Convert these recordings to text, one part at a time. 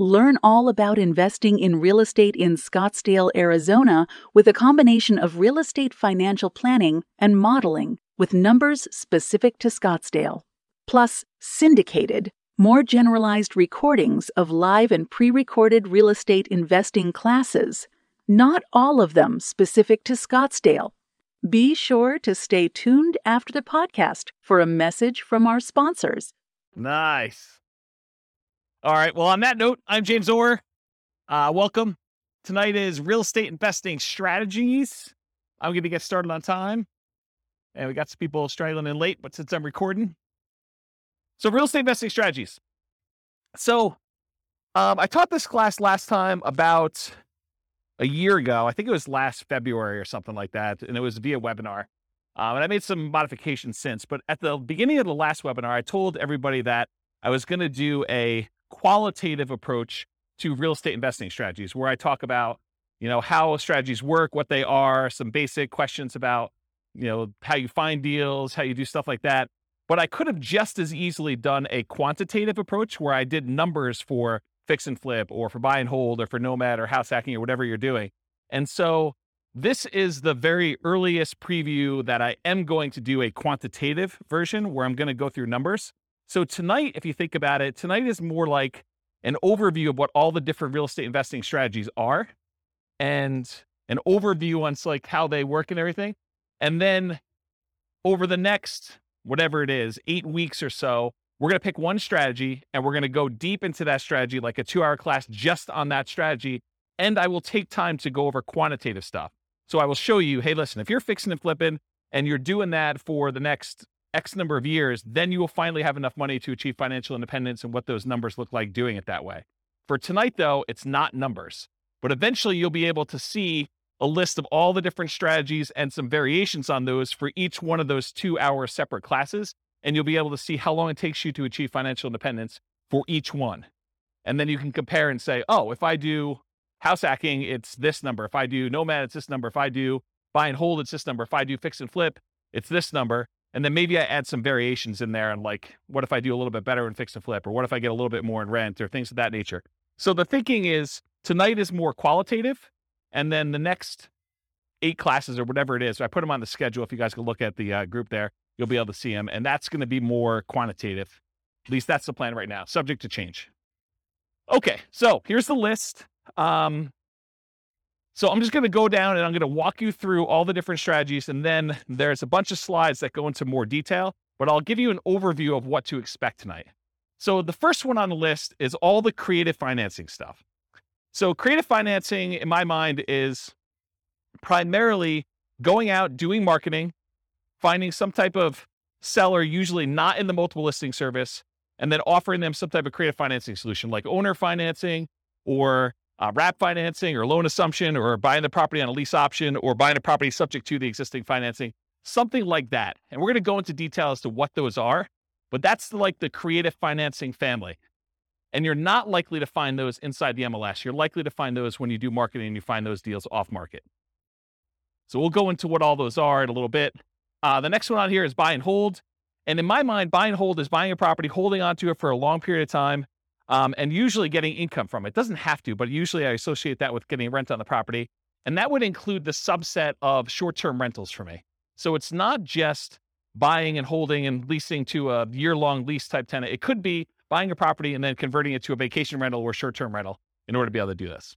Learn all about investing in real estate in Scottsdale, Arizona, with a combination of real estate financial planning and modeling with numbers specific to Scottsdale, plus syndicated, more generalized recordings of live and pre recorded real estate investing classes, not all of them specific to Scottsdale. Be sure to stay tuned after the podcast for a message from our sponsors. Nice. All right. Well, on that note, I'm James Orr. Uh, welcome. Tonight is real estate investing strategies. I'm going to get started on time. And we got some people straggling in late, but since I'm recording. So, real estate investing strategies. So, um, I taught this class last time about a year ago. I think it was last February or something like that. And it was via webinar. Um, and I made some modifications since. But at the beginning of the last webinar, I told everybody that I was going to do a qualitative approach to real estate investing strategies where I talk about, you know, how strategies work, what they are, some basic questions about, you know, how you find deals, how you do stuff like that. But I could have just as easily done a quantitative approach where I did numbers for fix and flip or for buy and hold or for nomad or house hacking or whatever you're doing. And so this is the very earliest preview that I am going to do a quantitative version where I'm going to go through numbers. So tonight, if you think about it, tonight is more like an overview of what all the different real estate investing strategies are and an overview on like how they work and everything. And then over the next whatever it is, 8 weeks or so, we're going to pick one strategy and we're going to go deep into that strategy like a 2-hour class just on that strategy and I will take time to go over quantitative stuff. So I will show you, hey, listen, if you're fixing and flipping and you're doing that for the next X number of years, then you will finally have enough money to achieve financial independence and what those numbers look like doing it that way. For tonight, though, it's not numbers, but eventually you'll be able to see a list of all the different strategies and some variations on those for each one of those two hour separate classes. And you'll be able to see how long it takes you to achieve financial independence for each one. And then you can compare and say, oh, if I do house hacking, it's this number. If I do nomad, it's this number. If I do buy and hold, it's this number. If I do fix and flip, it's this number. And then maybe I add some variations in there and like, what if I do a little bit better in fix and flip, or what if I get a little bit more in rent, or things of that nature. So the thinking is tonight is more qualitative, and then the next eight classes or whatever it is, I put them on the schedule. If you guys can look at the uh, group there, you'll be able to see them, and that's going to be more quantitative. At least that's the plan right now, subject to change. Okay, so here's the list. Um, so I'm just going to go down and I'm going to walk you through all the different strategies. And then there's a bunch of slides that go into more detail, but I'll give you an overview of what to expect tonight. So the first one on the list is all the creative financing stuff. So creative financing, in my mind, is primarily going out, doing marketing, finding some type of seller, usually not in the multiple listing service, and then offering them some type of creative financing solution like owner financing or uh, wrap financing or loan assumption or buying the property on a lease option or buying a property subject to the existing financing, something like that. And we're going to go into detail as to what those are, but that's like the creative financing family. And you're not likely to find those inside the MLS. You're likely to find those when you do marketing and you find those deals off market. So we'll go into what all those are in a little bit. Uh, the next one on here is buy and hold. And in my mind, buy and hold is buying a property, holding onto it for a long period of time, um, and usually getting income from it. Doesn't have to, but usually I associate that with getting rent on the property. And that would include the subset of short term rentals for me. So it's not just buying and holding and leasing to a year long lease type tenant. It could be buying a property and then converting it to a vacation rental or short term rental in order to be able to do this.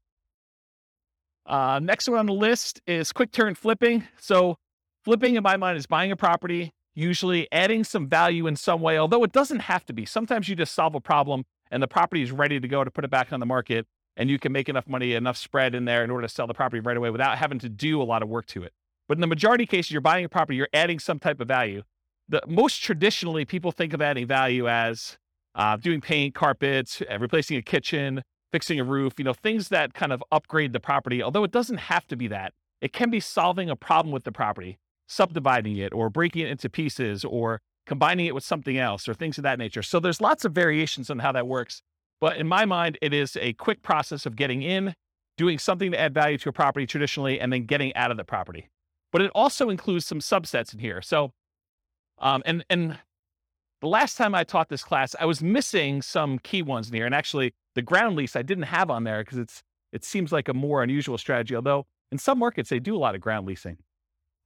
Uh, next one on the list is quick turn flipping. So, flipping in my mind is buying a property, usually adding some value in some way, although it doesn't have to be. Sometimes you just solve a problem and the property is ready to go to put it back on the market and you can make enough money, enough spread in there in order to sell the property right away without having to do a lot of work to it. But in the majority of cases, you're buying a property, you're adding some type of value. The most traditionally, people think of adding value as uh, doing paint, carpets, uh, replacing a kitchen, fixing a roof, you know, things that kind of upgrade the property. Although it doesn't have to be that, it can be solving a problem with the property, subdividing it or breaking it into pieces or combining it with something else or things of that nature. So there's lots of variations on how that works. But in my mind, it is a quick process of getting in, doing something to add value to a property traditionally, and then getting out of the property. But it also includes some subsets in here. So, um, and and the last time I taught this class, I was missing some key ones in here. And actually, the ground lease I didn't have on there because it's it seems like a more unusual strategy. Although in some markets they do a lot of ground leasing.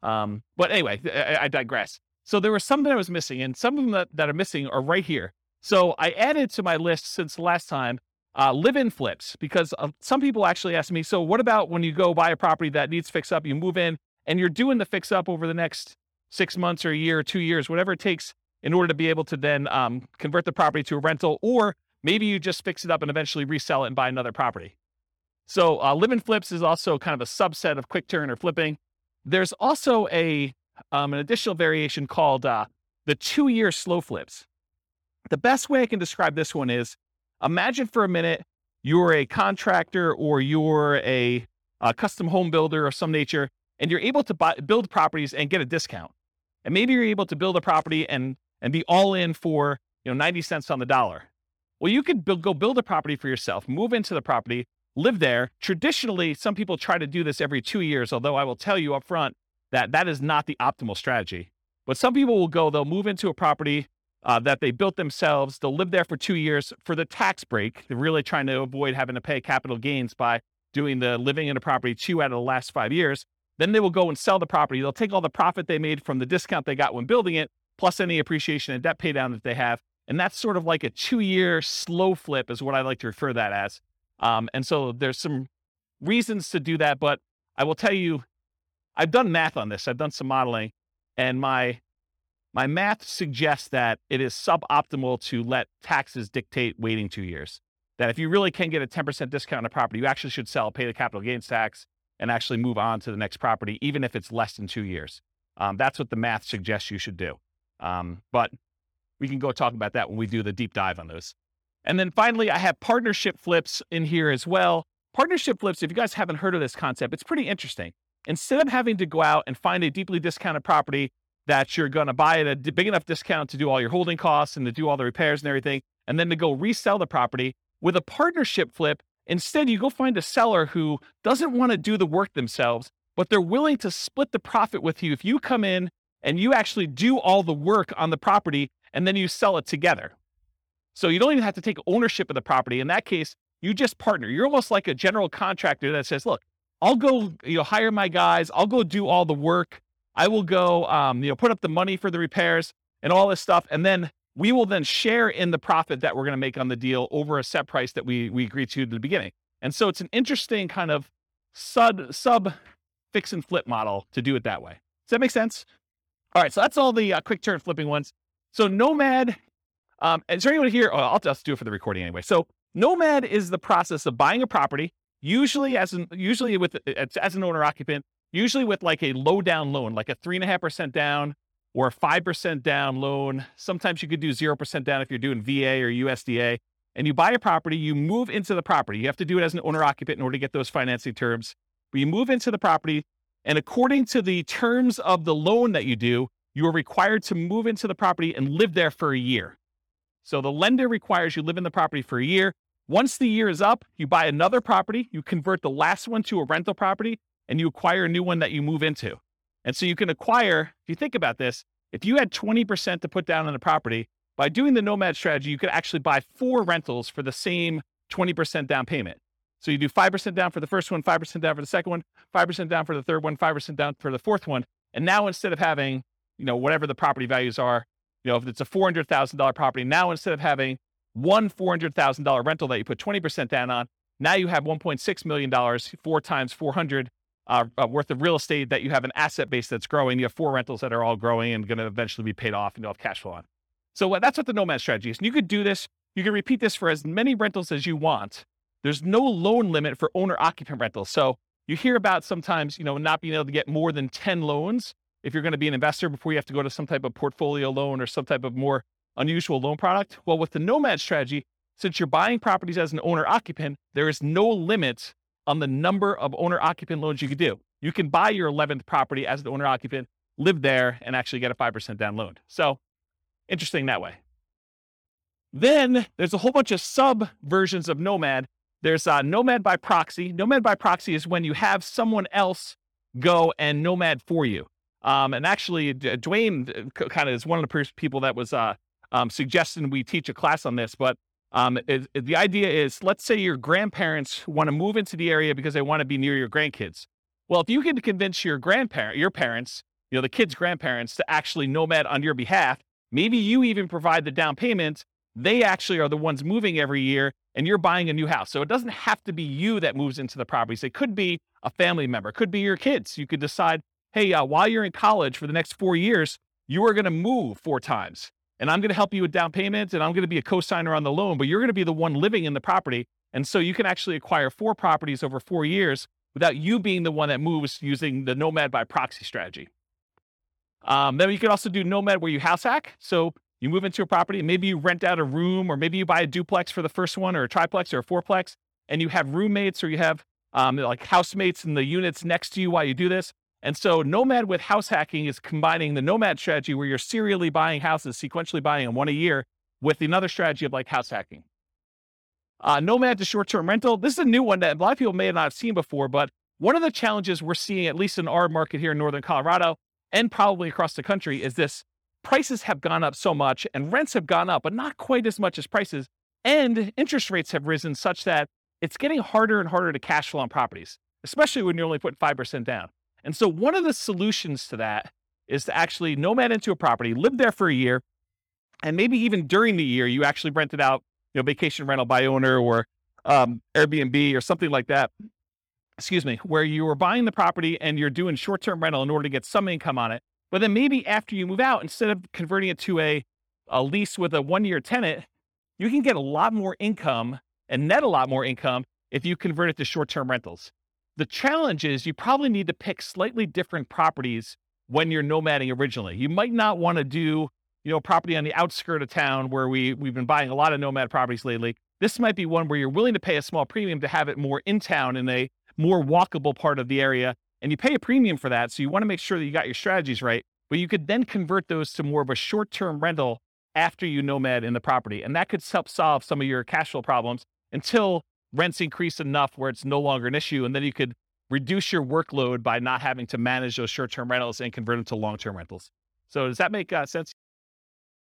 Um, but anyway, I, I, digress. So there was some that I was missing, and some of them that, that are missing are right here. So I added to my list since last time uh, live-in flips because uh, some people actually ask me, so what about when you go buy a property that needs fix up, you move in and you're doing the fix up over the next six months or a year or two years, whatever it takes in order to be able to then um, convert the property to a rental, or maybe you just fix it up and eventually resell it and buy another property. So uh, live-in flips is also kind of a subset of quick turn or flipping. There's also a um, an additional variation called uh, the two-year slow flips. The best way I can describe this one is imagine for a minute you're a contractor or you're a, a custom home builder of some nature, and you're able to buy, build properties and get a discount. And maybe you're able to build a property and and be all in for you know 90 cents on the dollar. Well, you could build, go build a property for yourself, move into the property, live there. Traditionally, some people try to do this every two years, although I will tell you up front that that is not the optimal strategy. But some people will go, they'll move into a property uh, that they built themselves, they'll live there for two years for the tax break. They're really trying to avoid having to pay capital gains by doing the living in a property two out of the last five years. Then they will go and sell the property. They'll take all the profit they made from the discount they got when building it, plus any appreciation and debt pay down that they have. And that's sort of like a two year slow flip, is what I like to refer that as. Um, and so there's some reasons to do that. But I will tell you, I've done math on this, I've done some modeling, and my my math suggests that it is suboptimal to let taxes dictate waiting two years. That if you really can get a 10% discount on a property, you actually should sell, pay the capital gains tax, and actually move on to the next property, even if it's less than two years. Um, that's what the math suggests you should do. Um, but we can go talk about that when we do the deep dive on those. And then finally, I have partnership flips in here as well. Partnership flips, if you guys haven't heard of this concept, it's pretty interesting. Instead of having to go out and find a deeply discounted property that you're going to buy at a big enough discount to do all your holding costs and to do all the repairs and everything, and then to go resell the property with a partnership flip, instead you go find a seller who doesn't want to do the work themselves, but they're willing to split the profit with you if you come in and you actually do all the work on the property and then you sell it together. So you don't even have to take ownership of the property. In that case, you just partner. You're almost like a general contractor that says, look, I'll go, you know, hire my guys. I'll go do all the work. I will go, um, you know, put up the money for the repairs and all this stuff. And then we will then share in the profit that we're going to make on the deal over a set price that we, we agreed to at the beginning. And so it's an interesting kind of sub, sub fix and flip model to do it that way. Does that make sense? All right. So that's all the uh, quick turn flipping ones. So Nomad um, is there anyone here? Oh, I'll just do it for the recording anyway. So Nomad is the process of buying a property, usually as an usually with as an owner occupant, usually with like a low down loan, like a three and a half percent down or a five percent down loan. Sometimes you could do zero percent down if you're doing VA or USDA. And you buy a property, you move into the property. You have to do it as an owner occupant in order to get those financing terms. But you move into the property, and according to the terms of the loan that you do, you are required to move into the property and live there for a year. So the lender requires you live in the property for a year. Once the year is up, you buy another property, you convert the last one to a rental property, and you acquire a new one that you move into. And so you can acquire, if you think about this, if you had 20% to put down on a property, by doing the nomad strategy, you could actually buy four rentals for the same 20% down payment. So you do 5% down for the first one, 5% down for the second one, 5% down for the third one, 5% down for the fourth one. And now instead of having, you know, whatever the property values are, you know, if it's a $400,000 property, now instead of having one $400,000 rental that you put 20% down on, now you have $1.6 million, four times 400 uh, uh, worth of real estate that you have an asset base that's growing. You have four rentals that are all growing and going to eventually be paid off and you'll have cash flow on. So uh, that's what the nomad strategy is. And you could do this. You can repeat this for as many rentals as you want. There's no loan limit for owner occupant rentals. So you hear about sometimes, you know, not being able to get more than 10 loans if you're going to be an investor before you have to go to some type of portfolio loan or some type of more unusual loan product. Well, with the Nomad strategy, since you're buying properties as an owner occupant, there is no limit on the number of owner occupant loans you could do. You can buy your 11th property as an owner occupant, live there, and actually get a 5% down loan. So interesting that way. Then there's a whole bunch of sub versions of Nomad. There's uh, Nomad by proxy. Nomad by proxy is when you have someone else go and Nomad for you. Um, and actually, Dwayne uh, kind of is one of the people that was uh, um, suggesting we teach a class on this. But um, it, it, the idea is, let's say your grandparents want to move into the area because they want to be near your grandkids. Well, if you can convince your grandparent, your parents, you know, the kids' grandparents to actually nomad on your behalf, maybe you even provide the down payment. They actually are the ones moving every year and you're buying a new house. So it doesn't have to be you that moves into the properties. It could be a family member, it could be your kids. You could decide, hey, uh, while you're in college for the next four years, you are going to move four times and I'm going to help you with down payments and I'm going to be a co-signer on the loan, but you're going to be the one living in the property. And so you can actually acquire four properties over four years without you being the one that moves using the Nomad by proxy strategy. Um, then you can also do Nomad where you house hack. So you move into a property maybe you rent out a room or maybe you buy a duplex for the first one or a triplex or a fourplex and you have roommates or you have um, like housemates in the units next to you while you do this. And so Nomad with house hacking is combining the Nomad strategy where you're serially buying houses, sequentially buying them one a year with another strategy of like house hacking. Uh, Nomad to short-term rental. This is a new one that a lot of people may not have seen before, but one of the challenges we're seeing, at least in our market here in Northern Colorado and probably across the country, is this prices have gone up so much and rents have gone up, but not quite as much as prices. And interest rates have risen such that it's getting harder and harder to cash flow on properties, especially when you're only putting 5% down. And so one of the solutions to that is to actually nomad into a property, live there for a year, and maybe even during the year you actually rent it out, you know, vacation rental by owner or um, Airbnb or something like that. Excuse me, where you are buying the property and you're doing short-term rental in order to get some income on it. But then maybe after you move out, instead of converting it to a, a lease with a one-year tenant, you can get a lot more income and net a lot more income if you convert it to short-term rentals. The challenge is you probably need to pick slightly different properties when you're nomading originally. You might not want to do, you know, property on the outskirt of town where we we've been buying a lot of nomad properties lately. This might be one where you're willing to pay a small premium to have it more in town in a more walkable part of the area. And you pay a premium for that. So you want to make sure that you got your strategies right. But you could then convert those to more of a short term rental after you nomad in the property. And that could help solve some of your cash flow problems until rents increase enough where it's no longer an issue. And then you could reduce your workload by not having to manage those short term rentals and convert them to long term rentals. So, does that make uh, sense?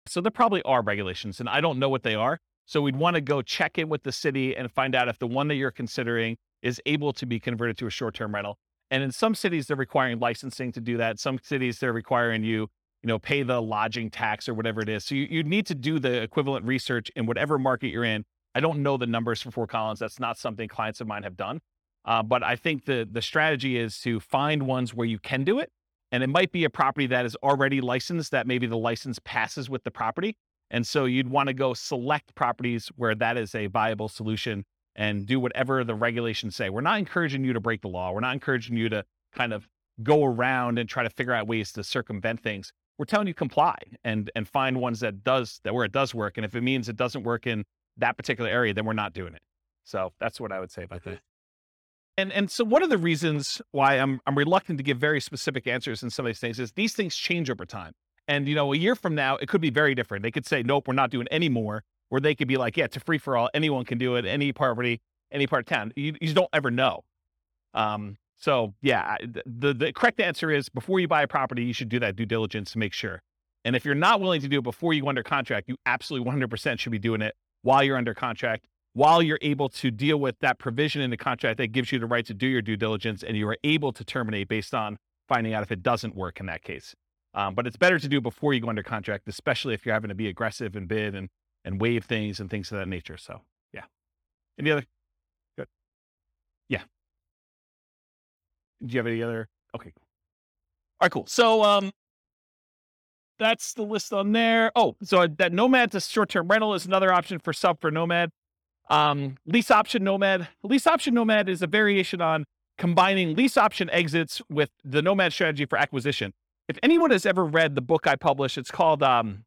So, there probably are regulations, and I don't know what they are. So, we'd want to go check in with the city and find out if the one that you're considering is able to be converted to a short term rental. And in some cities, they're requiring licensing to do that. Some cities, they're requiring you, you know, pay the lodging tax or whatever it is. So you, you need to do the equivalent research in whatever market you're in I don't know the numbers for Fort Collins. That's not something clients of mine have done. Uh, but I think the the strategy is to find ones where you can do it, and it might be a property that is already licensed. That maybe the license passes with the property, and so you'd want to go select properties where that is a viable solution and do whatever the regulations say. We're not encouraging you to break the law. We're not encouraging you to kind of go around and try to figure out ways to circumvent things. We're telling you comply and and find ones that does that where it does work. And if it means it doesn't work in that particular area, then we're not doing it. So that's what I would say about that. And and so one of the reasons why I'm I'm reluctant to give very specific answers in some of these things is these things change over time. And you know, a year from now, it could be very different. They could say, nope, we're not doing any more. Or they could be like, yeah, it's a free for all. Anyone can do it. Any property, any part of town. You, you don't ever know. Um, so yeah, the the correct answer is before you buy a property, you should do that due diligence to make sure. And if you're not willing to do it before you go under contract, you absolutely 100% should be doing it while you're under contract, while you're able to deal with that provision in the contract that gives you the right to do your due diligence and you are able to terminate based on finding out if it doesn't work in that case. Um, but it's better to do before you go under contract, especially if you're having to be aggressive and bid and and waive things and things of that nature. So yeah. Any other? Good. Yeah. Do you have any other? Okay. All right, cool. So um, that's the list on there. Oh, so that Nomad to short term rental is another option for sub for Nomad. Um, lease option Nomad. Lease option Nomad is a variation on combining lease option exits with the Nomad strategy for acquisition. If anyone has ever read the book I published, it's called um,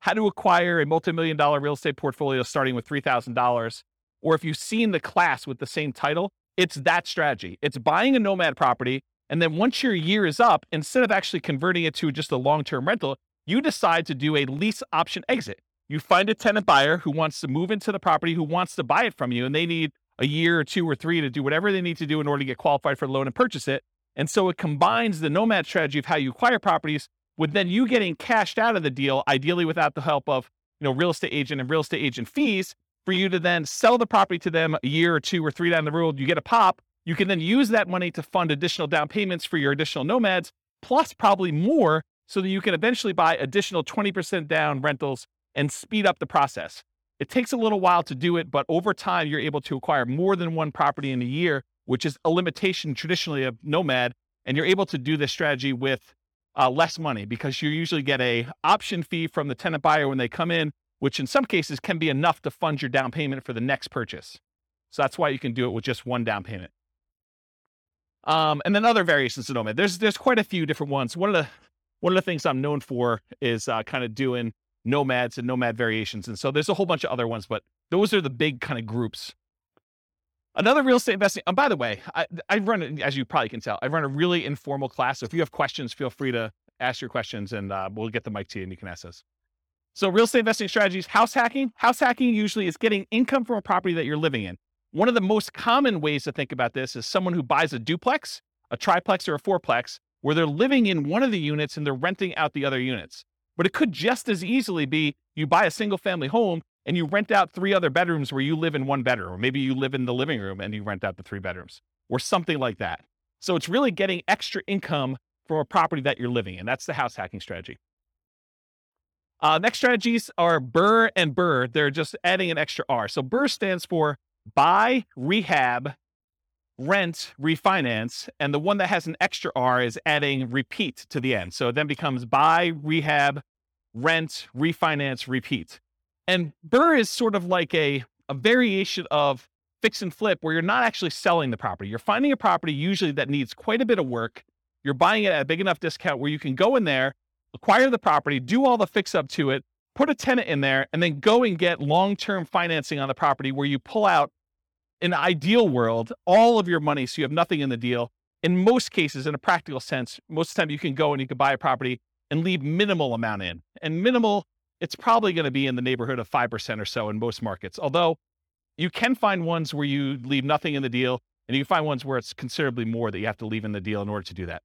how to acquire a multi-million dollar real estate portfolio starting with $3,000, or if you've seen the class with the same title, it's that strategy. It's buying a nomad property. And then once your year is up, instead of actually converting it to just a long term rental, you decide to do a lease option exit. You find a tenant buyer who wants to move into the property, who wants to buy it from you, and they need a year or two or three to do whatever they need to do in order to get qualified for the loan and purchase it. And so it combines the nomad strategy of how you acquire properties with then you getting cashed out of the deal, ideally without the help of you know real estate agent and real estate agent fees, for you to then sell the property to them a year or two or three down the road. You get a pop. You can then use that money to fund additional down payments for your additional nomads, plus probably more, so that you can eventually buy additional 20% down rentals and speed up the process. It takes a little while to do it, but over time, you're able to acquire more than one property in a year, which is a limitation traditionally of Nomad. And you're able to do this strategy with uh, less money because you usually get a option fee from the tenant buyer when they come in, which in some cases can be enough to fund your down payment for the next purchase. So that's why you can do it with just one down payment. Um, and then other variations of Nomad. There's there's quite a few different ones. One of the one of the things I'm known for is uh, kind of doing nomads and nomad variations, and so there's a whole bunch of other ones, but those are the big kind of groups. Another real estate investing. And by the way, I, I run, as you probably can tell, I run a really informal class. So if you have questions, feel free to ask your questions, and uh, we'll get the mic to you, and you can ask us. So, real estate investing strategies, house hacking. House hacking usually is getting income from a property that you're living in. One of the most common ways to think about this is someone who buys a duplex, a triplex, or a fourplex, where they're living in one of the units and they're renting out the other units. But it could just as easily be you buy a single family home and you rent out three other bedrooms where you live in one bedroom, or maybe you live in the living room and you rent out the three bedrooms, or something like that. So it's really getting extra income from a property that you're living in. That's the house hacking strategy. Uh, next strategies are BRRR and BRRRR. They're just adding an extra R. So BRRR stands for buy, rehab, rent, refinance. And the one that has an extra R is adding repeat to the end. So it then becomes buy, rehab, rent, refinance, repeat. And BRRRR is sort of like a, a variation of fix and flip where you're not actually selling the property. You're finding a property usually that needs quite a bit of work. You're buying it at a big enough discount where you can go in there acquire the property, do all the fix up to it, put a tenant in there, and then go and get long term financing on the property where you pull out, in ideal world, all of your money so you have nothing in the deal. In most cases, in a practical sense, most of the time you can go and you can buy a property and leave minimal amount in. And minimal, it's probably going to be in the neighborhood of 5% or so in most markets. Although you can find ones where you leave nothing in the deal, and you can find ones where it's considerably more that you have to leave in the deal in order to do that.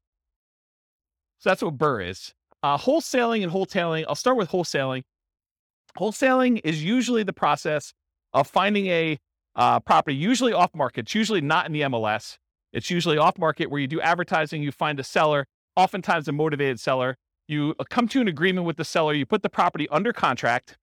So that's what BRRRR is. Uh, wholesaling and wholetailing. I'll start with wholesaling. Wholesaling is usually the process of finding a uh, property, usually off market. It's usually not in the MLS. It's usually off market where you do advertising, you find a seller, oftentimes a motivated seller. You uh, come to an agreement with the seller, you put the property under contract,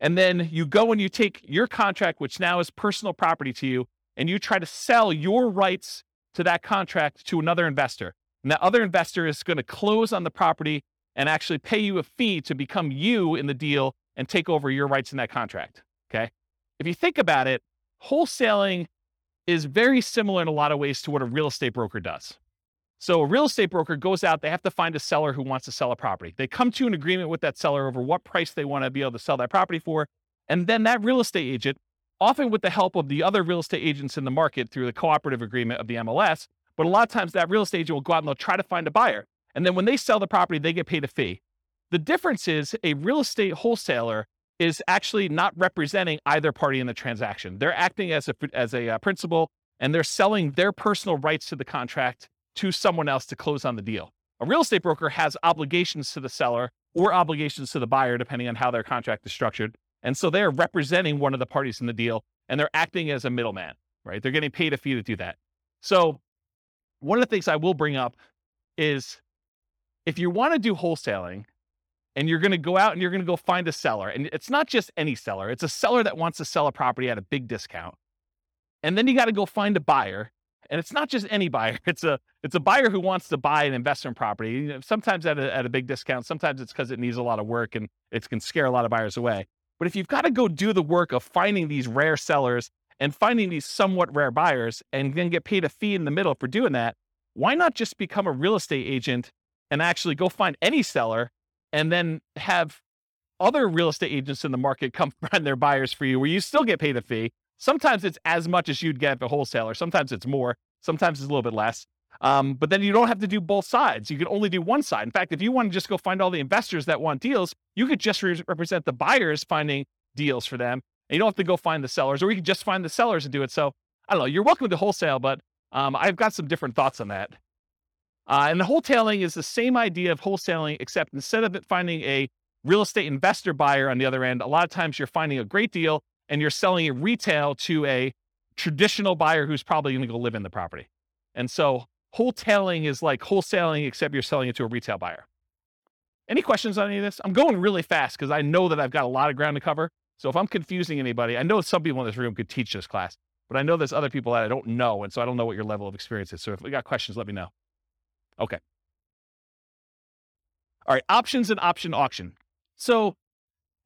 and then you go and you take your contract, which now is personal property to you, and you try to sell your rights to that contract to another investor. And that other investor is going to close on the property and actually pay you a fee to become you in the deal and take over your rights in that contract. Okay. If you think about it, wholesaling is very similar in a lot of ways to what a real estate broker does. So a real estate broker goes out, they have to find a seller who wants to sell a property. They come to an agreement with that seller over what price they want to be able to sell that property for. And then that real estate agent, often with the help of the other real estate agents in the market through the cooperative agreement of the MLS, but a lot of times that real estate agent will go out and they'll try to find a buyer. And then when they sell the property, they get paid a fee. The difference is a real estate wholesaler is actually not representing either party in the transaction. They're acting as a as a uh, principal and they're selling their personal rights to the contract to someone else to close on the deal. A real estate broker has obligations to the seller or obligations to the buyer depending on how their contract is structured. And so they're representing one of the parties in the deal and they're acting as a middleman, right? They're getting paid a fee to do that. So one of the things I will bring up is if you want to do wholesaling and you're going to go out and you're going to go find a seller, and it's not just any seller, it's a seller that wants to sell a property at a big discount. And then you got to go find a buyer. And it's not just any buyer. It's a it's a buyer who wants to buy an investment property. Sometimes at a, at a big discount. Sometimes it's because it needs a lot of work and it can scare a lot of buyers away. But if you've got to go do the work of finding these rare sellers and finding these somewhat rare buyers and then get paid a fee in the middle for doing that, why not just become a real estate agent and actually go find any seller and then have other real estate agents in the market come find their buyers for you where you still get paid a fee. Sometimes it's as much as you'd get at a wholesaler. Sometimes it's more. Sometimes it's a little bit less. Um, but then you don't have to do both sides. You can only do one side. In fact, if you want to just go find all the investors that want deals, you could just re- represent the buyers finding deals for them. And you don't have to go find the sellers, or you can just find the sellers and do it. So I don't know. You're welcome to wholesale, but um, I've got some different thoughts on that. Uh, and the wholetailing is the same idea of wholesaling, except instead of it finding a real estate investor buyer on the other end, a lot of times you're finding a great deal and you're selling it retail to a traditional buyer who's probably going to go live in the property. And so wholetailing is like wholesaling, except you're selling it to a retail buyer. Any questions on any of this? I'm going really fast because I know that I've got a lot of ground to cover. So if I'm confusing anybody, I know some people in this room could teach this class, but I know there's other people that I don't know. And so I don't know what your level of experience is. So if we got questions, let me know. Okay. All right, options and option auction. So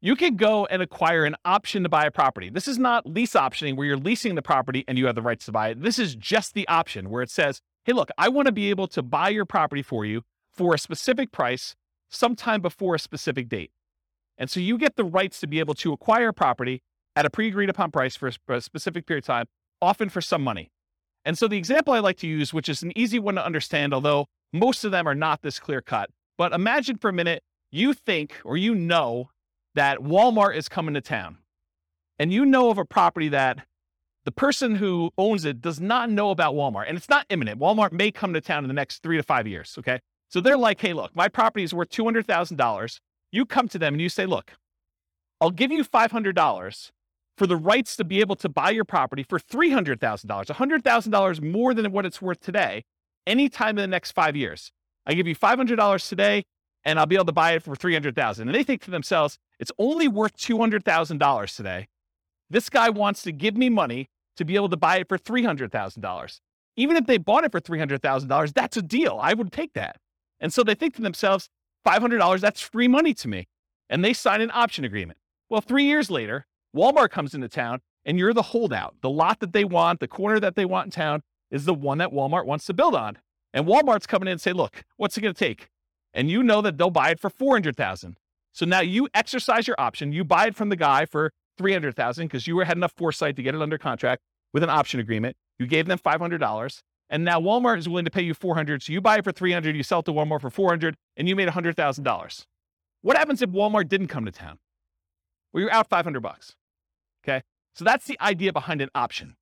you can go and acquire an option to buy a property. This is not lease optioning where you're leasing the property and you have the rights to buy it. This is just the option where it says, hey, look, I want to be able to buy your property for you for a specific price sometime before a specific date. And so you get the rights to be able to acquire property at a pre agreed upon price for a specific period of time, often for some money. And so the example I like to use, which is an easy one to understand, although most of them are not this clear cut, but imagine for a minute you think or you know that Walmart is coming to town and you know of a property that the person who owns it does not know about Walmart and it's not imminent. Walmart may come to town in the next three to five years. Okay. So they're like, hey, look, my property is worth $200,000. You come to them and you say, look, I'll give you $500 for the rights to be able to buy your property for $300,000, $100,000 more than what it's worth today, anytime in the next five years. I give you $500 today and I'll be able to buy it for 300,000. And they think to themselves, it's only worth $200,000 today. This guy wants to give me money to be able to buy it for $300,000. Even if they bought it for $300,000, that's a deal. I would take that. And so they think to themselves, $500, that's free money to me. And they sign an option agreement. Well, three years later, Walmart comes into town and you're the holdout. The lot that they want, the corner that they want in town is the one that Walmart wants to build on. And Walmart's coming in and say, look, what's it going to take? And you know that they'll buy it for 400,000. So now you exercise your option. You buy it from the guy for 300,000 because you had enough foresight to get it under contract with an option agreement. You gave them $500 and now Walmart is willing to pay you 400. So you buy it for 300, you sell it to Walmart for 400 and you made $100,000. What happens if Walmart didn't come to town? Well, you're out 500 bucks. Okay. So that's the idea behind an option.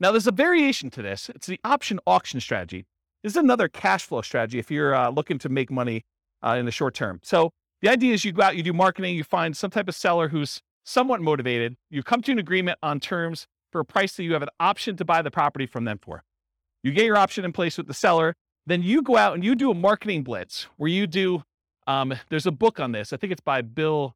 Now, there's a variation to this. It's the option auction strategy. This is another cash flow strategy if you're uh, looking to make money uh, in the short term. So the idea is you go out, you do marketing, you find some type of seller who's somewhat motivated. You come to an agreement on terms for a price that you have an option to buy the property from them for. You get your option in place with the seller. Then you go out and you do a marketing blitz where you do. Um, there's a book on this. I think it's by Bill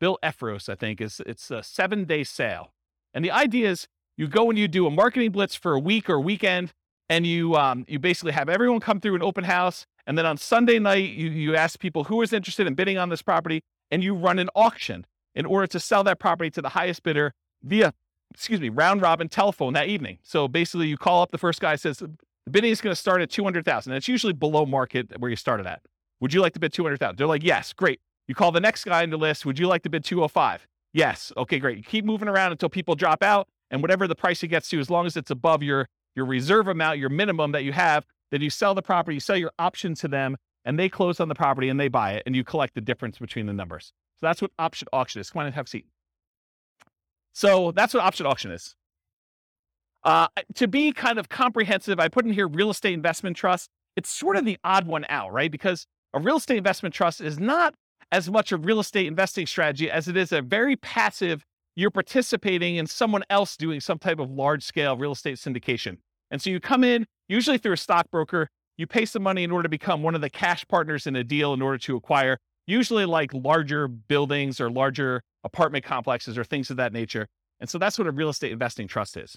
Bill Effros. I think is it's a seven day sale, and the idea is you go and you do a marketing blitz for a week or a weekend, and you um, you basically have everyone come through an open house, and then on Sunday night you you ask people who is interested in bidding on this property, and you run an auction in order to sell that property to the highest bidder via excuse me round robin telephone that evening. So basically, you call up the first guy says the bidding is going to start at two hundred thousand. It's usually below market where you started at. Would you like to bid two hundred thousand? They're like, yes, great. You call the next guy in the list. Would you like to bid two hundred five? Yes. Okay, great. You keep moving around until people drop out, and whatever the price it gets to, as long as it's above your your reserve amount, your minimum that you have, then you sell the property, you sell your option to them, and they close on the property and they buy it, and you collect the difference between the numbers. So that's what option auction is. Come on and have a seat. So that's what option auction is. Uh, to be kind of comprehensive, I put in here real estate investment trust. It's sort of the odd one out, right? Because a real estate investment trust is not as much a real estate investing strategy as it is a very passive, you're participating in someone else doing some type of large scale real estate syndication. And so you come in, usually through a stockbroker, you pay some money in order to become one of the cash partners in a deal in order to acquire, usually like larger buildings or larger apartment complexes or things of that nature. And so that's what a real estate investing trust is.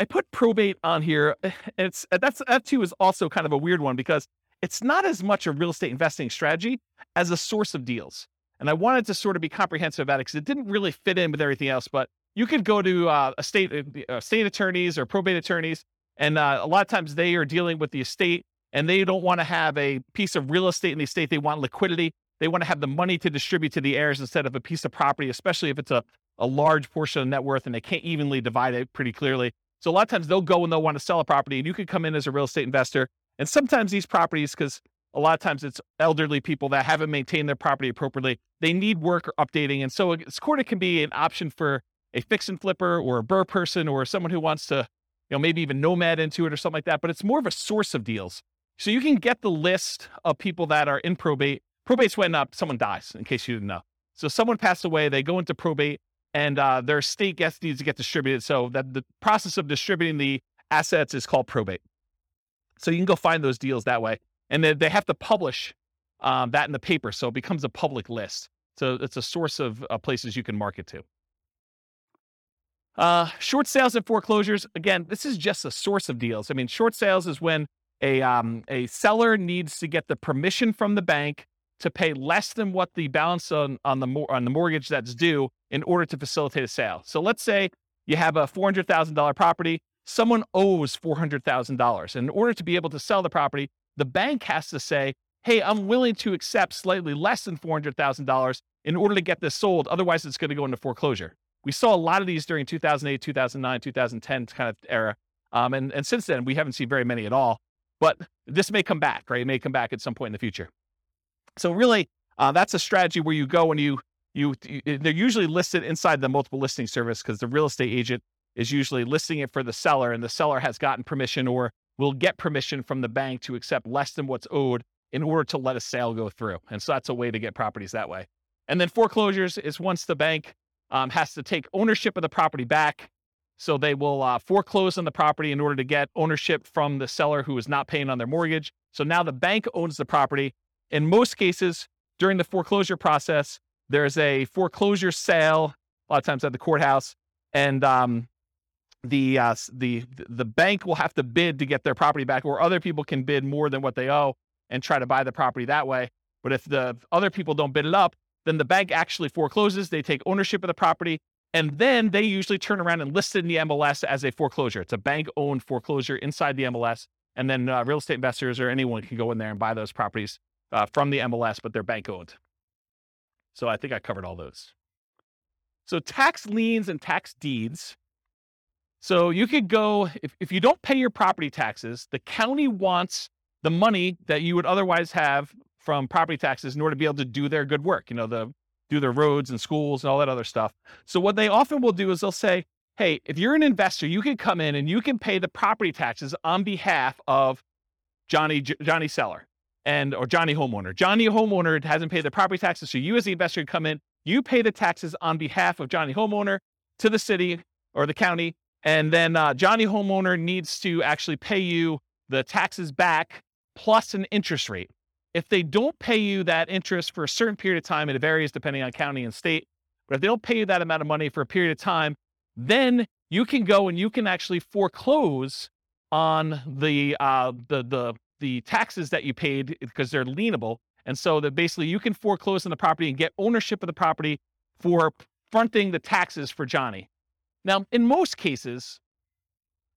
I put probate on here. It's that's that too is also kind of a weird one because it's not as much a real estate investing strategy as a source of deals. And I wanted to sort of be comprehensive about it because it didn't really fit in with everything else. But you could go to uh, a state uh, state attorneys or probate attorneys, and uh, a lot of times they are dealing with the estate and they don't want to have a piece of real estate in the estate. They want liquidity. they want to have the money to distribute to the heirs instead of a piece of property, especially if it's a, a large portion of net worth and they can't evenly divide it pretty clearly. So a lot of times they'll go and they'll want to sell a property and you can come in as a real estate investor. And sometimes these properties, because a lot of times it's elderly people that haven't maintained their property appropriately, they need work or updating. And so of can be an option for a fix and flipper or a BRRRR person or someone who wants to, you know, maybe even nomad into it or something like that. But it's more of a source of deals. So you can get the list of people that are in probate. Probate's when uh, someone dies, in case you didn't know. So someone passed away, they go into probate, and uh, their estate gets needs to get distributed. So that the process of distributing the assets is called probate. So you can go find those deals that way, and then they have to publish um, that in the paper, so it becomes a public list. So it's a source of uh, places you can market to. Uh, short sales and foreclosures. Again, this is just a source of deals. I mean, short sales is when a um, a seller needs to get the permission from the bank to pay less than what the balance on on the on the mortgage that's due in order to facilitate a sale. So let's say you have a four hundred thousand dollar property. Someone owes four hundred thousand dollars. In order to be able to sell the property, the bank has to say, "Hey, I'm willing to accept slightly less than four hundred thousand dollars in order to get this sold. Otherwise, it's going to go into foreclosure." We saw a lot of these during 2008, 2009, 2010 kind of era. Um, and, and since then, we haven't seen very many at all. But this may come back, right? It may come back at some point in the future. So really, uh, that's a strategy where you go and you, you, you they're usually listed inside the multiple listing service because the real estate agent is usually listing it for the seller, and the seller has gotten permission or will get permission from the bank to accept less than what's owed in order to let a sale go through. And so that's a way to get properties that way. And then foreclosures is once the bank um, has to take ownership of the property back. So they will uh, foreclose on the property in order to get ownership from the seller who is not paying on their mortgage. So now the bank owns the property. In most cases, during the foreclosure process, there's a foreclosure sale, a lot of times at the courthouse, and um, the uh, the the bank will have to bid to get their property back, or other people can bid more than what they owe and try to buy the property that way. But if the other people don't bid it up, then the bank actually forecloses. They take ownership of the property. And then they usually turn around and list it in the MLS as a foreclosure. It's a bank owned foreclosure inside the MLS. And then uh, real estate investors or anyone can go in there and buy those properties uh, from the MLS, but they're bank owned. So I think I covered all those. So tax liens and tax deeds. So you could go, if, if you don't pay your property taxes, the county wants the money that you would otherwise have from property taxes in order to be able to do their good work, you know, the do their roads and schools and all that other stuff. So what they often will do is they'll say, "Hey, if you're an investor, you can come in and you can pay the property taxes on behalf of Johnny Johnny Seller and or Johnny homeowner. Johnny homeowner hasn't paid the property taxes, so you as the investor can come in, you pay the taxes on behalf of Johnny homeowner to the city or the county, and then uh, Johnny homeowner needs to actually pay you the taxes back plus an interest rate. If they don't pay you that interest for a certain period of time, it varies depending on county and state, but if they don't pay you that amount of money for a period of time, then you can go and you can actually foreclose on the uh, the the the taxes that you paid because they're lienable, and so that basically you can foreclose on the property and get ownership of the property for fronting the taxes for Johnny. Now, in most cases,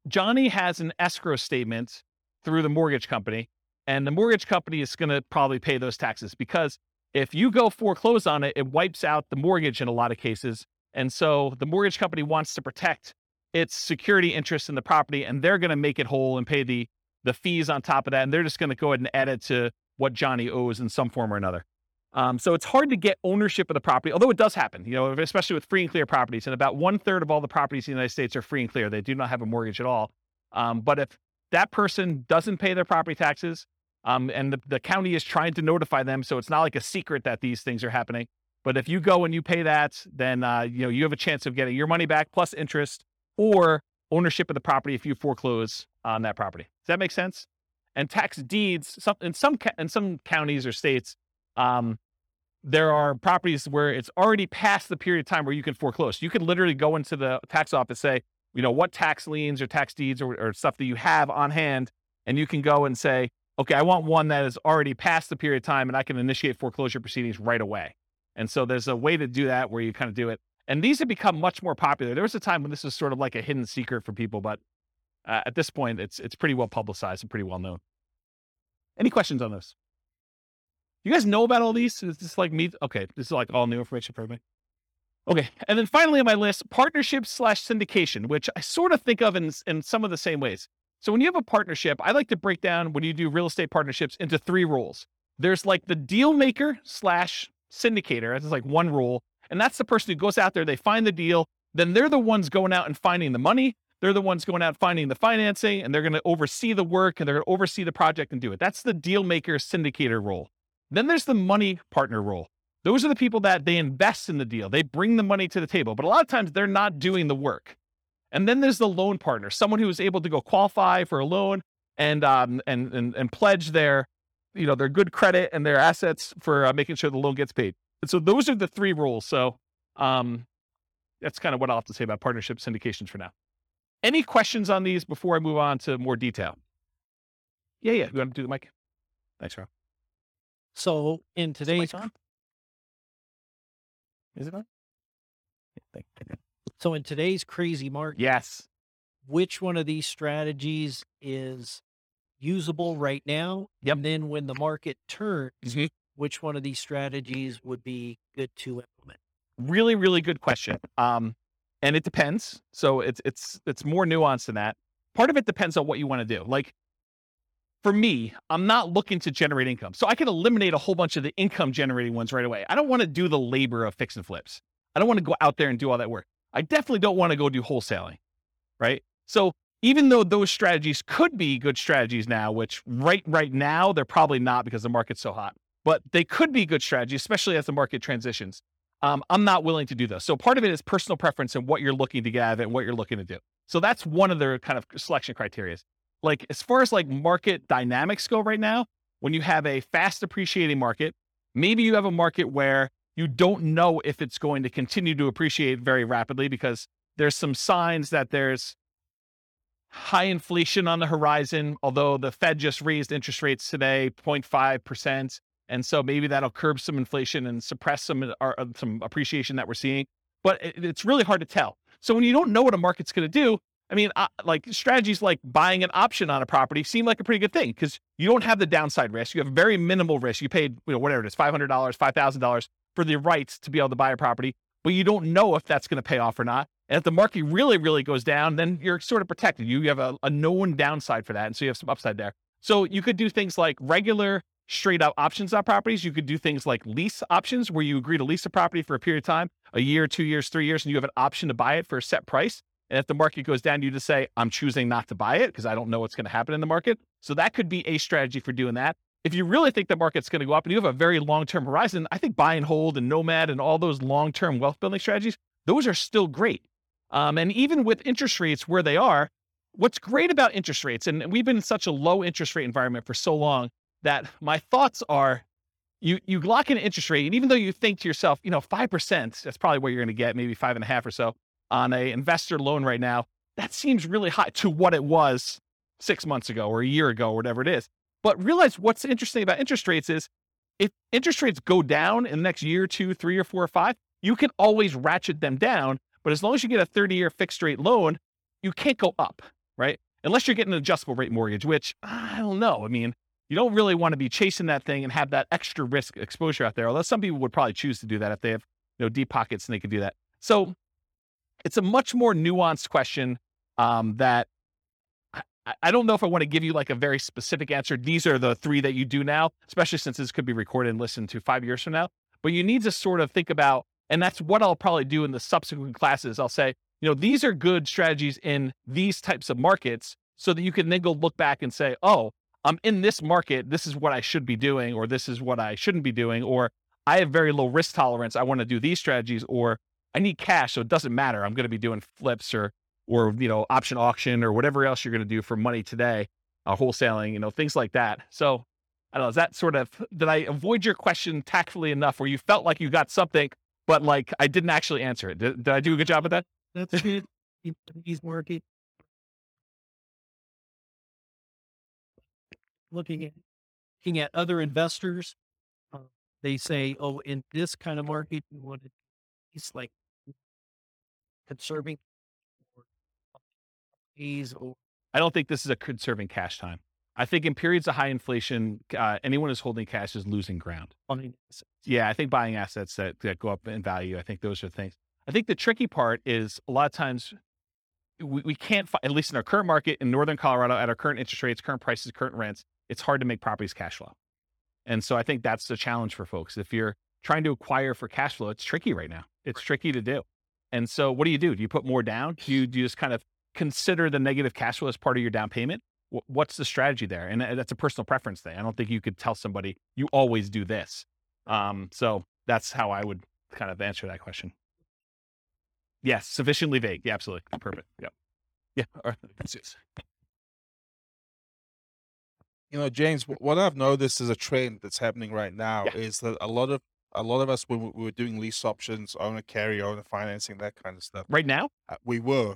Johnny has an escrow statement through the mortgage company and the mortgage company is going to probably pay those taxes because if you go foreclose on it, it wipes out the mortgage in a lot of cases. And so the mortgage company wants to protect its security interest in the property and they're going to make it whole and pay the the fees on top of that. And they're just going to go ahead and add it to what Johnny owes in some form or another. Um, so it's hard to get ownership of the property, although it does happen, you know, especially with free and clear properties. And about one third of all the properties in the United States are free and clear. They do not have a mortgage at all. Um, but if that person doesn't pay their property taxes, um, and the, the county is trying to notify them. So it's not like a secret that these things are happening. But if you go and you pay that, then uh, you know you have a chance of getting your money back plus interest or ownership of the property if you foreclose on that property. Does that make sense? And tax deeds, some, in some in some counties or states, um, there are properties where it's already past the period of time where you can foreclose. You can literally go into the tax office, say, you know, what tax liens or tax deeds or, or stuff that you have on hand, and you can go and say, okay, I want one that is already past the period of time and I can initiate foreclosure proceedings right away. And so there's a way to do that where you kind of do it. And these have become much more popular. There was a time when this was sort of like a hidden secret for people, but uh, at this point, it's it's pretty well publicized and pretty well known. Any questions on this? You guys know about all these? Is this like me? Okay, this is like all new information for everybody. Okay, and then finally on my list, partnership slash syndication, which I sort of think of in in some of the same ways. So when you have a partnership, I like to break down when you do real estate partnerships into three roles. There's like the deal maker slash syndicator. That's like one role. And that's the person who goes out there, they find the deal, then they're the ones going out and finding the money. They're the ones going out finding the financing and they're going to oversee the work and they're going to oversee the project and do it. That's the deal maker syndicator role. Then there's the money partner role. Those are the people that they invest in the deal. They bring the money to the table, but a lot of times they're not doing the work. And then there's the loan partner, someone who is able to go qualify for a loan and um, and, and and pledge their you know their good credit and their assets for uh, making sure the loan gets paid. And so those are the three rules. So um, that's kind of what I'll have to say about partnership syndications for now. Any questions on these before I move on to more detail? Yeah, yeah. You want to do the mic? Thanks, Rob. So in today's on? Is it on? Yeah, thank you. so in today's crazy market, Yes. which one of these strategies is usable right now? Yep. And then when the market turns, Mhm. which one of these strategies would be good to implement? really really good question um and it depends so it's it's it's more nuanced than that part of it depends on what you want to do like for me i'm not looking to generate income so i can eliminate a whole bunch of the income generating ones right away i don't want to do the labor of fix and flips i don't want to go out there and do all that work i definitely don't want to go do wholesaling right so even though those strategies could be good strategies now which right right now they're probably not because the market's so hot but they could be good strategies especially as the market transitions um, I'm not willing to do those. So part of it is personal preference and what you're looking to get out of it and what you're looking to do. So that's one of the kind of selection criteria. Like as far as like market dynamics go right now, when you have a fast appreciating market, maybe you have a market where you don't know if it's going to continue to appreciate very rapidly because there's some signs that there's high inflation on the horizon, although the Fed just raised interest rates today 0.5%. And so maybe that'll curb some inflation and suppress some uh, some appreciation that we're seeing. But it, it's really hard to tell. So when you don't know what a market's going to do, I mean, uh, like strategies like buying an option on a property seem like a pretty good thing because you don't have the downside risk. You have very minimal risk. You paid, you know, whatever it is, five hundred dollars, five thousand dollars for the rights to be able to buy a property, but you don't know if that's going to pay off or not. And if the market really, really goes down, then you're sort of protected. You have a, a known downside for that, and so you have some upside there. So you could do things like regular straight up options on properties. You could do things like lease options where you agree to lease a property for a period of time, a year, two years, three years, and you have an option to buy it for a set price. And if the market goes down, you just say, I'm choosing not to buy it because I don't know what's going to happen in the market. So that could be a strategy for doing that. If you really think the market's going to go up and you have a very long term horizon, I think buy and hold and nomad and all those long term wealth building strategies, those are still great. Um, and even with interest rates where they are, what's great about interest rates, and we've been in such a low interest rate environment for so long, that my thoughts are you you lock in an interest rate, and even though you think to yourself, you know, five percent, that's probably what you're going to get, maybe five and a half or so on a investor loan right now. That seems really high to what it was six months ago or a year ago or whatever it is. But realize what's interesting about interest rates is if interest rates go down in the next year, two, three, or four or five, you can always ratchet them down. But as long as you get a 30 year fixed rate loan, you can't go up, right? Unless you're getting an adjustable rate mortgage, which I don't know. I mean, you don't really want to be chasing that thing and have that extra risk exposure out there. Although some people would probably choose to do that if they have you know deep pockets and they could do that. So it's a much more nuanced question um, that I, I don't know if I want to give you like a very specific answer. These are the three that you do now, especially since this could be recorded and listened to five years from now. But you need to sort of think about, and that's what I'll probably do in the subsequent classes. I'll say, you know, these are good strategies in these types of markets so that you can then go look back and say, oh, I'm in this market. This is what I should be doing, or this is what I shouldn't be doing, or I have very low risk tolerance. I want to do these strategies, or I need cash, so it doesn't matter. I'm going to be doing flips or or you know option auction or whatever else you're going to do for money today, uh, wholesaling, you know things like that. So I don't know. Is that sort of did I avoid your question tactfully enough, where you felt like you got something, but like I didn't actually answer it? Did, did I do a good job at that? That's good. He's working. Looking at looking at other investors, uh, they say, "Oh, in this kind of market, you want to." It's like conserving or fees or I don't think this is a conserving cash time. I think in periods of high inflation, uh, anyone who's holding cash is losing ground. Yeah, I think buying assets that, that go up in value, I think those are things. I think the tricky part is a lot of times we, we can't, fi- at least in our current market in Northern Colorado, at our current interest rates, current prices, current rents, it's hard to make properties cash flow. And so I think that's the challenge for folks. If you're trying to acquire for cash flow, it's tricky right now. It's tricky to do. And so what do you do? Do you put more down? Do you, do you just kind of consider the negative cash flow as part of your down payment? Wh- What's the strategy there? And uh, that's a personal preference thing. I don't think you could tell somebody you always do this. Um, so that's how I would kind of answer that question. Yes, sufficiently vague. Yeah, absolutely. Perfect. Yeah. Yeah. All right. That's it. You know, James, what I've noticed is a trend that's happening right now Yeah. is that a lot of a lot of us when we we were doing lease options, owner carry, owner financing, that kind of stuff, Right now? uh, we were.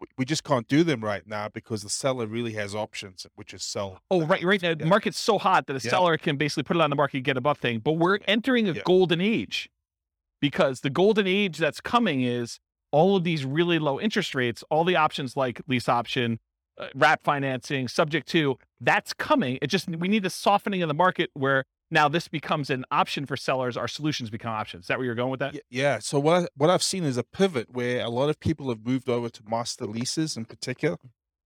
We- We just can't do them right now because the seller really has options, which is sell. Oh, right, right now the Yeah. market's so hot that a Yeah. seller can basically put it on the market and get above thing. But we're entering a Yeah. golden age because the golden age that's coming is all of these really low interest rates, all the options like lease option, uh, wrap financing, subject to that's coming. It just we need a softening of the market where now this becomes an option for sellers. Our solutions become options. Is that where you're going with that? Yeah. So what I, what I've seen is a pivot where a lot of people have moved over to master leases in particular,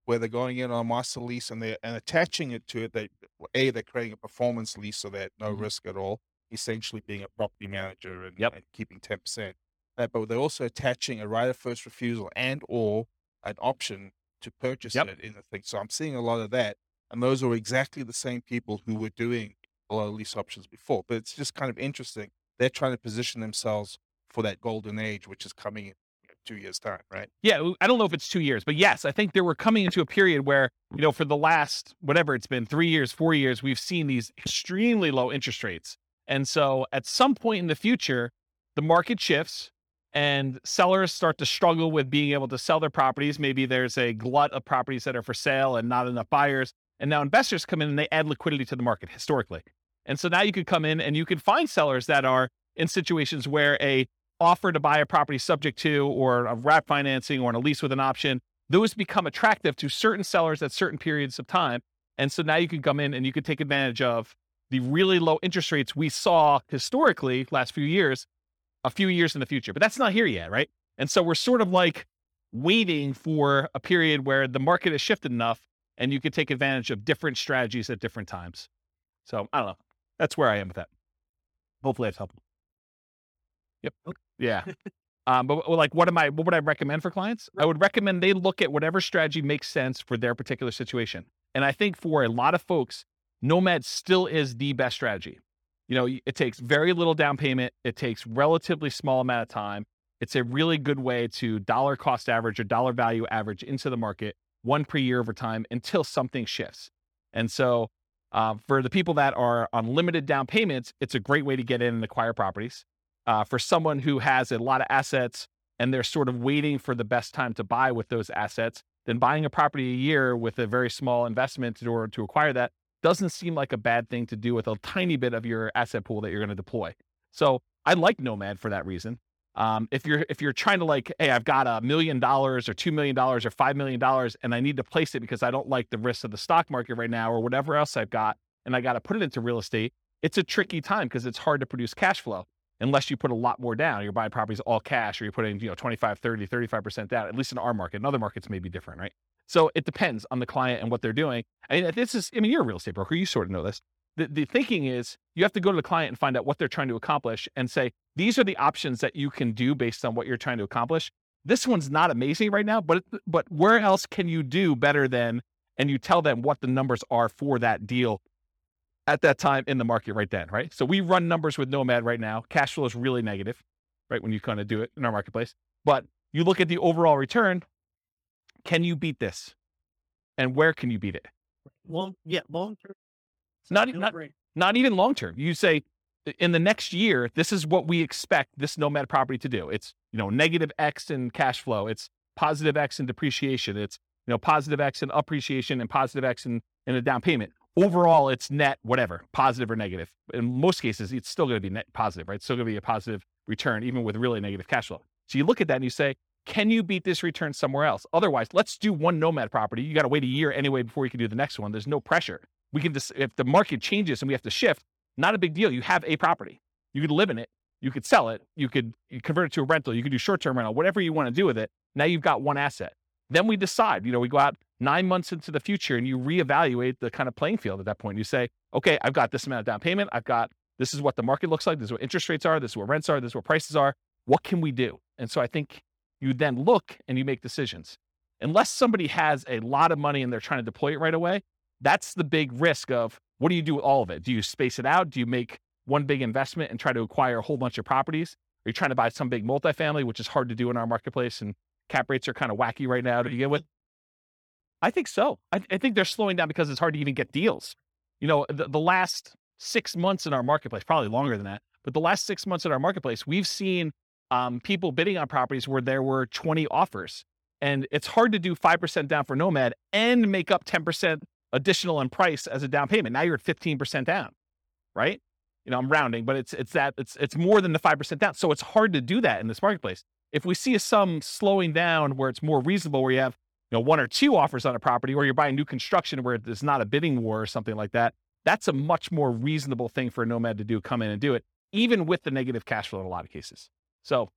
where they're going in on a master lease and they're and attaching it to it. They a they're creating a performance lease so that no Mhm. risk at all, essentially being a property manager and, Yep. and keeping ten percent. That, but they're also attaching a right of first refusal and or an option to purchase Yep. it in the thing. So I'm seeing a lot of that, and those are exactly the same people who were doing a lot of lease options before. But it's just kind of interesting. They're trying to position themselves for that golden age, which is coming in two years' time, right? Yeah, I don't know if it's two years, but yes, I think there we're coming into a period where, you know, for the last whatever it's been, three years, four years, we've seen these extremely low interest rates. And so at some point in the future, the market shifts and sellers start to struggle with being able to sell their properties. Maybe there's a glut of properties that are for sale and not enough buyers. And now investors come in and they add liquidity to the market historically. And so now you could come in and you could find sellers that are in situations where a offer to buy a property subject to or a wrap financing or a lease with an option, those become attractive to certain sellers at certain periods of time. And so now you can come in and you can take advantage of the really low interest rates we saw historically last few years, a few years in the future. But that's not here yet, right? And so we're sort of like waiting for a period where the market has shifted enough and you can take advantage of different strategies at different times. So I don't know. That's where I am with that. Hopefully that's helpful. Yep. Yeah. Um, but like, what am I? What would I recommend for clients? I would recommend they look at whatever strategy makes sense for their particular situation. And I think for a lot of folks, Nomad still is the best strategy. You know, it takes very little down payment. It takes relatively small amount of time. It's a really good way to dollar cost average or dollar value average into the market one per year over time until something shifts. And so, uh, for the people that are on limited down payments, it's a great way to get in and acquire properties uh, for someone who has a lot of assets and they're sort of waiting for the best time to buy with those assets, then buying a property a year with a very small investment in order to acquire that doesn't seem like a bad thing to do with a tiny bit of your asset pool that you're going to deploy. So I like Nomad for that reason. Um, if you're if you're trying to like, hey, I've got a million dollars or two million dollars or five million dollars, and I need to place it because I don't like the risks of the stock market right now or whatever else I've got, and I got to put it into real estate. It's a tricky time because it's hard to produce cash flow unless you put a lot more down. You're buying properties all cash or you're putting, you know, 25, 30, 35% down, at least in our market. In other markets may be different, right? So it depends on the client and what they're doing. I mean, this is, I mean, you're a real estate broker. You sort of know this. The, the thinking is you have to go to the client and find out what they're trying to accomplish and say, these are the options that you can do based on what you're trying to accomplish. This one's not amazing right now, but, but where else can you do better than, and you tell them what the numbers are for that deal at that time in the market right then, right? So we run numbers with Nomad right now. Cash flow is really negative, right? When you kind of do it in our marketplace. But you look at the overall return, can you beat this? And where can you beat it? Long, yeah, long term. It's not, no not, not even long term. You say in the next year, this is what we expect this Nomad property to do. It's, you know, negative X in cash flow. It's positive X in depreciation. It's, you know, positive X in appreciation and positive X in, in a down payment. Overall, it's net whatever, positive or negative. In most cases, it's still going to be net positive, right? It's still going to be a positive return, even with really negative cash flow. So you look at that and you say, can you beat this return somewhere else? Otherwise, let's do one nomad property. You got to wait a year anyway before you can do the next one. There's no pressure. We can just, if the market changes and we have to shift, not a big deal. You have a property. You could live in it. You could sell it. You could convert it to a rental. You could do short term rental, whatever you want to do with it. Now you've got one asset. Then we decide, you know, we go out nine months into the future and you reevaluate the kind of playing field at that point. You say, okay, I've got this amount of down payment. I've got this is what the market looks like. This is what interest rates are. This is what rents are. This is what prices are. What can we do? And so I think you then look and you make decisions. Unless somebody has a lot of money and they're trying to deploy it right away, that's the big risk of what do you do with all of it? Do you space it out? Do you make one big investment and try to acquire a whole bunch of properties? Are you trying to buy some big multifamily, which is hard to do in our marketplace and cap rates are kind of wacky right now to begin with? I think so. I, I think they're slowing down because it's hard to even get deals. You know, the, the last six months in our marketplace, probably longer than that, but the last six months in our marketplace, we've seen um, people bidding on properties where there were 20 offers. And it's hard to do 5% down for Nomad and make up 10% additional in price as a down payment. Now you're at 15% down, right? You know, I'm rounding, but it's it's that it's it's more than the 5% down. So it's hard to do that in this marketplace. If we see some slowing down where it's more reasonable, where you have you know one or two offers on a property, or you're buying new construction where there's not a bidding war or something like that, that's a much more reasonable thing for a nomad to do. Come in and do it, even with the negative cash flow in a lot of cases. So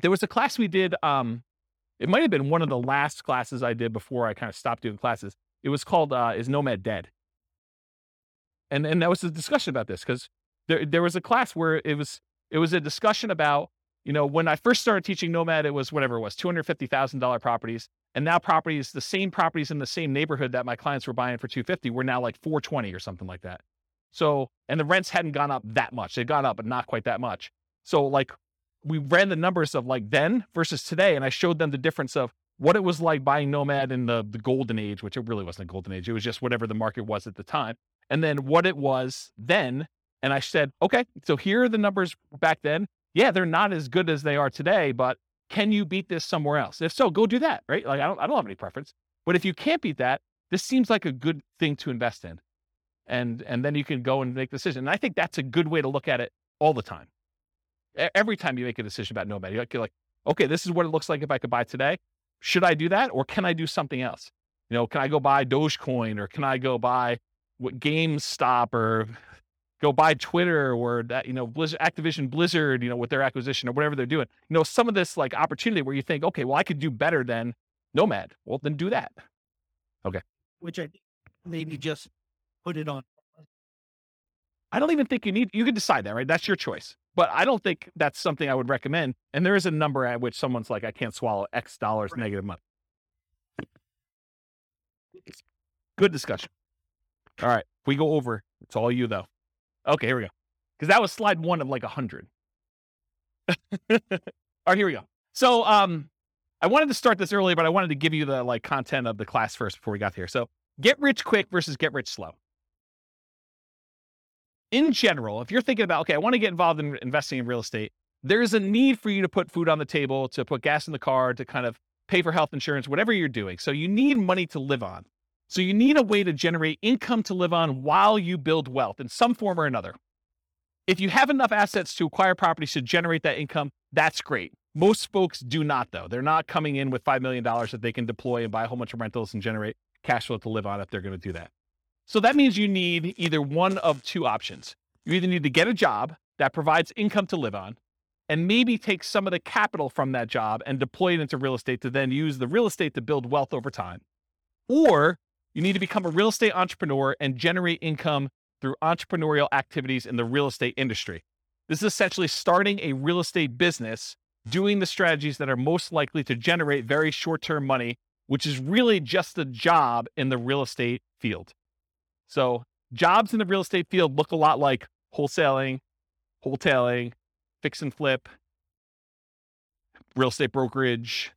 there was a class we did. Um, it might have been one of the last classes I did before I kind of stopped doing classes. It was called uh, "Is Nomad Dead?" And and that was a discussion about this because there there was a class where it was it was a discussion about you know when I first started teaching Nomad, it was whatever it was two hundred fifty thousand dollar properties, and now properties the same properties in the same neighborhood that my clients were buying for two fifty were now like four twenty or something like that. So and the rents hadn't gone up that much; they'd gone up, but not quite that much. So like we ran the numbers of like then versus today, and I showed them the difference of what it was like buying Nomad in the the golden age, which it really wasn't a golden age. It was just whatever the market was at the time, and then what it was then. And I said, okay, so here are the numbers back then. Yeah, they're not as good as they are today, but can you beat this somewhere else? If so, go do that, right? Like I don't I don't have any preference. But if you can't beat that, this seems like a good thing to invest in. And and then you can go and make the decision. And I think that's a good way to look at it all the time every time you make a decision about Nomad, you're like, okay, this is what it looks like if I could buy today. Should I do that or can I do something else? You know, can I go buy Dogecoin or can I go buy what GameStop or go buy Twitter or that, you know, Blizzard, Activision Blizzard, you know, with their acquisition or whatever they're doing. You know, some of this like opportunity where you think, okay, well, I could do better than Nomad. Well, then do that. Okay. Which I maybe just put it on. I don't even think you need, you can decide that, right? That's your choice. But I don't think that's something I would recommend. And there is a number at which someone's like, I can't swallow X dollars right. negative money. Good discussion. All right. If We go over. It's all you though. Okay, here we go. Because that was slide one of like a hundred. all right, here we go. So um I wanted to start this earlier, but I wanted to give you the like content of the class first before we got here. So get rich quick versus get rich slow in general, if you're thinking about, okay, I want to get involved in investing in real estate, there's a need for you to put food on the table, to put gas in the car, to kind of pay for health insurance, whatever you're doing. So you need money to live on. So you need a way to generate income to live on while you build wealth in some form or another. If you have enough assets to acquire properties to generate that income, that's great. Most folks do not, though. They're not coming in with $5 million that they can deploy and buy a whole bunch of rentals and generate cash flow to live on if they're going to do that. So that means you need either one of two options. You either need to get a job that provides income to live on and maybe take some of the capital from that job and deploy it into real estate to then use the real estate to build wealth over time. Or you need to become a real estate entrepreneur and generate income through entrepreneurial activities in the real estate industry. This is essentially starting a real estate business, doing the strategies that are most likely to generate very short term money, which is really just a job in the real estate field. So jobs in the real estate field look a lot like wholesaling, wholetailing, fix and flip, real estate brokerage,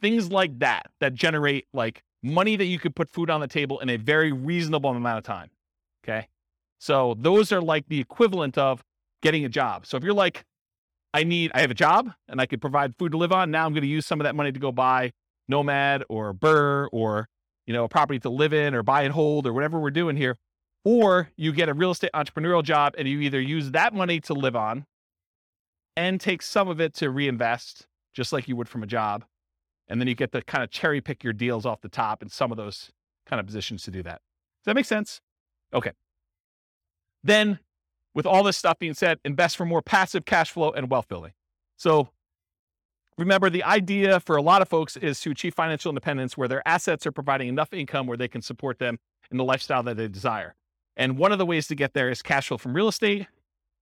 things like that that generate like money that you could put food on the table in a very reasonable amount of time. Okay. So those are like the equivalent of getting a job. So if you're like, I need, I have a job and I could provide food to live on. Now I'm going to use some of that money to go buy Nomad or BRRRR or you know, a property to live in or buy and hold or whatever we're doing here. Or you get a real estate entrepreneurial job and you either use that money to live on and take some of it to reinvest just like you would from a job. And then you get to kind of cherry pick your deals off the top in some of those kind of positions to do that. Does that make sense? Okay. Then, with all this stuff being said, invest for more passive cash flow and wealth building. So, remember the idea for a lot of folks is to achieve financial independence where their assets are providing enough income where they can support them in the lifestyle that they desire. And one of the ways to get there is cash flow from real estate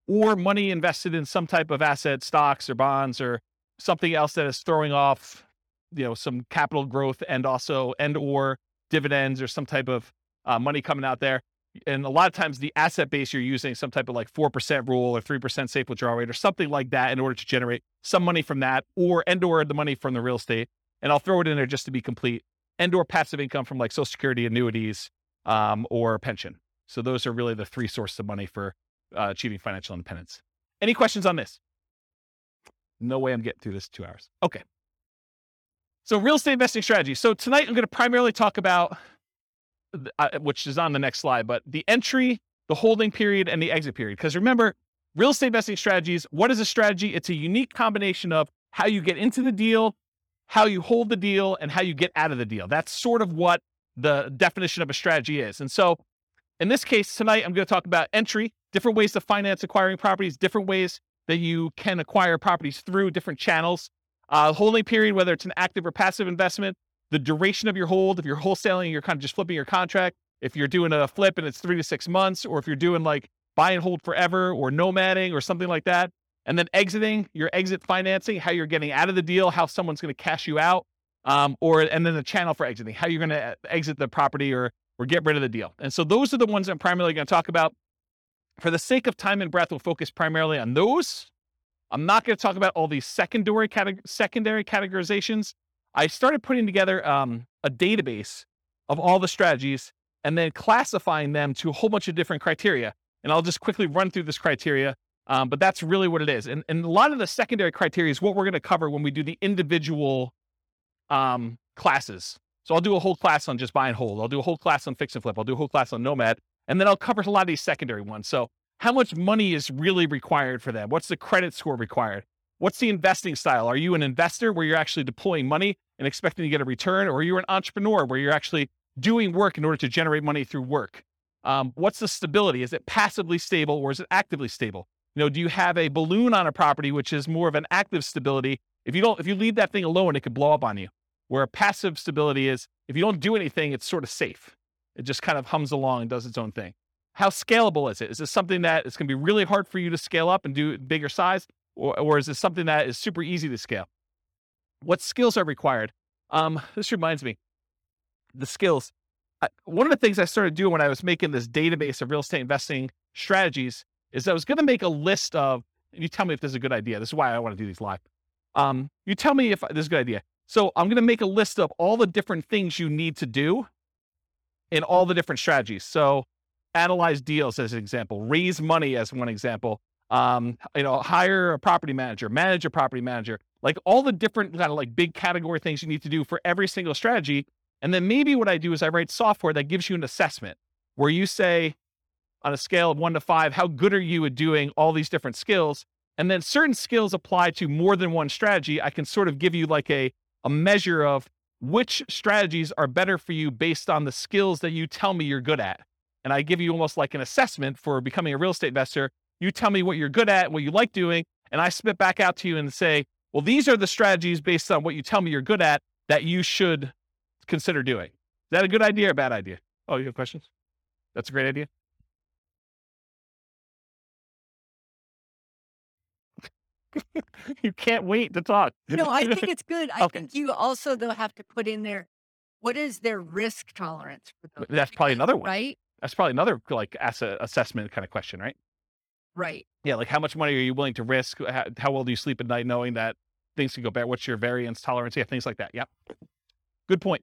or money invested in some type of asset, stocks or bonds or something else that is throwing off, you know, some capital growth and also and or dividends or some type of uh, money coming out there. And a lot of times the asset base you're using some type of like 4% rule or 3% safe withdrawal rate or something like that in order to generate some money from that or and or the money from the real estate. And I'll throw it in there just to be complete and or passive income from like social security annuities um, or pension. So those are really the three sources of money for uh, achieving financial independence. Any questions on this? No way I'm getting through this two hours. Okay. So real estate investing strategy. So tonight I'm going to primarily talk about, uh, which is on the next slide, but the entry, the holding period, and the exit period. Because remember, real estate investing strategies. What is a strategy? It's a unique combination of how you get into the deal, how you hold the deal, and how you get out of the deal. That's sort of what the definition of a strategy is. And so in this case, tonight, I'm going to talk about entry, different ways to finance acquiring properties, different ways that you can acquire properties through different channels. Uh, holding period, whether it's an active or passive investment, the duration of your hold, if you're wholesaling, you're kind of just flipping your contract. If you're doing a flip and it's three to six months, or if you're doing like buy and hold forever or nomading or something like that. And then exiting, your exit financing, how you're getting out of the deal, how someone's going to cash you out, um, or and then the channel for exiting, how you're going to uh, exit the property or or get rid of the deal. And so those are the ones I'm primarily going to talk about. For the sake of time and breath, we'll focus primarily on those. I'm not going to talk about all these secondary secondary categorizations. I started putting together um, a database of all the strategies and then classifying them to a whole bunch of different criteria. And I'll just quickly run through this criteria. Um, but that's really what it is. And, and a lot of the secondary criteria is what we're going to cover when we do the individual um, classes. So I'll do a whole class on just buy and hold. I'll do a whole class on fix and flip. I'll do a whole class on nomad. And then I'll cover a lot of these secondary ones. So how much money is really required for them? What's the credit score required? What's the investing style? Are you an investor where you're actually deploying money and expecting to get a return? Or are you an entrepreneur where you're actually doing work in order to generate money through work? Um, what's the stability? Is it passively stable or is it actively stable? You know, do you have a balloon on a property, which is more of an active stability? If you don't, if you leave that thing alone, it could blow up on you. Where passive stability is, if you don't do anything, it's sort of safe. It just kind of hums along and does its own thing. How scalable is it? Is this something that is going to be really hard for you to scale up and do bigger size? Or, or is this something that is super easy to scale? What skills are required? Um, this reminds me, the skills. One of the things I started doing when I was making this database of real estate investing strategies is I was going to make a list of, and you tell me if this is a good idea. This is why I want to do these live. Um, you tell me if this is a good idea. So I'm going to make a list of all the different things you need to do in all the different strategies. So analyze deals as an example, raise money as one example, um, you know, hire a property manager, manage a property manager, like all the different kind of like big category things you need to do for every single strategy. And then maybe what I do is I write software that gives you an assessment where you say on a scale of one to five, how good are you at doing all these different skills? And then certain skills apply to more than one strategy. I can sort of give you like a a measure of which strategies are better for you based on the skills that you tell me you're good at. And I give you almost like an assessment for becoming a real estate investor. You tell me what you're good at, what you like doing, and I spit back out to you and say, well, these are the strategies based on what you tell me you're good at that you should consider doing. Is that a good idea or a bad idea? Oh, you have questions? That's a great idea. you can't wait to talk. No, I think it's good. I Okay. think you also though have to put in there what is their risk tolerance for those, That's probably another one. right? That's probably another like asset uh, assessment kind of question, right? Right. Yeah, like how much money are you willing to risk? How, how well do you sleep at night knowing that things can go bad? What's your variance tolerance? Yeah, things like that. Yep. Good point.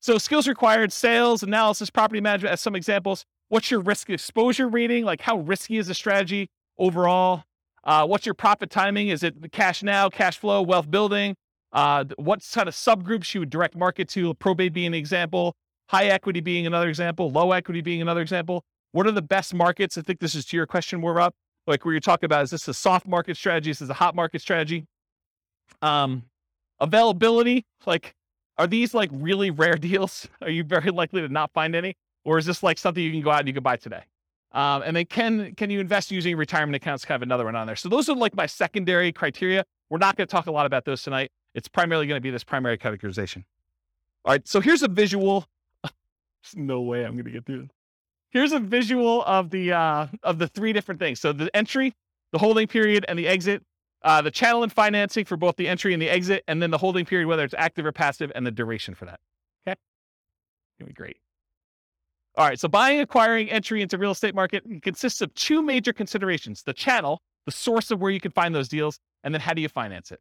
So skills required, sales, analysis, property management as some examples. What's your risk exposure rating? Like how risky is the strategy overall? Uh, what's your profit timing? Is it cash now, cash flow, wealth building? Uh, what kind of subgroups you would direct market to? Probate being an example, high equity being another example, low equity being another example. What are the best markets? I think this is to your question more up, like where you're talking about is this a soft market strategy? Is this a hot market strategy? Um, availability, like, are these like really rare deals? Are you very likely to not find any, or is this like something you can go out and you can buy today? Um, and then can can you invest using retirement accounts? Kind of another one on there. So those are like my secondary criteria. We're not going to talk a lot about those tonight. It's primarily going to be this primary categorization. All right. So here's a visual. There's no way I'm going to get through. Here's a visual of the uh, of the three different things. So the entry, the holding period, and the exit. Uh, the channel and financing for both the entry and the exit, and then the holding period, whether it's active or passive, and the duration for that. Okay, gonna be great. All right, so buying, acquiring, entry into real estate market consists of two major considerations: the channel, the source of where you can find those deals, and then how do you finance it?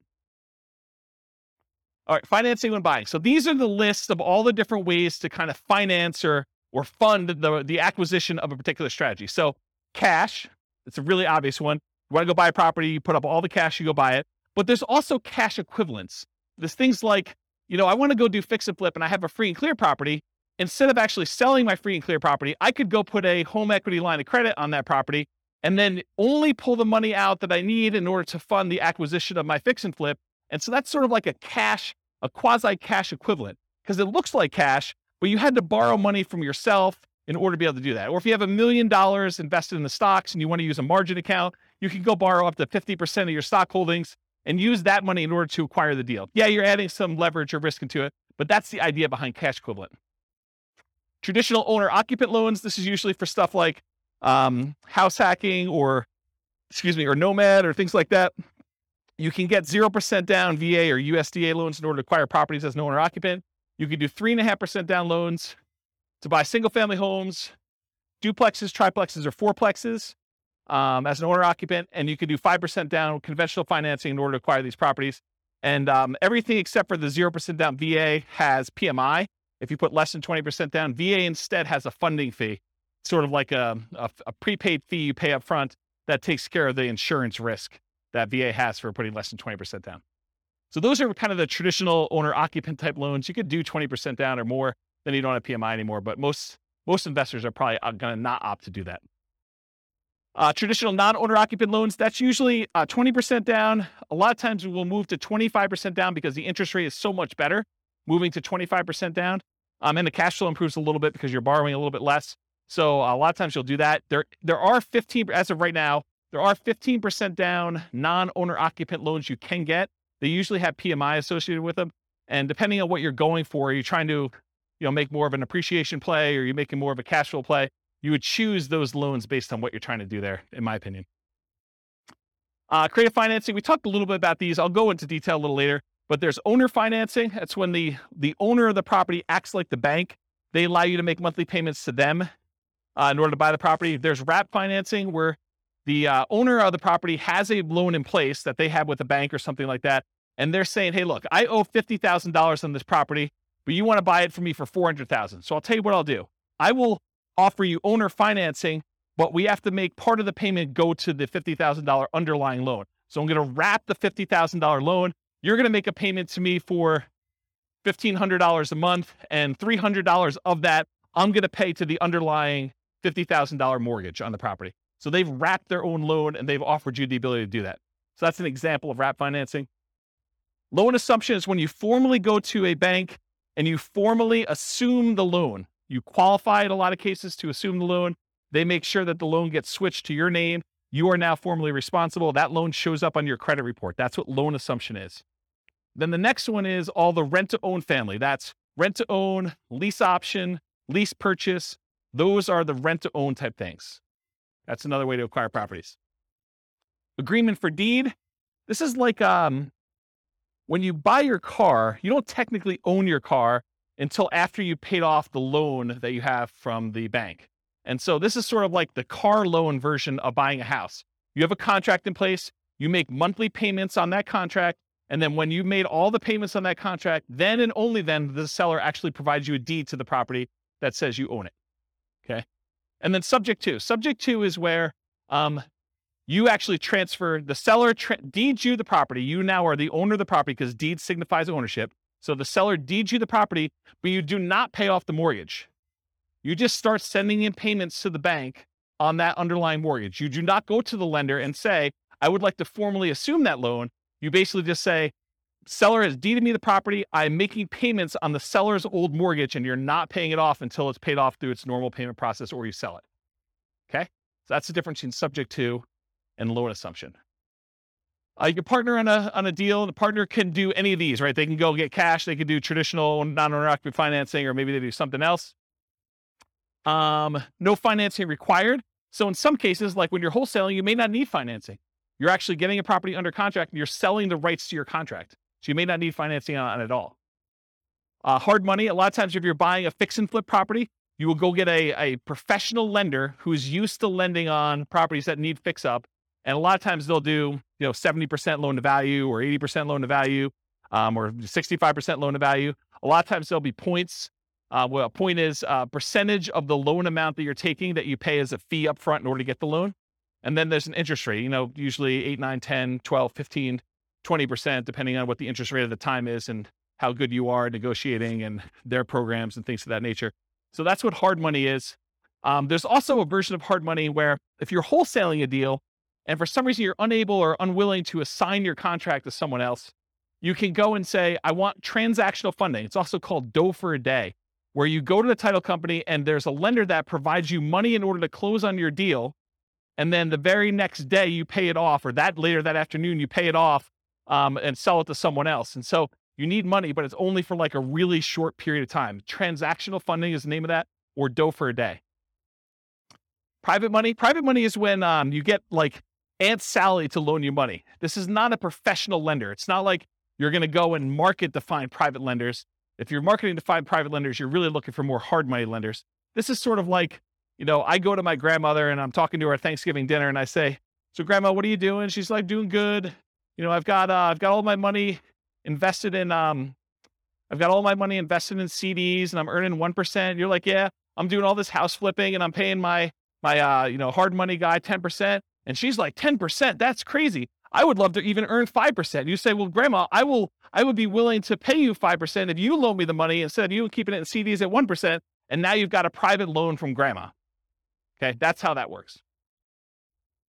All right, financing when buying. So these are the lists of all the different ways to kind of finance or or fund the the acquisition of a particular strategy. So cash, it's a really obvious one. You want to go buy a property, you put up all the cash, you go buy it. But there's also cash equivalents. There's things like, you know, I want to go do fix and flip and I have a free and clear property. Instead of actually selling my free and clear property, I could go put a home equity line of credit on that property and then only pull the money out that I need in order to fund the acquisition of my fix and flip. And so that's sort of like a cash, a quasi cash equivalent because it looks like cash, but you had to borrow money from yourself in order to be able to do that. Or if you have a million dollars invested in the stocks and you want to use a margin account, you can go borrow up to 50% of your stock holdings and use that money in order to acquire the deal. Yeah, you're adding some leverage or risk into it, but that's the idea behind cash equivalent. Traditional owner occupant loans, this is usually for stuff like um, house hacking or, excuse me, or nomad or things like that. You can get 0% down VA or USDA loans in order to acquire properties as an owner occupant. You can do 3.5% down loans to buy single family homes, duplexes, triplexes, or fourplexes um, as an owner occupant, and you can do 5% down conventional financing in order to acquire these properties. And um, everything except for the 0% down VA has PMI. If you put less than 20% down, VA instead has a funding fee, sort of like a, a, a prepaid fee you pay up front that takes care of the insurance risk that VA has for putting less than 20% down. So those are kind of the traditional owner occupant type loans. You could do 20% down or more, then you don't have PMI anymore. But most most investors are probably uh, going to not opt to do that. Uh, traditional non-owner occupant loans, that's usually uh, 20% down. A lot of times we will move to 25% down because the interest rate is so much better, moving to 25% down. Um, and the cash flow improves a little bit because you're borrowing a little bit less. So a lot of times you'll do that. There, there are 15, as of right now, there are 15% down non-owner occupant loans you can get. They usually have PMI associated with them. And depending on what you're going for, you're you trying to, you know, make more of an appreciation play or you're making more of a cash flow play? You would choose those loans based on what you're trying to do there, in my opinion. Uh, creative financing, we talked a little bit about these. I'll go into detail a little later, but there's owner financing. That's when the, the owner of the property acts like the bank. They allow you to make monthly payments to them uh, in order to buy the property. There's wrap financing, where the uh, owner of the property has a loan in place that they have with a bank or something like that. And they're saying, hey, look, I owe $50,000 on this property, but you want to buy it from me for 400000 So I'll tell you what I'll do. I will offer you owner financing, but we have to make part of the payment go to the $50,000 underlying loan. So I'm going to wrap the $50,000 loan. You're going to make a payment to me for $1,500 a month, and $300 of that I'm going to pay to the underlying $50,000 mortgage on the property. So they've wrapped their own loan and they've offered you the ability to do that. So that's an example of wrap financing. Loan assumption is when you formally go to a bank and you formally assume the loan. You qualify in a lot of cases to assume the loan. They make sure that the loan gets switched to your name. You are now formally responsible. That loan shows up on your credit report. That's what loan assumption is. Then the next one is all the rent to own family. That's rent to own, lease option, lease purchase. Those are the rent to own type things. That's another way to acquire properties. Agreement for deed. This is like um, when you buy your car, you don't technically own your car until after you paid off the loan that you have from the bank. And so this is sort of like the car loan version of buying a house. You have a contract in place, you make monthly payments on that contract, and then when you made all the payments on that contract, then and only then the seller actually provides you a deed to the property that says you own it. Okay. And then subject to. Subject to is where um, you actually transfer the seller tra- deeds you the property. You now are the owner of the property because deed signifies ownership. So the seller deeds you the property, but you do not pay off the mortgage. You just start sending in payments to the bank on that underlying mortgage. You do not go to the lender and say, I would like to formally assume that loan. You basically just say, seller has deeded me the property. I'm making payments on the seller's old mortgage, and you're not paying it off until it's paid off through its normal payment process or you sell it. Okay. So that's the difference between subject to and loan assumption. Uh, you can partner on a on a deal, the partner can do any of these, right? They can go get cash, they can do traditional non-owner financing, or maybe they do something else. Um, no financing required. So in some cases, like when you're wholesaling, you may not need financing. You're actually getting a property under contract and you're selling the rights to your contract. So you may not need financing on it at all. Uh, hard money, a lot of times if you're buying a fix and flip property, you will go get a, a professional lender who's used to lending on properties that need fix up. And a lot of times they'll do, you know, 70% loan to value or 80% loan to value um, or 65% loan to value. A lot of times there'll be points. Uh, well, a point is a uh, percentage of the loan amount that you're taking that you pay as a fee up front in order to get the loan. And then there's an interest rate, you know, usually 8, 9, 10, 12, 15, 20%, depending on what the interest rate at the time is and how good you are negotiating and their programs and things of that nature. So that's what hard money is. Um, there's also a version of hard money where if you're wholesaling a deal and for some reason you're unable or unwilling to assign your contract to someone else, you can go and say, I want transactional funding. It's also called dough for a day, where you go to the title company and there's a lender that provides you money in order to close on your deal. And then the very next day you pay it off, or that later that afternoon you pay it off um, and sell it to someone else. And so you need money, but it's only for like a really short period of time. Transactional funding is the name of that, or dough for a day. Private money. Private money is when um, you get like Aunt Sally to loan you money. This is not a professional lender. It's not like you're going to go and market to find private lenders. If you're marketing to find private lenders, you're really looking for more hard money lenders. This is sort of like, you know, I go to my grandmother and I'm talking to her at Thanksgiving dinner and I say, "So, Grandma, what are you doing?" She's like, "Doing good. You know, I've got uh, I've got all my money invested in um I've got all my money invested in CDs and I'm earning 1%. You're like, "Yeah, I'm doing all this house flipping and I'm paying my my uh, you know, hard money guy 10%." And she's like, "10%? That's crazy. I would love to even earn 5%." You say, "Well, grandma, I will I would be willing to pay you 5% if you loan me the money instead of you keeping it in CDs at 1%, and now you've got a private loan from grandma." Okay? That's how that works.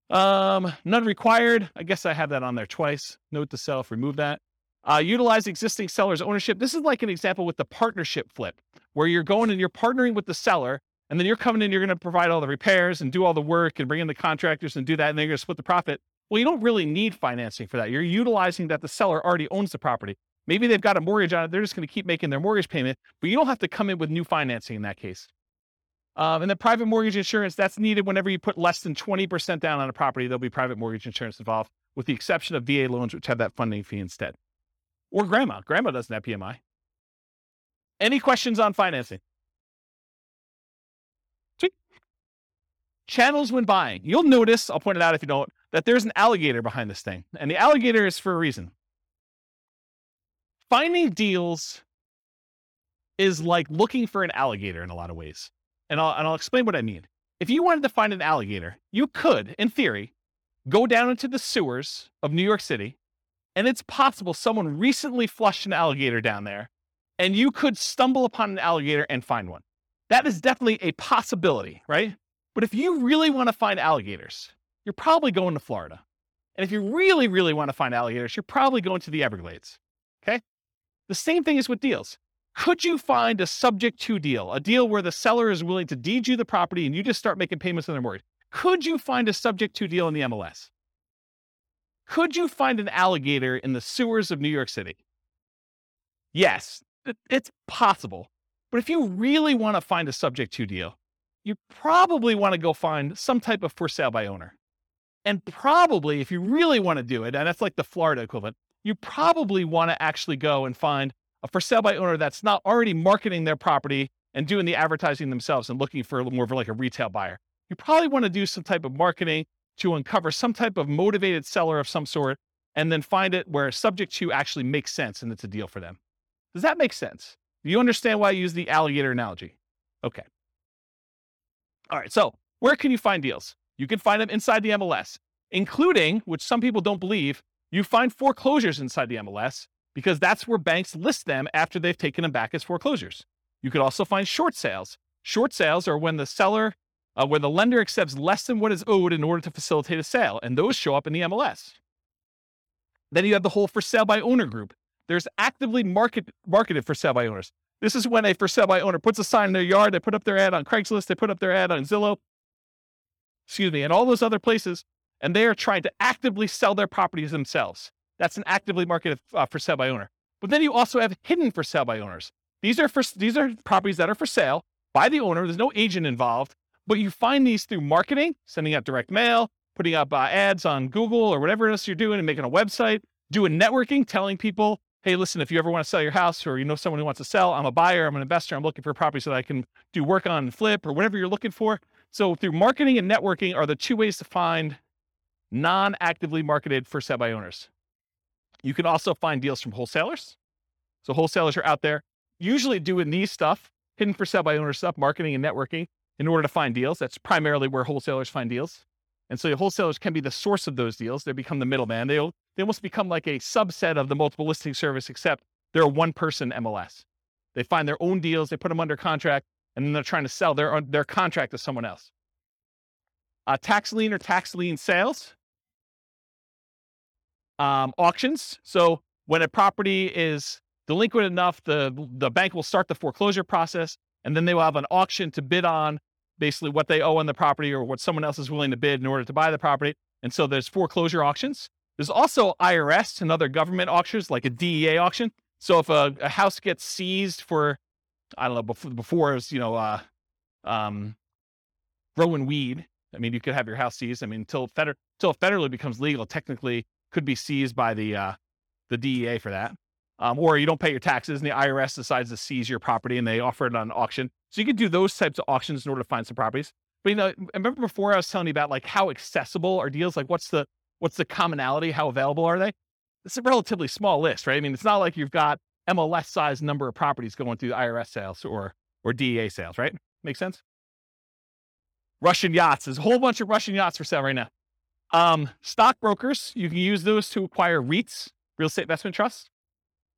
Um, none required. I guess I have that on there twice. Note to self, remove that. Uh, utilize existing seller's ownership. This is like an example with the partnership flip, where you're going and you're partnering with the seller, and then you're coming in, you're going to provide all the repairs and do all the work and bring in the contractors and do that, and then you're going to split the profit. Well, you don't really need financing for that. You're utilizing that the seller already owns the property. Maybe they've got a mortgage on it. They're just going to keep making their mortgage payment, but you don't have to come in with new financing in that case. Um, and then private mortgage insurance, that's needed whenever you put less than 20% down on a property, there'll be private mortgage insurance involved, with the exception of VA loans, which have that funding fee instead. Or grandma. Grandma doesn't have PMI. Any questions on financing? Channels when buying. You'll notice, I'll point it out if you don't, that there's an alligator behind this thing. And the alligator is for a reason. Finding deals is like looking for an alligator in a lot of ways. And I'll, and I'll explain what I mean. If you wanted to find an alligator, you could, in theory, go down into the sewers of New York City and it's possible someone recently flushed an alligator down there, and you could stumble upon an alligator and find one. That is definitely a possibility, right? But if you really want to find alligators, you're probably going to Florida. And if you really, really want to find alligators, you're probably going to the Everglades. Okay? The same thing is with deals. Could you find a subject to deal, a deal where the seller is willing to deed you the property and you just start making payments on their mortgage? Could you find a subject to deal in the MLS? Could you find an alligator in the sewers of New York City? Yes, it's possible. But if you really want to find a subject to deal, you probably want to go find some type of for sale by owner. And probably, if you really want to do it, and that's like the Florida equivalent, you probably want to actually go and find a for sale by owner that's not already marketing their property and doing the advertising themselves and looking for more of like a retail buyer. You probably want to do some type of marketing to uncover some type of motivated seller of some sort and then find it where subject to actually makes sense and it's a deal for them. Does that make sense? Do you understand why I use the alligator analogy? Okay. All right. So, where can you find deals? You can find them inside the MLS, including, which some people don't believe, you find foreclosures inside the MLS because that's where banks list them after they've taken them back as foreclosures. You could also find short sales. Short sales are when the seller uh, where the lender accepts less than what is owed in order to facilitate a sale, and those show up in the MLS. Then you have the whole for sale by owner group. there's actively market marketed for sale by owners. This is when a for sale by owner puts a sign in their yard, they put up their ad on Craigslist, they put up their ad on Zillow, excuse me, and all those other places, and they are trying to actively sell their properties themselves. That's an actively marketed uh, for sale by owner. But then you also have hidden for sale by owners. These are for these are properties that are for sale by the owner. There's no agent involved, but you find these through marketing, sending out direct mail, putting up uh, ads on Google or whatever else you're doing, and making a website, doing networking, telling people, hey, listen, if you ever want to sell your house or you know someone who wants to sell, I'm a buyer, I'm an investor, I'm looking for properties that I can do work on and flip or whatever you're looking for. So through marketing and networking are the two ways to find non-actively marketed for sale by owners. You can also find deals from wholesalers. So wholesalers are out there usually doing these stuff, hidden for sale by owner stuff, marketing and networking in order to find deals. That's primarily where wholesalers find deals. And so wholesalers can be the source of those deals. They become the middleman. They they almost become like a subset of the multiple listing service, except they're a one person MLS. They find their own deals, they put them under contract, and then they're trying to sell their their contract to someone else. Uh, tax lien or tax lien sales, um, auctions. So when a property is delinquent enough, the the bank will start the foreclosure process, and then they will have an auction to bid on basically what they owe on the property or what someone else is willing to bid in order to buy the property. And so there's foreclosure auctions. There's also IRS and other government auctions, like a DEA auction. So if a, a house gets seized for, I don't know, before, before it was, you know, uh, um, growing weed. I mean, you could have your house seized. I mean, until feder- federally becomes legal, technically could be seized by the uh, the DEA for that. Um, or you don't pay your taxes and the IRS decides to seize your property and they offer it on auction. So you can do those types of auctions in order to find some properties. But you know, remember before I was telling you about like how accessible are deals, like what's the what's the commonality, how available are they? It's a relatively small list, right? I mean, it's not like you've got MLS size number of properties going through IRS sales or or DEA sales, right? Makes sense? Russian yachts. There's a whole bunch of Russian yachts for sale right now. Um, stockbrokers, you can use those to acquire REITs, real estate investment trusts.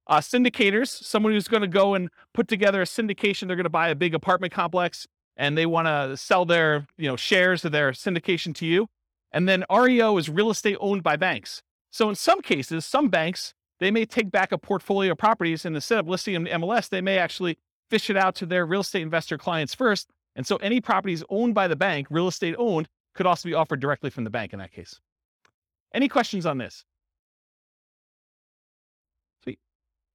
Uh, syndicators, someone who's going to go and put together a syndication. They're going to buy a big apartment complex and they want to sell their, you know, shares of their syndication to you. And then REO is real estate owned by banks. So in some cases, some banks, they may take back a portfolio of properties and instead of listing them in MLS, they may actually fish it out to their real estate investor clients first. And so any properties owned by the bank, real estate owned, could also be offered directly from the bank in that case. Any questions on this? Sweet.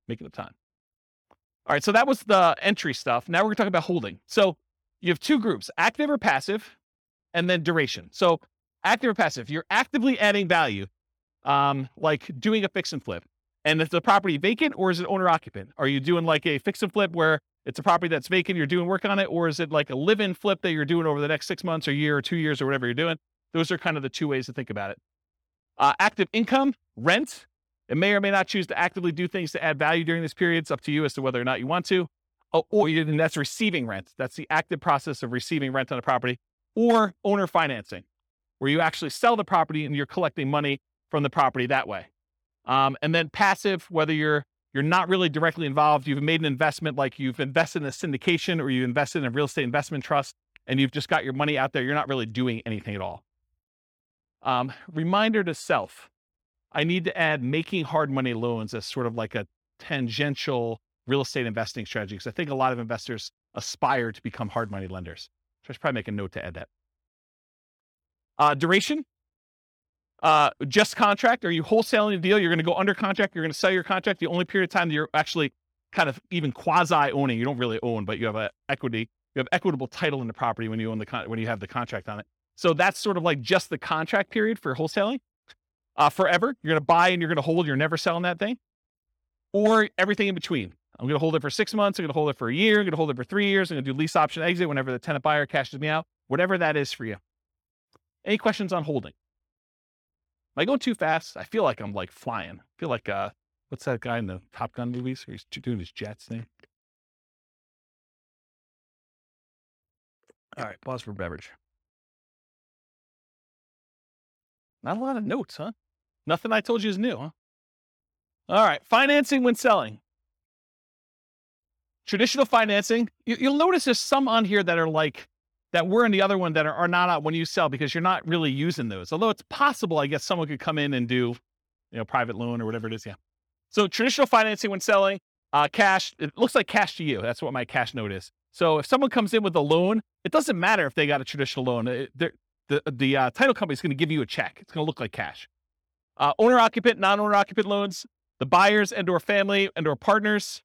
Making up time. All right, so that was the entry stuff. Now we're going to talk about holding. So you have two groups, active or passive, and then duration. So active or passive, you're actively adding value, um, like doing a fix and flip. And is the property vacant or is it owner occupant? Are you doing like a fix and flip where it's a property that's vacant, you're doing work on it, or is it like a live in flip that you're doing over the next six months or year or two years or whatever you're doing? Those are kind of the two ways to think about it. Uh, active income, rent. It may or may not choose to actively do things to add value during this period. It's up to you as to whether or not you want to. Oh, or and that's receiving rent. That's the active process of receiving rent on a property. Or owner financing, where you actually sell the property and you're collecting money from the property that way. Um, and then passive, whether you're you're not really directly involved. You've made an investment like you've invested in a syndication or you invested in a real estate investment trust and you've just got your money out there. You're not really doing anything at all. Um, reminder to self I need to add making hard money loans as sort of like a tangential real estate investing strategy because I think a lot of investors aspire to become hard money lenders. So I should probably make a note to add that. Uh, duration uh, just contract? Are you wholesaling a deal? You're going to go under contract. You're going to sell your contract. The only period of time that you're actually kind of even quasi owning. You don't really own, but you have a equity. You have equitable title in the property when you own the con- when you have the contract on it. So that's sort of like just the contract period for wholesaling. Uh, forever, you're going to buy and you're going to hold. You're never selling that thing, or everything in between. I'm going to hold it for six months. I'm going to hold it for a year. I'm going to hold it for three years. I'm going to do lease option exit whenever the tenant buyer cashes me out. Whatever that is for you. Any questions on holding? Am I going too fast? I feel like I'm like flying. I feel like uh, what's that guy in the Top Gun movies? He's doing his jets thing. All right, pause for beverage. Not a lot of notes, huh? Nothing I told you is new, huh? All right, financing when selling. Traditional financing, you, will notice there's some on here that are like that were in the other one that are, are not out when you sell because you're not really using those. Although it's possible, I guess someone could come in and do, you know, private loan or whatever it is. Yeah. So traditional financing when selling, uh, cash, it looks like cash to you. That's what my cash note is. So if someone comes in with a loan, it doesn't matter if they got a traditional loan. It, the the uh, title company is going to give you a check. It's going to look like cash. Uh, owner occupant, non owner occupant loans, the buyers and or family and or partners,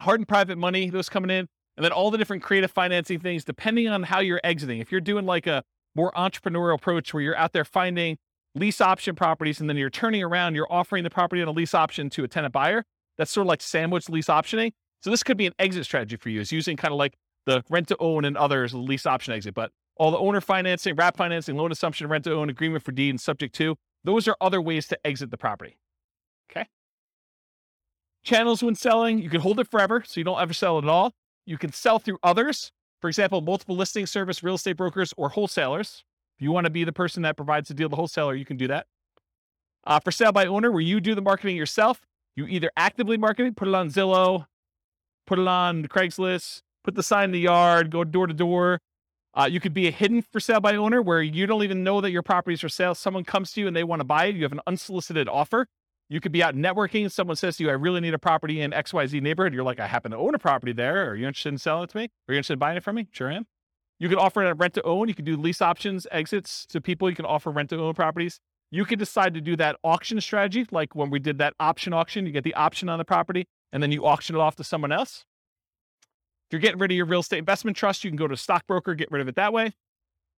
hard and private money, those coming in, and then all the different creative financing things, depending on how you're exiting. If you're doing like a more entrepreneurial approach where you're out there finding lease option properties and then you're turning around, you're offering the property on a lease option to a tenant buyer, that's sort of like sandwich lease optioning. So this could be an exit strategy for you, is using kind of like the rent to own and others lease option exit. But all the owner financing, wrap financing, loan assumption, rent to own, agreement for deed, and subject to, those are other ways to exit the property. Okay. Channels when selling, you can hold it forever, so you don't ever sell it at all. You can sell through others, for example, multiple listing service, real estate brokers, or wholesalers. If you want to be the person that provides the deal, the wholesaler, you can do that. Uh, for sale by owner, where you do the marketing yourself, you either actively market it, put it on Zillow, put it on Craigslist, put the sign in the yard, go door to door. Uh, you could be a hidden for sale by owner where you don't even know that your property is for sale. Someone comes to you and they want to buy it. You have an unsolicited offer. You could be out networking. Someone says to you, I really need a property in XYZ neighborhood. You're like, I happen to own a property there. Are you interested in selling it to me? Are you interested in buying it from me? Sure am. You could offer it rent to own. You could do lease options, exits to people. You can offer rent to own properties. You could decide to do that auction strategy, like when we did that option auction, you get the option on the property and then you auction it off to someone else. If you're getting rid of your real estate investment trust, you can go to a stockbroker, get rid of it that way.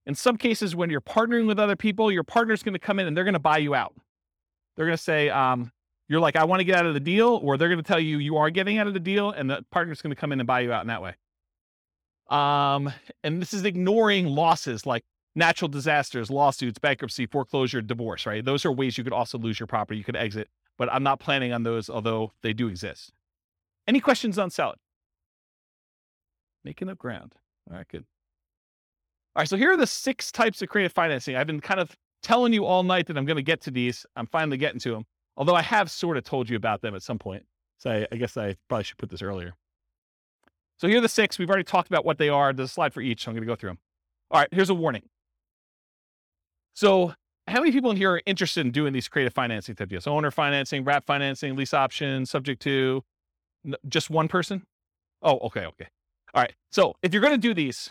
In some cases, when you're partnering with other people, your partner's going to come in and they're going to buy you out. They're going to say, um, you're like, I want to get out of the deal, or they're going to tell you you are getting out of the deal, and the partner's going to come in and buy you out in that way. Um, and this is ignoring losses like natural disasters, lawsuits, bankruptcy, foreclosure, divorce, right? Those are ways you could also lose your property. You could exit, but I'm not planning on those, although they do exist. Any questions on selling? Making up ground. All right, good. All right, so here are the six types of creative financing. I've been kind of telling you all night that I'm going to get to these. I'm finally getting to them, although I have sort of told you about them at some point. So I, I guess I probably should put this earlier. So here are the six. We've already talked about what they are. There's a slide for each, so I'm going to go through them. All right, here's a warning. So, how many people in here are interested in doing these creative financing type deals? Owner financing, wrap financing, lease option, subject to just one person? Oh, okay, okay. All right. So, if you're going to do these,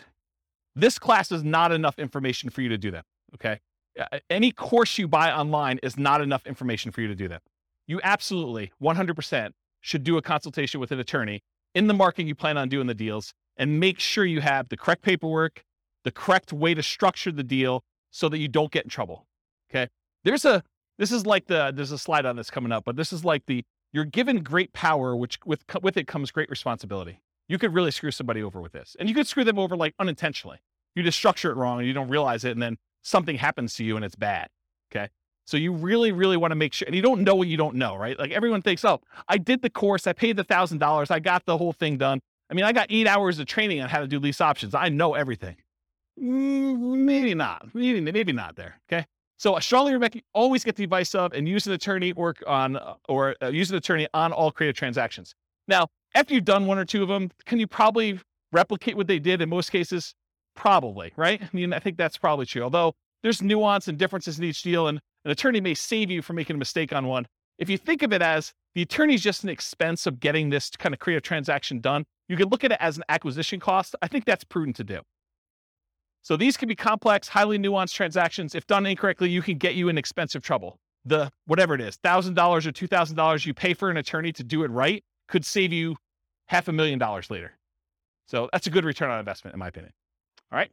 this class is not enough information for you to do them. Okay. Any course you buy online is not enough information for you to do that. You absolutely 100% should do a consultation with an attorney in the market you plan on doing the deals and make sure you have the correct paperwork, the correct way to structure the deal so that you don't get in trouble. Okay. There's a, this is like the, there's a slide on this coming up, but this is like the, you're given great power, which with, with it comes great responsibility. You could really screw somebody over with this. And you could screw them over like unintentionally. You just structure it wrong and you don't realize it. And then something happens to you and it's bad. Okay. So you really, really want to make sure, and you don't know what you don't know, right? Like everyone thinks, oh, I did the course, I paid the thousand dollars, I got the whole thing done. I mean, I got eight hours of training on how to do lease options. I know everything. Mm, maybe not. Maybe, maybe not there. Okay. So I strongly recommend always get the advice of and use an attorney work on or uh, use an attorney on all creative transactions. Now, after you've done one or two of them, can you probably replicate what they did in most cases? Probably, right? I mean, I think that's probably true. Although there's nuance and differences in each deal, and an attorney may save you from making a mistake on one. If you think of it as the attorney is just an expense of getting this kind of creative transaction done, you can look at it as an acquisition cost. I think that's prudent to do. So these can be complex, highly nuanced transactions. If done incorrectly, you can get you in expensive trouble. The whatever it is, thousand dollars or two thousand dollars you pay for an attorney to do it right could save you half a million dollars later. So that's a good return on investment, in my opinion. All right.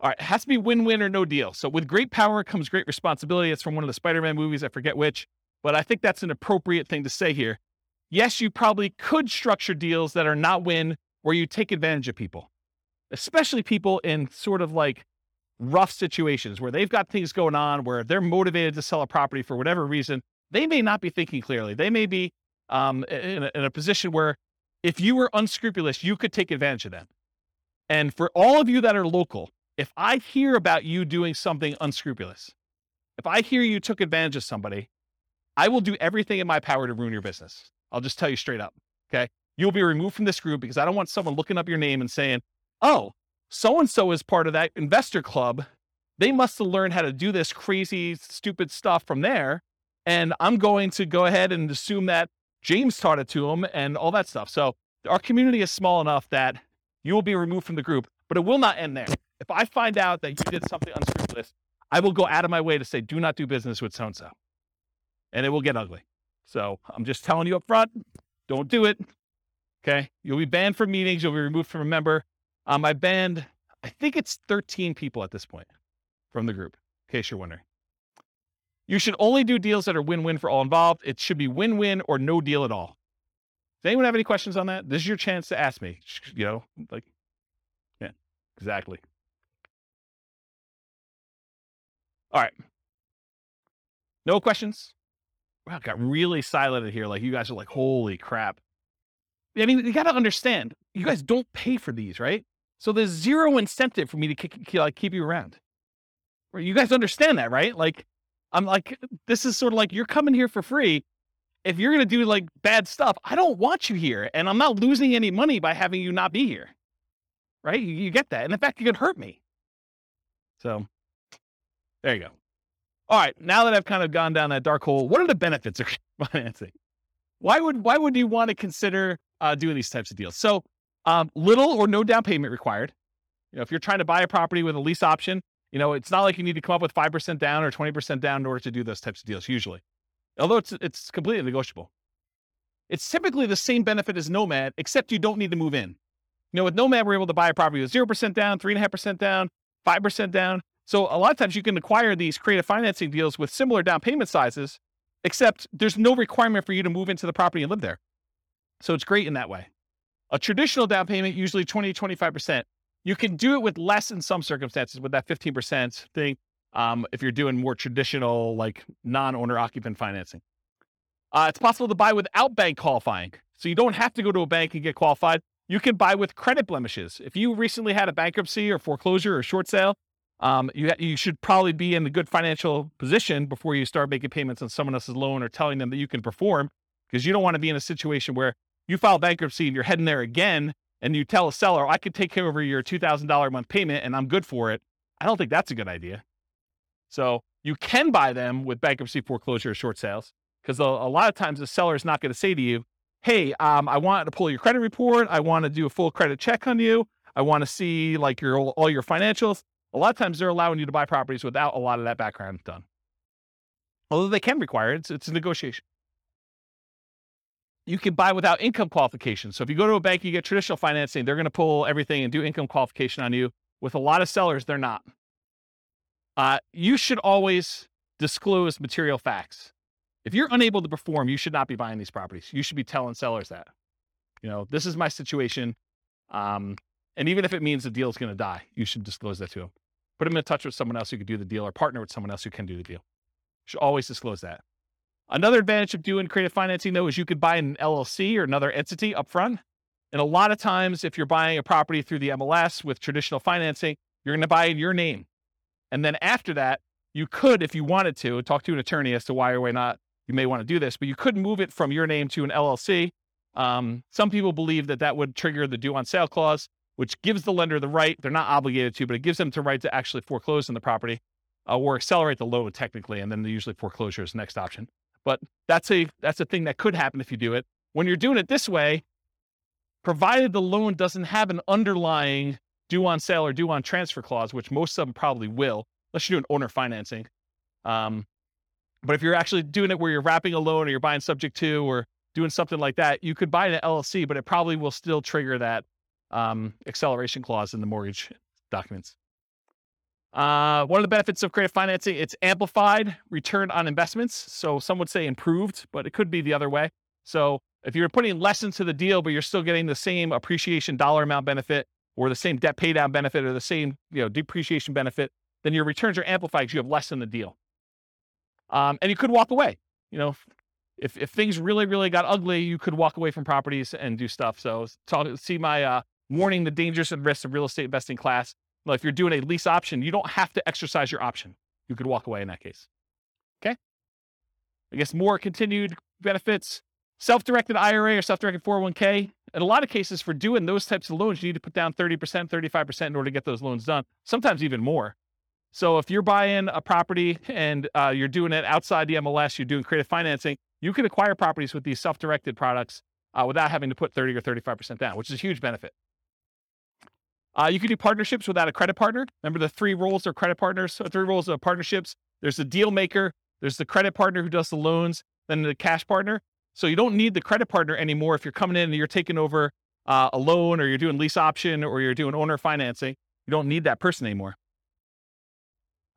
All right, it has to be win-win or no deal. So with great power comes great responsibility. It's from one of the Spider-Man movies, I forget which, but I think that's an appropriate thing to say here. Yes, you probably could structure deals that are not win where you take advantage of people, especially people in sort of like rough situations where they've got things going on where they're motivated to sell a property for whatever reason. They may not be thinking clearly. They may be um, in, a, in a position where if you were unscrupulous, you could take advantage of them. And for all of you that are local, if I hear about you doing something unscrupulous, if I hear you took advantage of somebody, I will do everything in my power to ruin your business. I'll just tell you straight up. Okay. You'll be removed from this group because I don't want someone looking up your name and saying, oh, so and so is part of that investor club. They must have learned how to do this crazy, stupid stuff from there. and I'm going to go ahead and assume that James taught it to him and all that stuff. So our community is small enough that you will be removed from the group, but it will not end there. If I find out that you did something unscrupulous, I will go out of my way to say, do not do business with so and so. And it will get ugly. So I'm just telling you up front, don't do it. Okay. You'll be banned from meetings. You'll be removed from a member. Um, I banned, I think it's 13 people at this point from the group, in case you're wondering. You should only do deals that are win win for all involved. It should be win win or no deal at all. Does anyone have any questions on that? This is your chance to ask me. You know, like, yeah, exactly. All right. No questions? Wow, got really silent here. Like, you guys are like, holy crap. I mean, you got to understand, you guys don't pay for these, right? So there's zero incentive for me to keep, like, keep you around. You guys understand that, right? Like, I'm like, this is sort of like you're coming here for free. If you're going to do like bad stuff, I don't want you here. And I'm not losing any money by having you not be here. Right? You, you get that. And in fact, you could hurt me. So there you go. All right. Now that I've kind of gone down that dark hole, what are the benefits of financing? Why would why would you want to consider uh, doing these types of deals? So um, little or no down payment required. You know, if you're trying to buy a property with a lease option, you know, it's not like you need to come up with 5% down or 20% down in order to do those types of deals usually. Although it's it's completely negotiable. It's typically the same benefit as Nomad, except you don't need to move in. You know, with Nomad, we're able to buy a property with 0% down, 3.5% down, 5% down. So a lot of times you can acquire these creative financing deals with similar down payment sizes, except there's no requirement for you to move into the property and live there. So it's great in that way. A traditional down payment, usually 20 to 25%. You can do it with less in some circumstances with that 15% thing. Um, if you're doing more traditional, like non owner occupant financing, uh, it's possible to buy without bank qualifying. So you don't have to go to a bank and get qualified. You can buy with credit blemishes. If you recently had a bankruptcy or foreclosure or short sale, um, you, ha- you should probably be in a good financial position before you start making payments on someone else's loan or telling them that you can perform because you don't want to be in a situation where you file bankruptcy and you're heading there again and you tell a seller, I could take care of your $2,000 a month payment and I'm good for it, I don't think that's a good idea. So you can buy them with bankruptcy, foreclosure, or short sales because a, lot of times the seller is not going to say to you, Hey, um, I want to pull your credit report. I want to do a full credit check on you. I want to see like your all your financials. A lot of times they're allowing you to buy properties without a lot of that background done. Although they can require it, it's, it's a negotiation you can buy without income qualification. So if you go to a bank, you get traditional financing, they're going to pull everything and do income qualification on you. With a lot of sellers, they're not. Uh, you should always disclose material facts. If you're unable to perform, you should not be buying these properties. You should be telling sellers that. You know, this is my situation. Um, and even if it means the deal is going to die, you should disclose that to them. Put them in touch with someone else who can do the deal or partner with someone else who can do the deal. You should always disclose that. Another advantage of doing creative financing, though, is you could buy an LLC or another entity up front. And a lot of times, if you're buying a property through the MLS with traditional financing, you're going to buy in your name. And then after that, you could, if you wanted to, talk to an attorney as to why or why not you may want to do this, but you could move it from your name to an LLC. Um, some people believe that that would trigger the due on sale clause, which gives the lender the right, they're not obligated to, but it gives them the right to actually foreclose on the property uh, or accelerate the loan technically. And then usually foreclosure is the next option. But that's a that's a thing that could happen if you do it. When you're doing it this way, provided the loan doesn't have an underlying due on sale or due on transfer clause, which most of them probably will, unless you're doing owner financing. Um, but if you're actually doing it where you're wrapping a loan or you're buying subject to or doing something like that, you could buy an LLC, but it probably will still trigger that um, acceleration clause in the mortgage documents. Uh, one of the benefits of creative financing, it's amplified return on investments. So some would say improved, but it could be the other way. So if you're putting less into the deal, but you're still getting the same appreciation dollar amount benefit or the same debt paydown benefit or the same you know depreciation benefit, then your returns are amplified because you have less in the deal. Um, and you could walk away. You know, if if things really really got ugly, you could walk away from properties and do stuff. So talk, see my uh, warning the dangers and risks of real estate investing class. Well, if you're doing a lease option, you don't have to exercise your option. You could walk away in that case. Okay. I guess more continued benefits, self-directed IRA or self-directed 401k. In a lot of cases, for doing those types of loans, you need to put down 30%, 35% in order to get those loans done. Sometimes even more. So if you're buying a property and uh, you're doing it outside the MLS, you're doing creative financing, you can acquire properties with these self-directed products uh, without having to put 30 or 35% down, which is a huge benefit. Uh, you can do partnerships without a credit partner. Remember the three roles of credit partners, so three roles of partnerships. There's the deal maker, there's the credit partner who does the loans, then the cash partner. So you don't need the credit partner anymore if you're coming in and you're taking over uh, a loan or you're doing lease option or you're doing owner financing. You don't need that person anymore.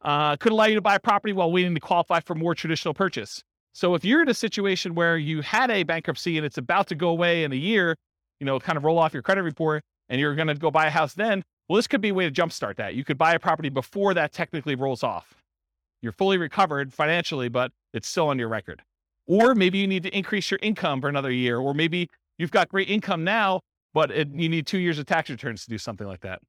Uh, could allow you to buy a property while waiting to qualify for more traditional purchase. So if you're in a situation where you had a bankruptcy and it's about to go away in a year, you know, kind of roll off your credit report and you're going to go buy a house then, well, this could be a way to jumpstart that. You could buy a property before that technically rolls off. You're fully recovered financially, but it's still on your record. Or maybe you need to increase your income for another year, or maybe you've got great income now, but it, you need two years of tax returns to do something like that.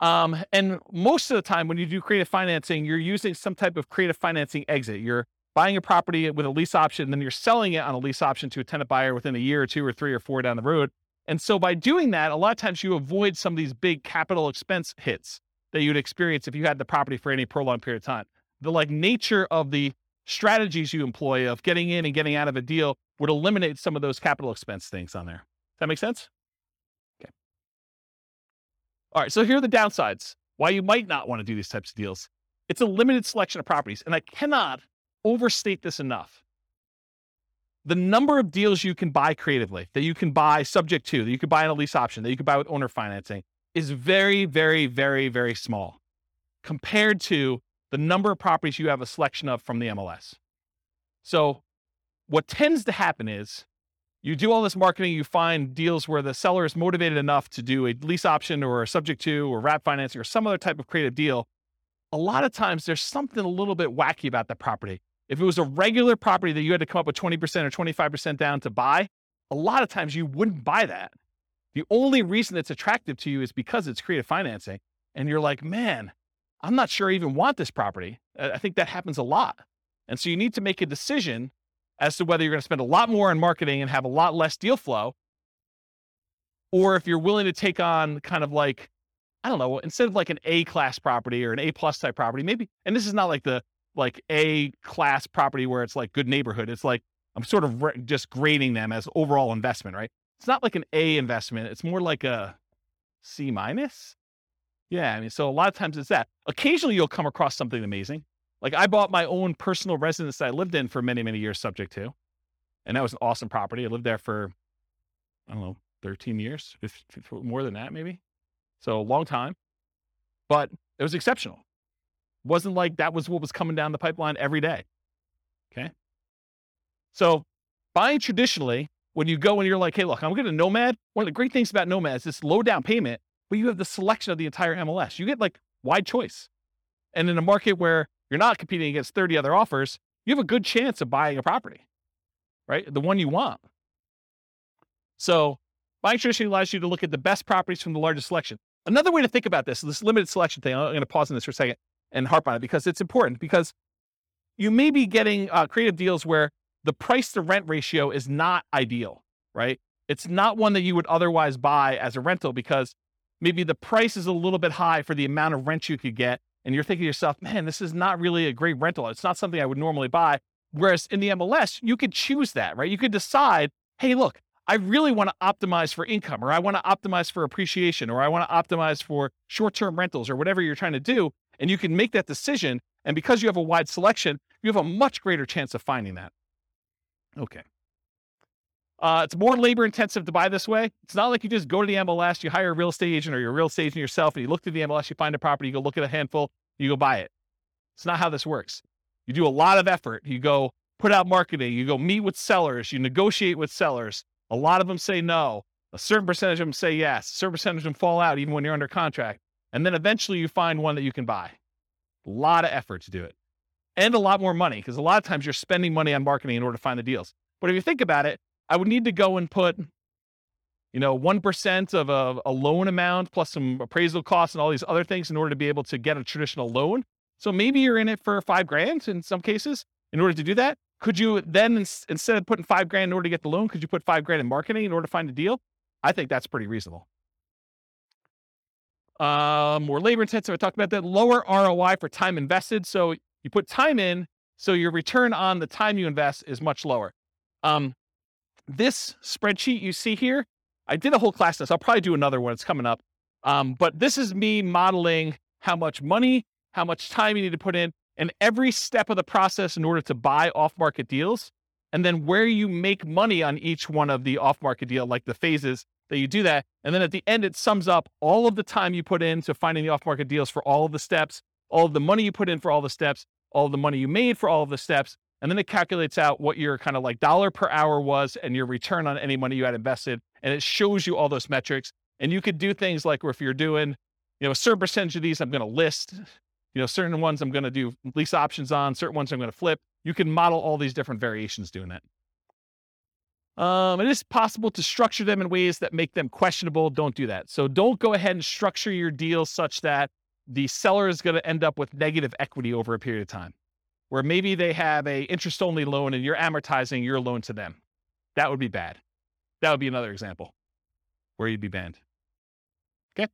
Um, and most of the time, when you do creative financing, you're using some type of creative financing exit. You're buying a property with a lease option, then you're selling it on a lease option to a tenant buyer within a year or two or three or four down the road. And so by doing that, a lot of times you avoid some of these big capital expense hits that you'd experience if you had the property for any prolonged period of time. The like nature of the strategies you employ of getting in and getting out of a deal would eliminate some of those capital expense things on there. Does that make sense? Okay. All right. So here are the downsides. Why you might not want to do these types of deals. It's a limited selection of properties. And I cannot overstate this enough. The number of deals you can buy creatively, that you can buy subject to, that you can buy on a lease option, that you can buy with owner financing, is very, very, very, very small compared to the number of properties you have a selection of from the MLS. So, what tends to happen is you do all this marketing, you find deals where the seller is motivated enough to do a lease option or a subject to or wrap financing or some other type of creative deal. A lot of times there's something a little bit wacky about that property. If it was a regular property that you had to come up with 20% or 25% down to buy, a lot of times you wouldn't buy that. The only reason it's attractive to you is because it's creative financing. And you're like, man, I'm not sure I even want this property. I think that happens a lot. And so you need to make a decision as to whether you're going to spend a lot more on marketing and have a lot less deal flow, or if you're willing to take on kind of like, I don't know, instead of like an A class property or an A plus type property, maybe, and this is not like the like A class property where it's like good neighborhood. It's like I'm sort of re- just grading them as overall investment, right? It's not like an A investment. It's more like a C minus. Yeah, I mean, so a lot of times it's that. Occasionally you'll come across something amazing. Like I bought my own personal residence that I lived in for many, many years, subject to, and that was an awesome property. I lived there for, I don't know, 13 years, more than that, maybe. So a long time, but it was exceptional wasn't like that was what was coming down the pipeline every day. Okay. So buying traditionally, when you go and you're like, hey, look, I'm going to Nomad. One of the great things about Nomad is this low down payment, but you have the selection of the entire MLS. You get like wide choice. And in a market where you're not competing against 30 other offers, you have a good chance of buying a property, right? The one you want. So buying traditionally allows you to look at the best properties from the largest selection. Another way to think about this, this limited selection thing, I'm going to pause on this for a second and harp on it because it's important because you may be getting uh, creative deals where the price to rent ratio is not ideal, right? It's not one that you would otherwise buy as a rental because maybe the price is a little bit high for the amount of rent you could get. And you're thinking to yourself, man, this is not really a great rental. It's not something I would normally buy. Whereas in the MLS, you could choose that, right? You could decide, hey, look, I really want to optimize for income, or I want to optimize for appreciation, or I want to optimize for short term rentals, or whatever you're trying to do. And you can make that decision. And because you have a wide selection, you have a much greater chance of finding that. Okay. Uh, it's more labor intensive to buy this way. It's not like you just go to the MLS, you hire a real estate agent or you're a real estate agent yourself, and you look through the MLS, you find a property, you go look at a handful, you go buy it. It's not how this works. You do a lot of effort. You go put out marketing, you go meet with sellers, you negotiate with sellers. A lot of them say no. A certain percentage of them say yes. A certain percentage of them fall out even when you're under contract. And then eventually you find one that you can buy. A lot of effort to do it and a lot more money because a lot of times you're spending money on marketing in order to find the deals. But if you think about it, I would need to go and put, you know, 1% of a, a loan amount plus some appraisal costs and all these other things in order to be able to get a traditional loan. So maybe you're in it for five grand in some cases. In order to do that, could you then, instead of putting five grand in order to get the loan, could you put five grand in marketing in order to find a deal? I think that's pretty reasonable. uh, more labor intensive. I talked about that. Lower ROI for time invested. So you put time in, so your return on the time you invest is much lower. Um, this spreadsheet you see here, I did a whole class on this. I'll probably do another one. It's coming up. Um, but this is me modeling how much money, how much time you need to put in, and every step of the process in order to buy off market deals. And then where you make money on each one of the off market deal, like the phases that you do that. And then at the end, it sums up all of the time you put into finding the off market deals for all of the steps, all of the money you put in for all the steps, all the money you made for all of the steps. And then it calculates out what your kind of like dollar per hour was and your return on any money you had invested. And it shows you all those metrics. And you could do things like if you're doing, you know, a certain percentage of these I'm going to list, you know, certain ones I'm going to do lease options on, certain ones I'm going to flip. You can model all these different variations doing that. Um, it is possible to structure them in ways that make them questionable. Don't do that. So don't go ahead and structure your deal such that the seller is going to end up with negative equity over a period of time, where maybe they have a interest only loan and you're amortizing your loan to them. That would be bad. That would be another example where you'd be banned. Okay.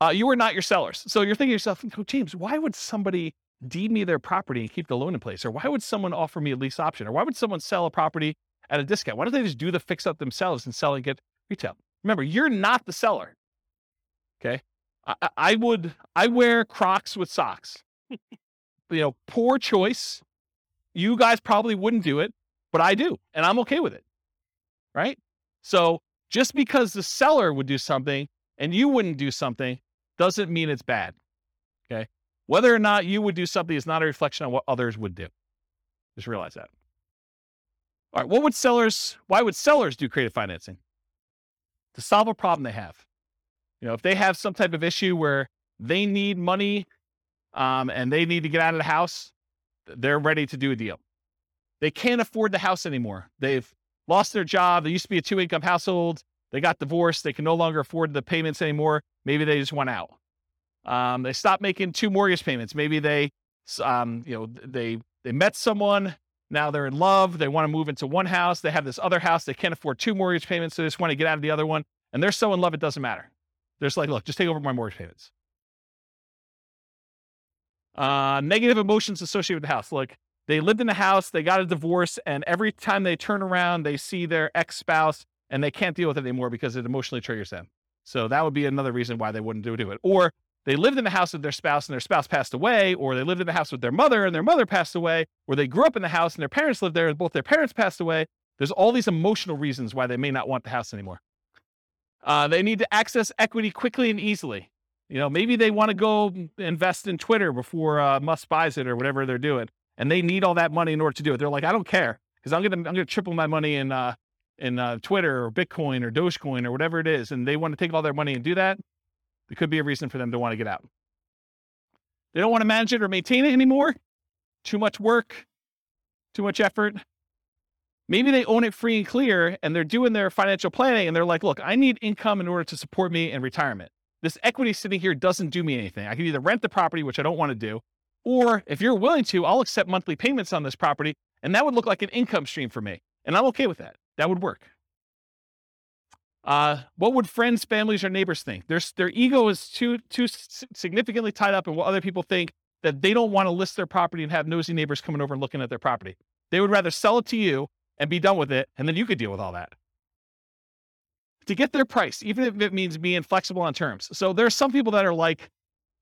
Uh, you are not your sellers. So you're thinking to yourself, oh, James, why would somebody deed me their property and keep the loan in place? Or why would someone offer me a lease option? Or why would someone sell a property at a discount? Why don't they just do the fix up themselves and sell and get retail? Remember, you're not the seller. Okay. I, I would, I wear Crocs with socks. you know, poor choice. You guys probably wouldn't do it, but I do, and I'm okay with it. Right. So just because the seller would do something and you wouldn't do something doesn't mean it's bad. Okay. Whether or not you would do something is not a reflection on what others would do. Just realize that. All right. What would sellers, why would sellers do creative financing? To solve a problem they have. You know, if they have some type of issue where they need money um, and they need to get out of the house, they're ready to do a deal. They can't afford the house anymore. They've lost their job. They used to be a two income household. They got divorced. They can no longer afford the payments anymore. Maybe they just went out. Um, they stopped making two mortgage payments. Maybe they, um, you know, they they met someone. Now they're in love. They want to move into one house. They have this other house. They can't afford two mortgage payments. So they just want to get out of the other one. And they're so in love, it doesn't matter. They're just like, look, just take over my mortgage payments. Uh, negative emotions associated with the house. Like they lived in the house, they got a divorce, and every time they turn around, they see their ex spouse and they can't deal with it anymore because it emotionally triggers them. So that would be another reason why they wouldn't do, it. Or they lived in the house with their spouse and their spouse passed away, or they lived in the house with their mother and their mother passed away, or they grew up in the house and their parents lived there and both their parents passed away. There's all these emotional reasons why they may not want the house anymore. Uh, they need to access equity quickly and easily. You know, maybe they want to go invest in Twitter before uh, Musk buys it or whatever they're doing, and they need all that money in order to do it. They're like, I don't care because I'm gonna I'm gonna triple my money in uh, in uh, Twitter or Bitcoin or Dogecoin or whatever it is, and they want to take all their money and do that. There could be a reason for them to want to get out. They don't want to manage it or maintain it anymore. Too much work, too much effort. Maybe they own it free and clear and they're doing their financial planning and they're like, look, I need income in order to support me in retirement. This equity sitting here doesn't do me anything. I can either rent the property, which I don't want to do, or if you're willing to, I'll accept monthly payments on this property and that would look like an income stream for me. And I'm okay with that. That would work. Uh, what would friends, families, or neighbors think? Their, their ego is too too significantly tied up in what other people think that they don't want to list their property and have nosy neighbors coming over and looking at their property. They would rather sell it to you and be done with it, and then you could deal with all that. To get their price, even if it means being flexible on terms. So there are some people that are like,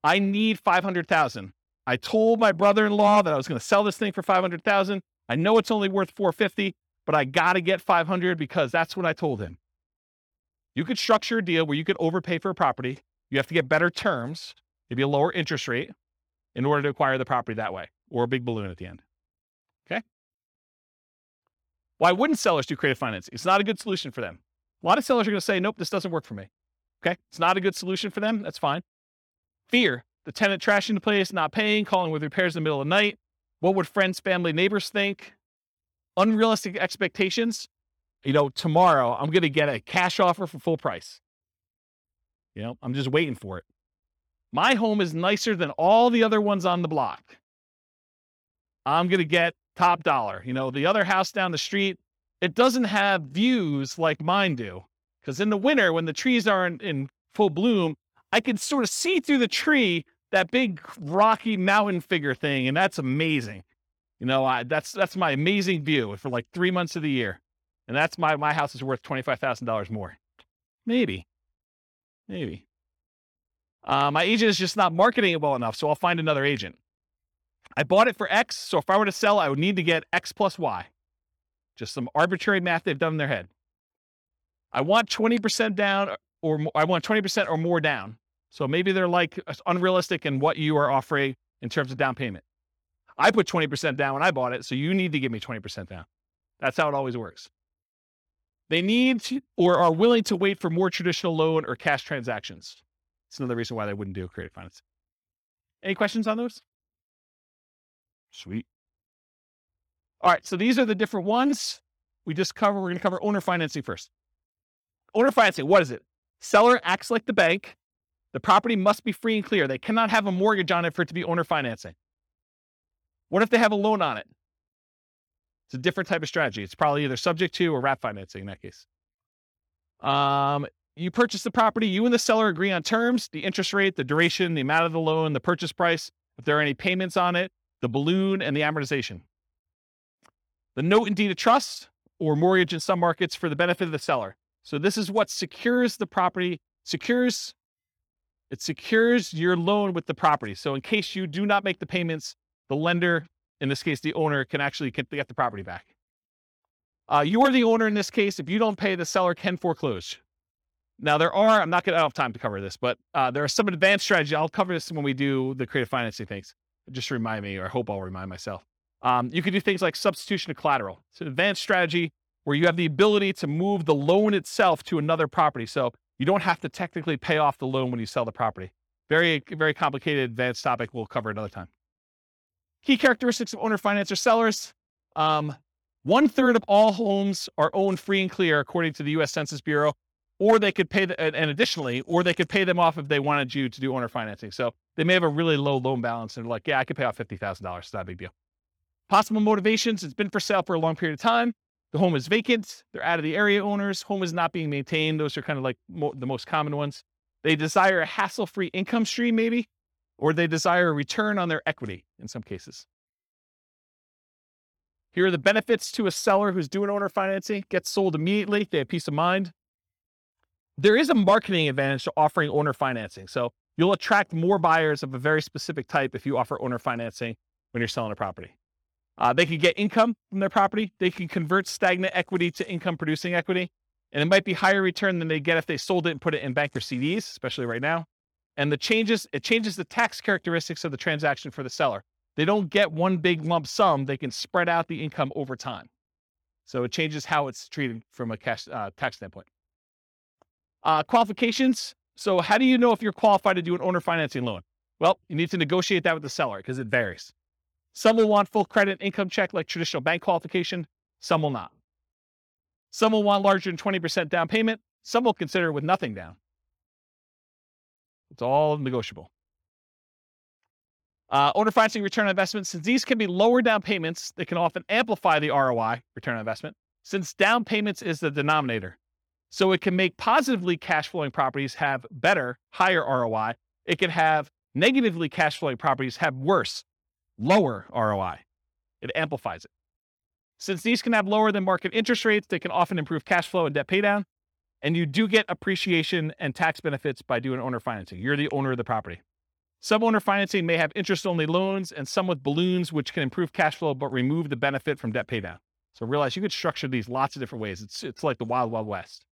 I need 500,000. I told my brother-in-law that I was going to sell this thing for 500,000. I know it's only worth 450, but I got to get 500 because that's what I told him. You could structure a deal where you could overpay for a property. You have to get better terms, maybe a lower interest rate in order to acquire the property that way or a big balloon at the end. Okay. Why wouldn't sellers do creative financing? It's not a good solution for them. A lot of sellers are going to say, nope, this doesn't work for me. Okay. It's not a good solution for them. That's fine. Fear, the tenant trashing the place, not paying, calling with repairs in the middle of the night. What would friends, family, neighbors think? Unrealistic expectations. You know, tomorrow I'm going to get a cash offer for full price. You know, I'm just waiting for it. My home is nicer than all the other ones on the block. I'm going to get top dollar. You know, the other house down the street, it doesn't have views like mine do. Because in the winter, when the trees aren't in full bloom, I can sort of see through the tree that big rocky mountain figure thing, and that's amazing. You know, I, that's that's my amazing view for like three months of the year, and that's my my house is worth twenty five thousand dollars more, maybe, maybe. Uh, my agent is just not marketing it well enough, so I'll find another agent. I bought it for X, so if I were to sell, I would need to get X plus Y. Just some arbitrary math they've done in their head. I want 20% down uh, or I want 20% or more down. So maybe they're like unrealistic in what you are offering in terms of down payment. I put 20% down when I bought it, so you need to give me 20% down. That's how it always works. They need to, or are willing to wait for more traditional loan or cash transactions. It's another reason why they wouldn't do creative finance. Any questions on those? Sweet. All right, so these are the different ones we just cover. We're going to cover owner financing first. Owner financing, what is it? Seller acts like the bank. The property must be free and clear. They cannot have a mortgage on it for it to be owner financing. What if they have a loan on it? It's a different type of strategy. It's probably either subject to or wrap financing in that case. Um, you purchase the property, you and the seller agree on terms, the interest rate, the duration, the amount of the loan, the purchase price, if there are any payments on it, the balloon, and the amortization. The note and deed of trust or mortgage in some markets for the benefit of the seller. So this is what secures the property, secures it secures your loan with the property. So in case you do not make the payments, the lender, in this case the owner, can actually get the property back. Uh, you are the owner in this case. If you don't pay, the seller can foreclose. Now there are, I'm not going to have time to cover this, but uh, there are some advanced strategies. I'll cover this when we do the creative financing things. Just remind me, or I hope I'll remind myself. Um, you can do things like substitution of collateral. It's an advanced strategy where you have the ability to move the loan itself to another property. So you don't have to technically pay off the loan when you sell the property. Very, very complicated, advanced topic. We'll cover another time. Key characteristics of owner finance or sellers. Um, one third of all homes are owned free and clear, according to the U.S. Census Bureau or they could pay the, and additionally, or they could pay them off if they wanted you to do owner financing. So they may have a really low loan balance and like, yeah, I could pay off fifty thousand dollars. It's not a big deal. Possible motivations: It's been for sale for a long period of time. The home is vacant. They're out of the area owners. Home is not being maintained. Those are kind of like mo- the most common ones. They desire a hassle-free income stream, maybe, or they desire a return on their equity in some cases. Here are the benefits to a seller who's doing owner financing. Gets sold immediately. They have peace of mind there is a marketing advantage to offering owner financing. So you'll attract more buyers of a very specific type if you offer owner financing when you're selling a property. Uh, they can get income from their property. They can convert stagnant equity to income producing equity. And it might be higher return than they get if they sold it and put it in bank or CDs, especially right now. And the changes, it changes the tax characteristics of the transaction for the seller. They don't get one big lump sum. They can spread out the income over time. So it changes how it's treated from a cash uh, tax standpoint. Uh, qualifications. So, how do you know if you're qualified to do an owner financing loan? Well, you need to negotiate that with the seller because it varies. Some will want full credit income check like traditional bank qualification, some will not. Some will want larger than 20% down payment, some will consider with nothing down. It's all negotiable. Uh, owner financing return on investment, since these can be lower down payments, they can often amplify the ROI, return on investment, since down payments is the denominator. So it can make positively cash flowing properties have better, higher ROI. It can have negatively cash flowing properties have worse, lower ROI. It amplifies it. Since these can have lower than market interest rates, they can often improve cash flow and debt paydown. And you do get appreciation and tax benefits by doing owner financing. You're the owner of the property. Some owner financing may have interest only loans and some with balloons, which can improve cash flow but remove the benefit from debt paydown. So realize you could structure these lots of different ways. It's, it's like the wild, wild west.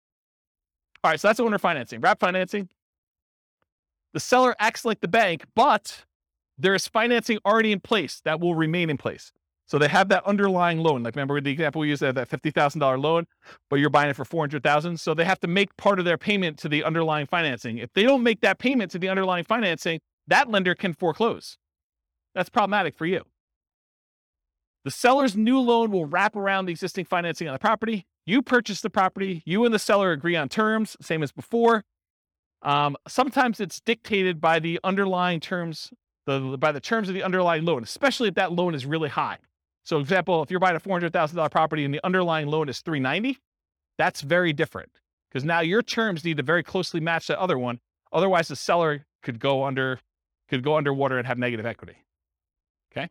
All right, so that's owner financing. Wrap financing. The seller acts like the bank, but there is financing already in place that will remain in place. So they have that underlying loan. Like remember the example we used that fifty thousand dollar loan, but you're buying it for four hundred thousand. So they have to make part of their payment to the underlying financing. If they don't make that payment to the underlying financing, that lender can foreclose. That's problematic for you. The seller's new loan will wrap around the existing financing on the property. You purchase the property, you and the seller agree on terms, same as before. Um, sometimes it's dictated by the underlying terms, the, by the terms of the underlying loan, especially if that loan is really high. So, example, if you're buying a four hundred thousand dollar property and the underlying loan is three ninety, that's very different because now your terms need to very closely match that other one, Otherwise, the seller could go under could go underwater and have negative equity. Okay.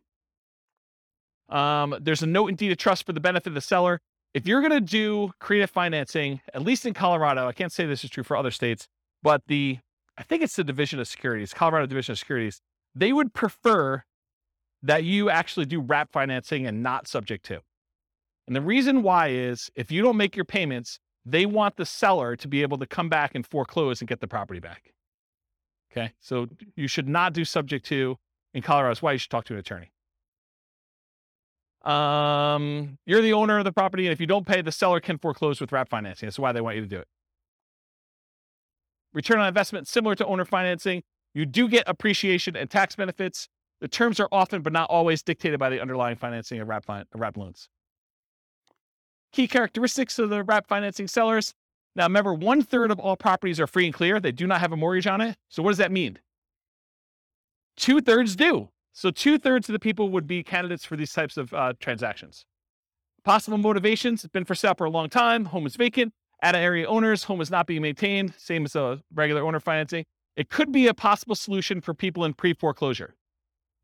Um, there's a note in deed of trust for the benefit of the seller. If you're going to do creative financing, at least in Colorado, I can't say this is true for other states, but the I think it's the Division of Securities, Colorado Division of Securities, they would prefer that you actually do wrap financing and not subject to. And the reason why is if you don't make your payments, they want the seller to be able to come back and foreclose and get the property back. Okay. So you should not do subject to in Colorado. That's why you should talk to an attorney. Um, you're the owner of the property, and if you don't pay, the seller can foreclose with wrap financing. That's why they want you to do it. Return on investment similar to owner financing. You do get appreciation and tax benefits. The terms are often, but not always, dictated by the underlying financing of wrap, wrap loans. Key characteristics of the wrap financing sellers. Now, remember, one third of all properties are free and clear. They do not have a mortgage on it. So, what does that mean? Two thirds do. So, two thirds of the people would be candidates for these types of uh, transactions. Possible motivations it's been for sale for a long time, home is vacant, out of area owners, home is not being maintained, same as a regular owner financing. It could be a possible solution for people in pre foreclosure.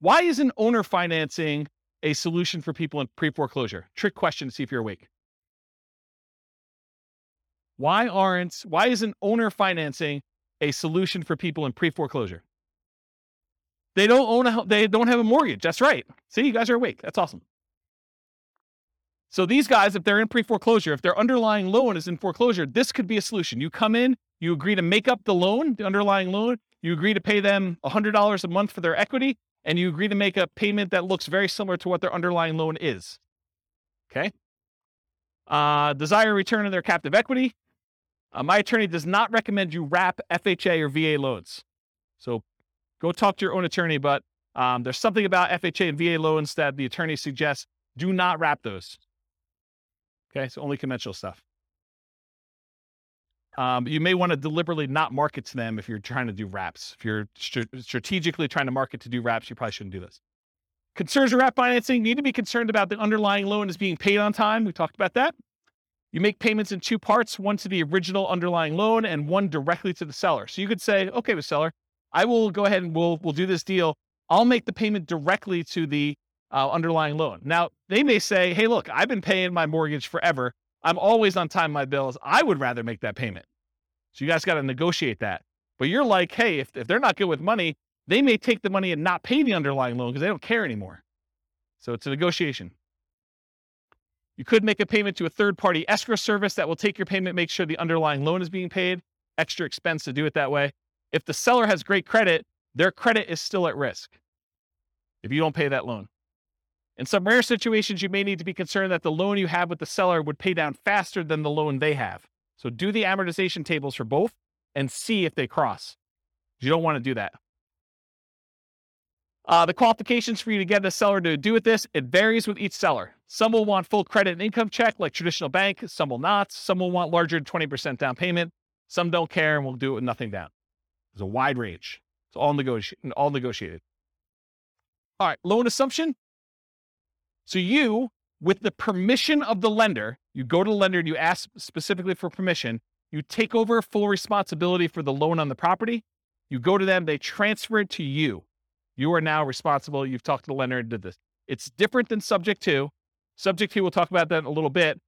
Why isn't owner financing a solution for people in pre foreclosure? Trick question to see if you're awake. Why aren't why isn't owner financing a solution for people in pre foreclosure? They don't own a they don't have a mortgage. That's right. See, you guys are awake. That's awesome. So these guys, if they're in pre foreclosure, if their underlying loan is in foreclosure, this could be a solution. You come in, you agree to make up the loan, the underlying loan, you agree to pay them $100 a month for their equity, and you agree to make a payment that looks very similar to what their underlying loan is. Okay. Uh, desire return of their captive equity. Uh, my attorney does not recommend you wrap FHA or VA loans. So go talk to your own attorney, but um, there's something about FHA and VA loans that the attorney suggests do not wrap those. Okay, so only conventional stuff. Um, you may want to deliberately not market to them if you're trying to do wraps. If you're st- strategically trying to market to do wraps, you probably shouldn't do this. Concerns of wrap financing need to be concerned about the underlying loan is being paid on time. We talked about that. You make payments in two parts, one to the original underlying loan and one directly to the seller. So you could say, okay, with seller, I will go ahead and we'll we'll do this deal. I'll make the payment directly to the uh, underlying loan. Now they may say, hey, look, I've been paying my mortgage forever. I'm always on time my bills. I would rather make that payment. So you guys got to negotiate that. But you're like, hey, if, if they're not good with money, they may take the money and not pay the underlying loan because they don't care anymore. So it's a negotiation. You could make a payment to a third party escrow service that will take your payment, make sure the underlying loan is being paid. Extra expense to do it that way. If the seller has great credit, their credit is still at risk if you don't pay that loan. In some rare situations, you may need to be concerned that the loan you have with the seller would pay down faster than the loan they have. So do the amortization tables for both and see if they cross. You don't want to do that. Uh, the qualifications for you to get a seller to do with this, it varies with each seller. Some will want full credit and income check like traditional bank. Some will not. Some will want larger 20% down payment. Some don't care and will do it with nothing down. There's a wide range. It's all, negoti- all negotiated. All right, loan assumption. So you, with the permission of the lender, you go to the lender and you ask specifically for permission. You take over full responsibility for the loan on the property. You go to them, they transfer it to you. You are now responsible. You've talked to the lender and did this. It's different than subject to. Subject to, we'll talk about that in a little bit.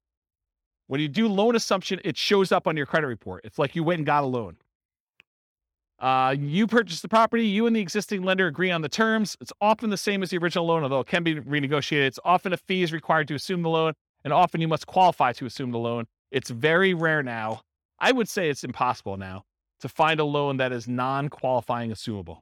When you do loan assumption, it shows up on your credit report. It's like you went and got a loan. Uh, you purchase the property, you and the existing lender agree on the terms. It's often the same as the original loan, although it can be renegotiated. It's often a fee is required to assume the loan, and often you must qualify to assume the loan. It's very rare now. I would say it's impossible now to find a loan that is non qualifying assumable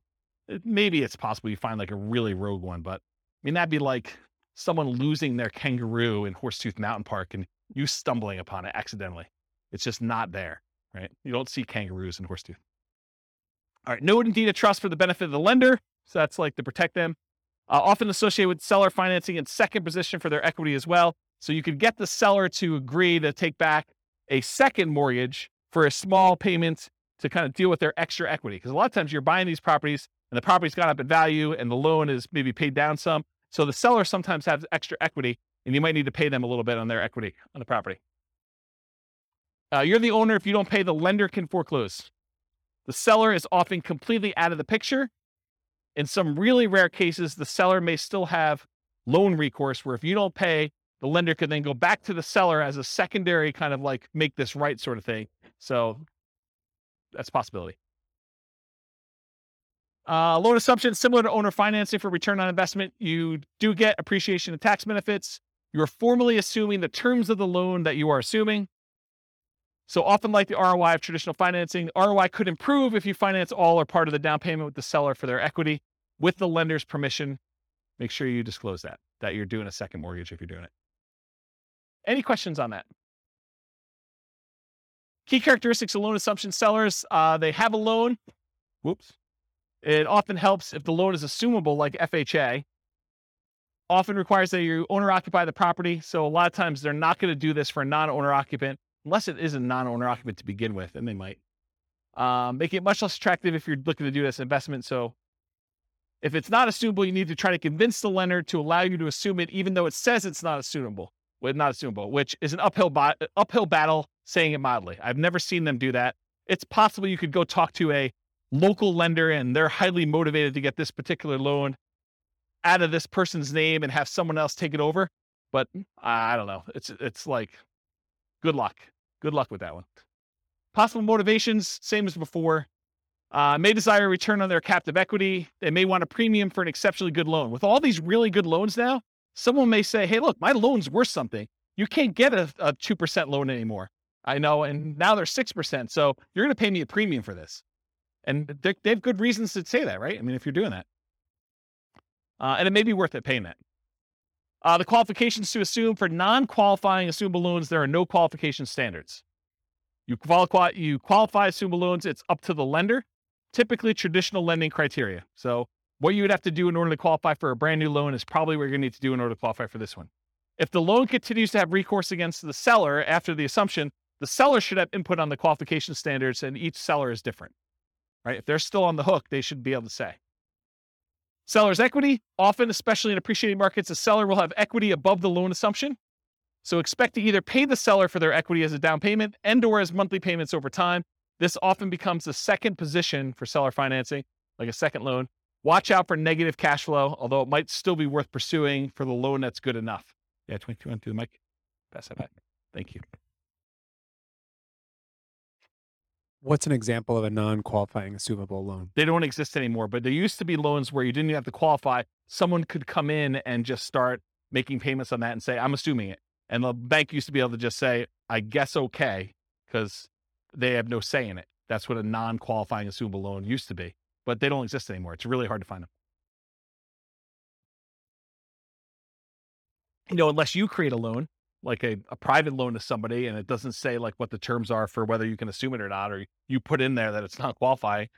maybe it's possible you find like a really rogue one, but I mean, that'd be like someone losing their kangaroo in Horsetooth Mountain Park and you stumbling upon it accidentally. It's just not there, right? You don't see kangaroos in Horsetooth. All right, note and deed of trust for the benefit of the lender. So that's like to protect them. Uh, often associated with seller financing in second position for their equity as well. So you could get the seller to agree to take back a second mortgage for a small payment to kind of deal with their extra equity. Because a lot of times you're buying these properties and the property's gone up in value and the loan is maybe paid down some. So the seller sometimes has extra equity and you might need to pay them a little bit on their equity on the property. Uh, you're the owner. If you don't pay, the lender can foreclose. The seller is often completely out of the picture. In some really rare cases, the seller may still have loan recourse where if you don't pay, the lender could then go back to the seller as a secondary kind of like make this right sort of thing. So that's a possibility. Uh, loan assumption similar to owner financing for return on investment. You do get appreciation and tax benefits. You are formally assuming the terms of the loan that you are assuming. So often, like the ROI of traditional financing, the ROI could improve if you finance all or part of the down payment with the seller for their equity with the lender's permission. Make sure you disclose that, that you're doing a second mortgage if you're doing it. Any questions on that? Key characteristics of loan assumption sellers uh, they have a loan. Whoops. It often helps if the loan is assumable, like FHA. Often requires that you owner occupy the property. So a lot of times they're not going to do this for a non owner occupant, unless it is a non owner occupant to begin with, and they might. Um, make it much less attractive if you're looking to do this investment. So if it's not assumable, you need to try to convince the lender to allow you to assume it, even though it says it's not assumable, well, not assumable, which is an uphill uphill battle, saying it mildly. I've never seen them do that. It's possible you could go talk to a local lender and they're highly motivated to get this particular loan out of this person's name and have someone else take it over. But I don't know. It's it's like good luck. Good luck with that one. Possible motivations, same as before. Uh, may desire a return on their captive equity. They may want a premium for an exceptionally good loan. With all these really good loans now, someone may say, "Hey, look, my loan's worth something. You can't get a two percent loan anymore. I know, and now they're six percent. So you're going to pay me a premium for this." And they, they have good reasons to say that, right? I mean, if you're doing that. Uh, and it may be worth it paying that. Uh, the qualifications to assume for non-qualifying assumable loans, there are no qualification standards. You qualify, you qualify it's up to the lender. Typically, traditional lending criteria. So, what you would have to do in order to qualify for a brand new loan is probably what you're to need to do in order to qualify for this one. If the loan continues to have recourse against the seller after the assumption, the seller should have input on the qualification standards, and each seller is different right? If they're still on the hook, they should be able to say. Seller's equity, often, especially in appreciating markets, a seller will have equity above the loan assumption. So expect to either pay the seller for their equity as a down payment and or as monthly payments over time. This often becomes the second position for seller financing, like a second loan. Watch out for negative cash flow, although it might still be worth pursuing for the loan that's good enough. Yeah, 22 on to the mic. Pass that back. Thank you. What's an example of a non-qualifying assumable loan? They don't exist anymore, but there used to be loans where you didn't have to qualify. Someone could come in and just start making payments on that and say, I'm assuming it. And the bank used to be able to just say, I guess okay, because they have no say in it. That's what a non qualifying assumable loan used to be, but they don't exist anymore. It's really hard to find them. You know, unless you create a loan, like a, a private loan to somebody and it doesn't say like what the terms are for whether you can assume it or not, or you put in there that it's not qualifying,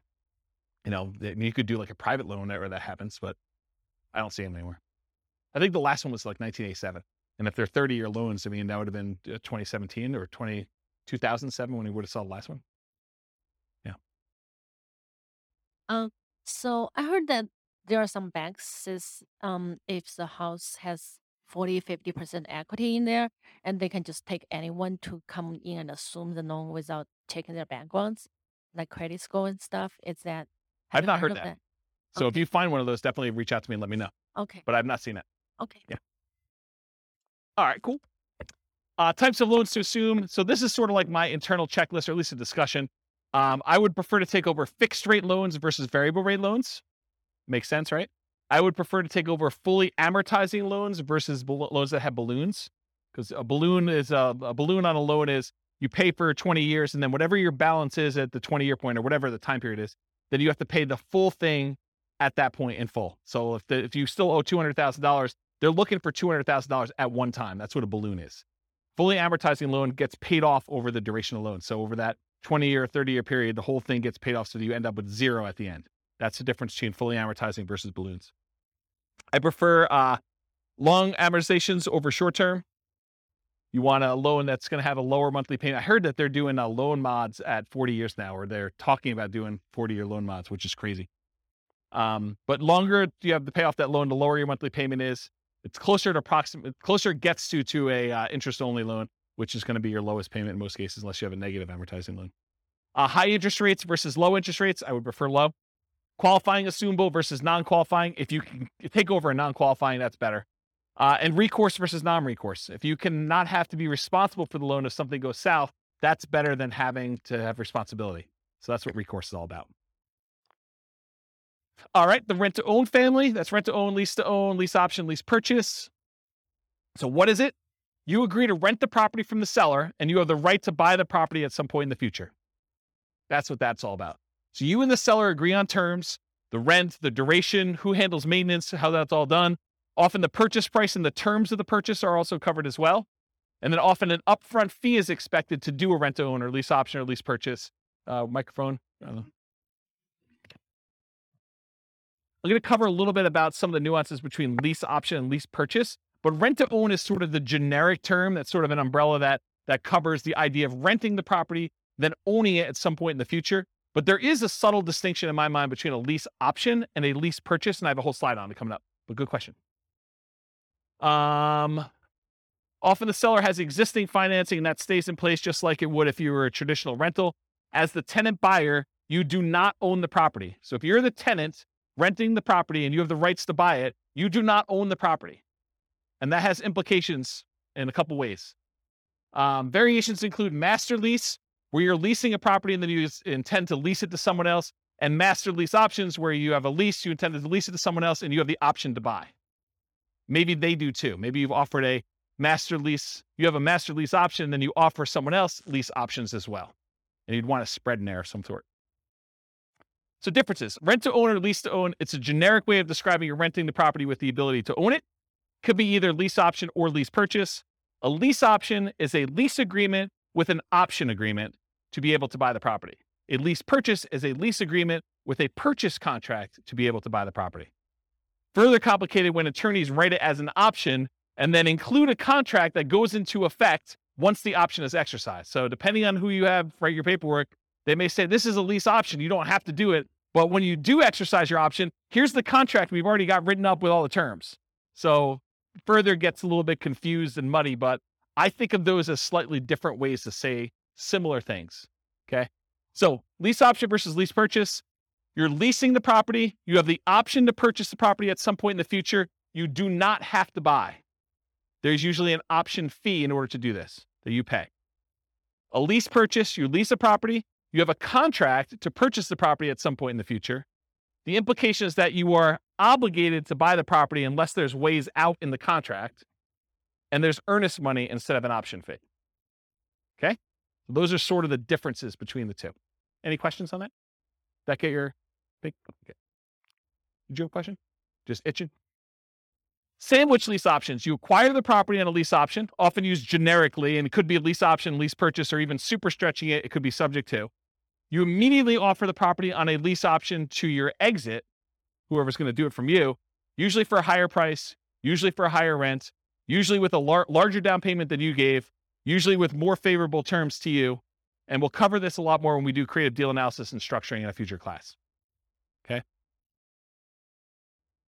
you know, you could do like a private loan where that happens, but I don't see them anymore. I think the last one was like 1987. And if they're 30 year loans, I mean, that would have been uh, 2017 or 20, 2007 when we would have saw the last one. Yeah. Um, so I heard that there are some banks says um if the house has 40, 50% equity in there, and they can just take anyone to come in and assume the loan without checking their backgrounds, like credit score and stuff. Is that, I've not heard, heard that. that. So okay. if you find one of those, definitely reach out to me and let me know. Okay. But I've not seen it. Okay. Yeah. All right, cool. Uh, types of loans to assume. So this is sort of like my internal checklist, or at least a discussion. Um, I would prefer to take over fixed rate loans versus variable rate loans. Makes sense, right? I would prefer to take over fully amortizing loans versus loans that have balloons, because a balloon is a, a, balloon on a loan is you pay for 20 years and then whatever your balance is at the 20 year point or whatever the time period is, then you have to pay the full thing at that point in full. So if the, if you still owe $200,000, they're looking for $200,000 at one time. That's what a balloon is. Fully amortizing loan gets paid off over the duration of the loan. So over that 20 year, 30 year period, the whole thing gets paid off so you end up with zero at the end. That's the difference between fully amortizing versus balloons. I prefer uh, long amortizations over short term. You want a loan that's going to have a lower monthly payment. I heard that they're doing uh, loan mods at 40 years now, or they're talking about doing 40 year loan mods, which is crazy. Um, but longer you have to pay off that loan, the lower your monthly payment is. It's closer to approximate, closer gets to to a uh, interest only loan, which is going to be your lowest payment in most cases, unless you have a negative amortizing loan. Uh, high interest rates versus low interest rates, I would prefer low. Qualifying assumable versus non qualifying. If you can take over a non qualifying, that's better. Uh, and recourse versus non recourse. If you cannot have to be responsible for the loan if something goes south, that's better than having to have responsibility. So that's what recourse is all about. All right, the rent to own family that's rent to own, lease to own, lease option, lease purchase. So, what is it? You agree to rent the property from the seller and you have the right to buy the property at some point in the future. That's what that's all about. So, you and the seller agree on terms, the rent, the duration, who handles maintenance, how that's all done. Often the purchase price and the terms of the purchase are also covered as well. And then often an upfront fee is expected to do a rent to own or lease option or lease purchase. Uh, microphone. I'm going to cover a little bit about some of the nuances between lease option and lease purchase. But rent to own is sort of the generic term that's sort of an umbrella that that covers the idea of renting the property, then owning it at some point in the future. But there is a subtle distinction in my mind between a lease option and a lease purchase, and I have a whole slide on it coming up. But good question. Um, often the seller has existing financing and that stays in place just like it would if you were a traditional rental. As the tenant buyer, you do not own the property. So if you're the tenant renting the property and you have the rights to buy it, you do not own the property. And that has implications in a couple ways. Um, variations include master lease, where you're leasing a property and then you intend to lease it to someone else, and master lease options, where you have a lease, you intend to lease it to someone else, and you have the option to buy. Maybe they do too. Maybe you've offered a master lease, you have a master lease option, then you offer someone else lease options as well. And you'd want a spread in there of some sort. So differences. Rent to own or lease to own, it's a generic way of describing you're renting the property with the ability to own it. Could be either lease option or lease purchase. A lease option is a lease agreement with an option agreement to be able to buy the property. A lease purchase is a lease agreement with a purchase contract to be able to buy the property. Further complicated when attorneys write it as an option and then include a contract that goes into effect once the option is exercised. So, depending on who you have write your paperwork, they may say this is a lease option. You don't have to do it. But when you do exercise your option, here's the contract we've already got written up with all the terms. So, further gets a little bit confused and muddy, but I think of those as slightly different ways to say similar things. Okay. So, lease option versus lease purchase. You're leasing the property. You have the option to purchase the property at some point in the future. You do not have to buy. There's usually an option fee in order to do this that you pay. A lease purchase, you lease a property, you have a contract to purchase the property at some point in the future. The implication is that you are obligated to buy the property unless there's ways out in the contract and there's earnest money instead of an option fee. Okay? So those are sort of the differences between the two. Any questions on that? That get your big okay. Did you have a question? Just itching? Sandwich lease options. You acquire the property on a lease option, often used generically, and it could be a lease option, lease purchase, or even super stretching it, it could be subject to. You immediately offer the property on a lease option to your exit, whoever's going to do it from you, usually for a higher price, usually for a higher rent, usually with a lar- larger down payment than you gave, usually with more favorable terms to you. And we'll cover this a lot more when we do creative deal analysis and structuring in a future class. Okay.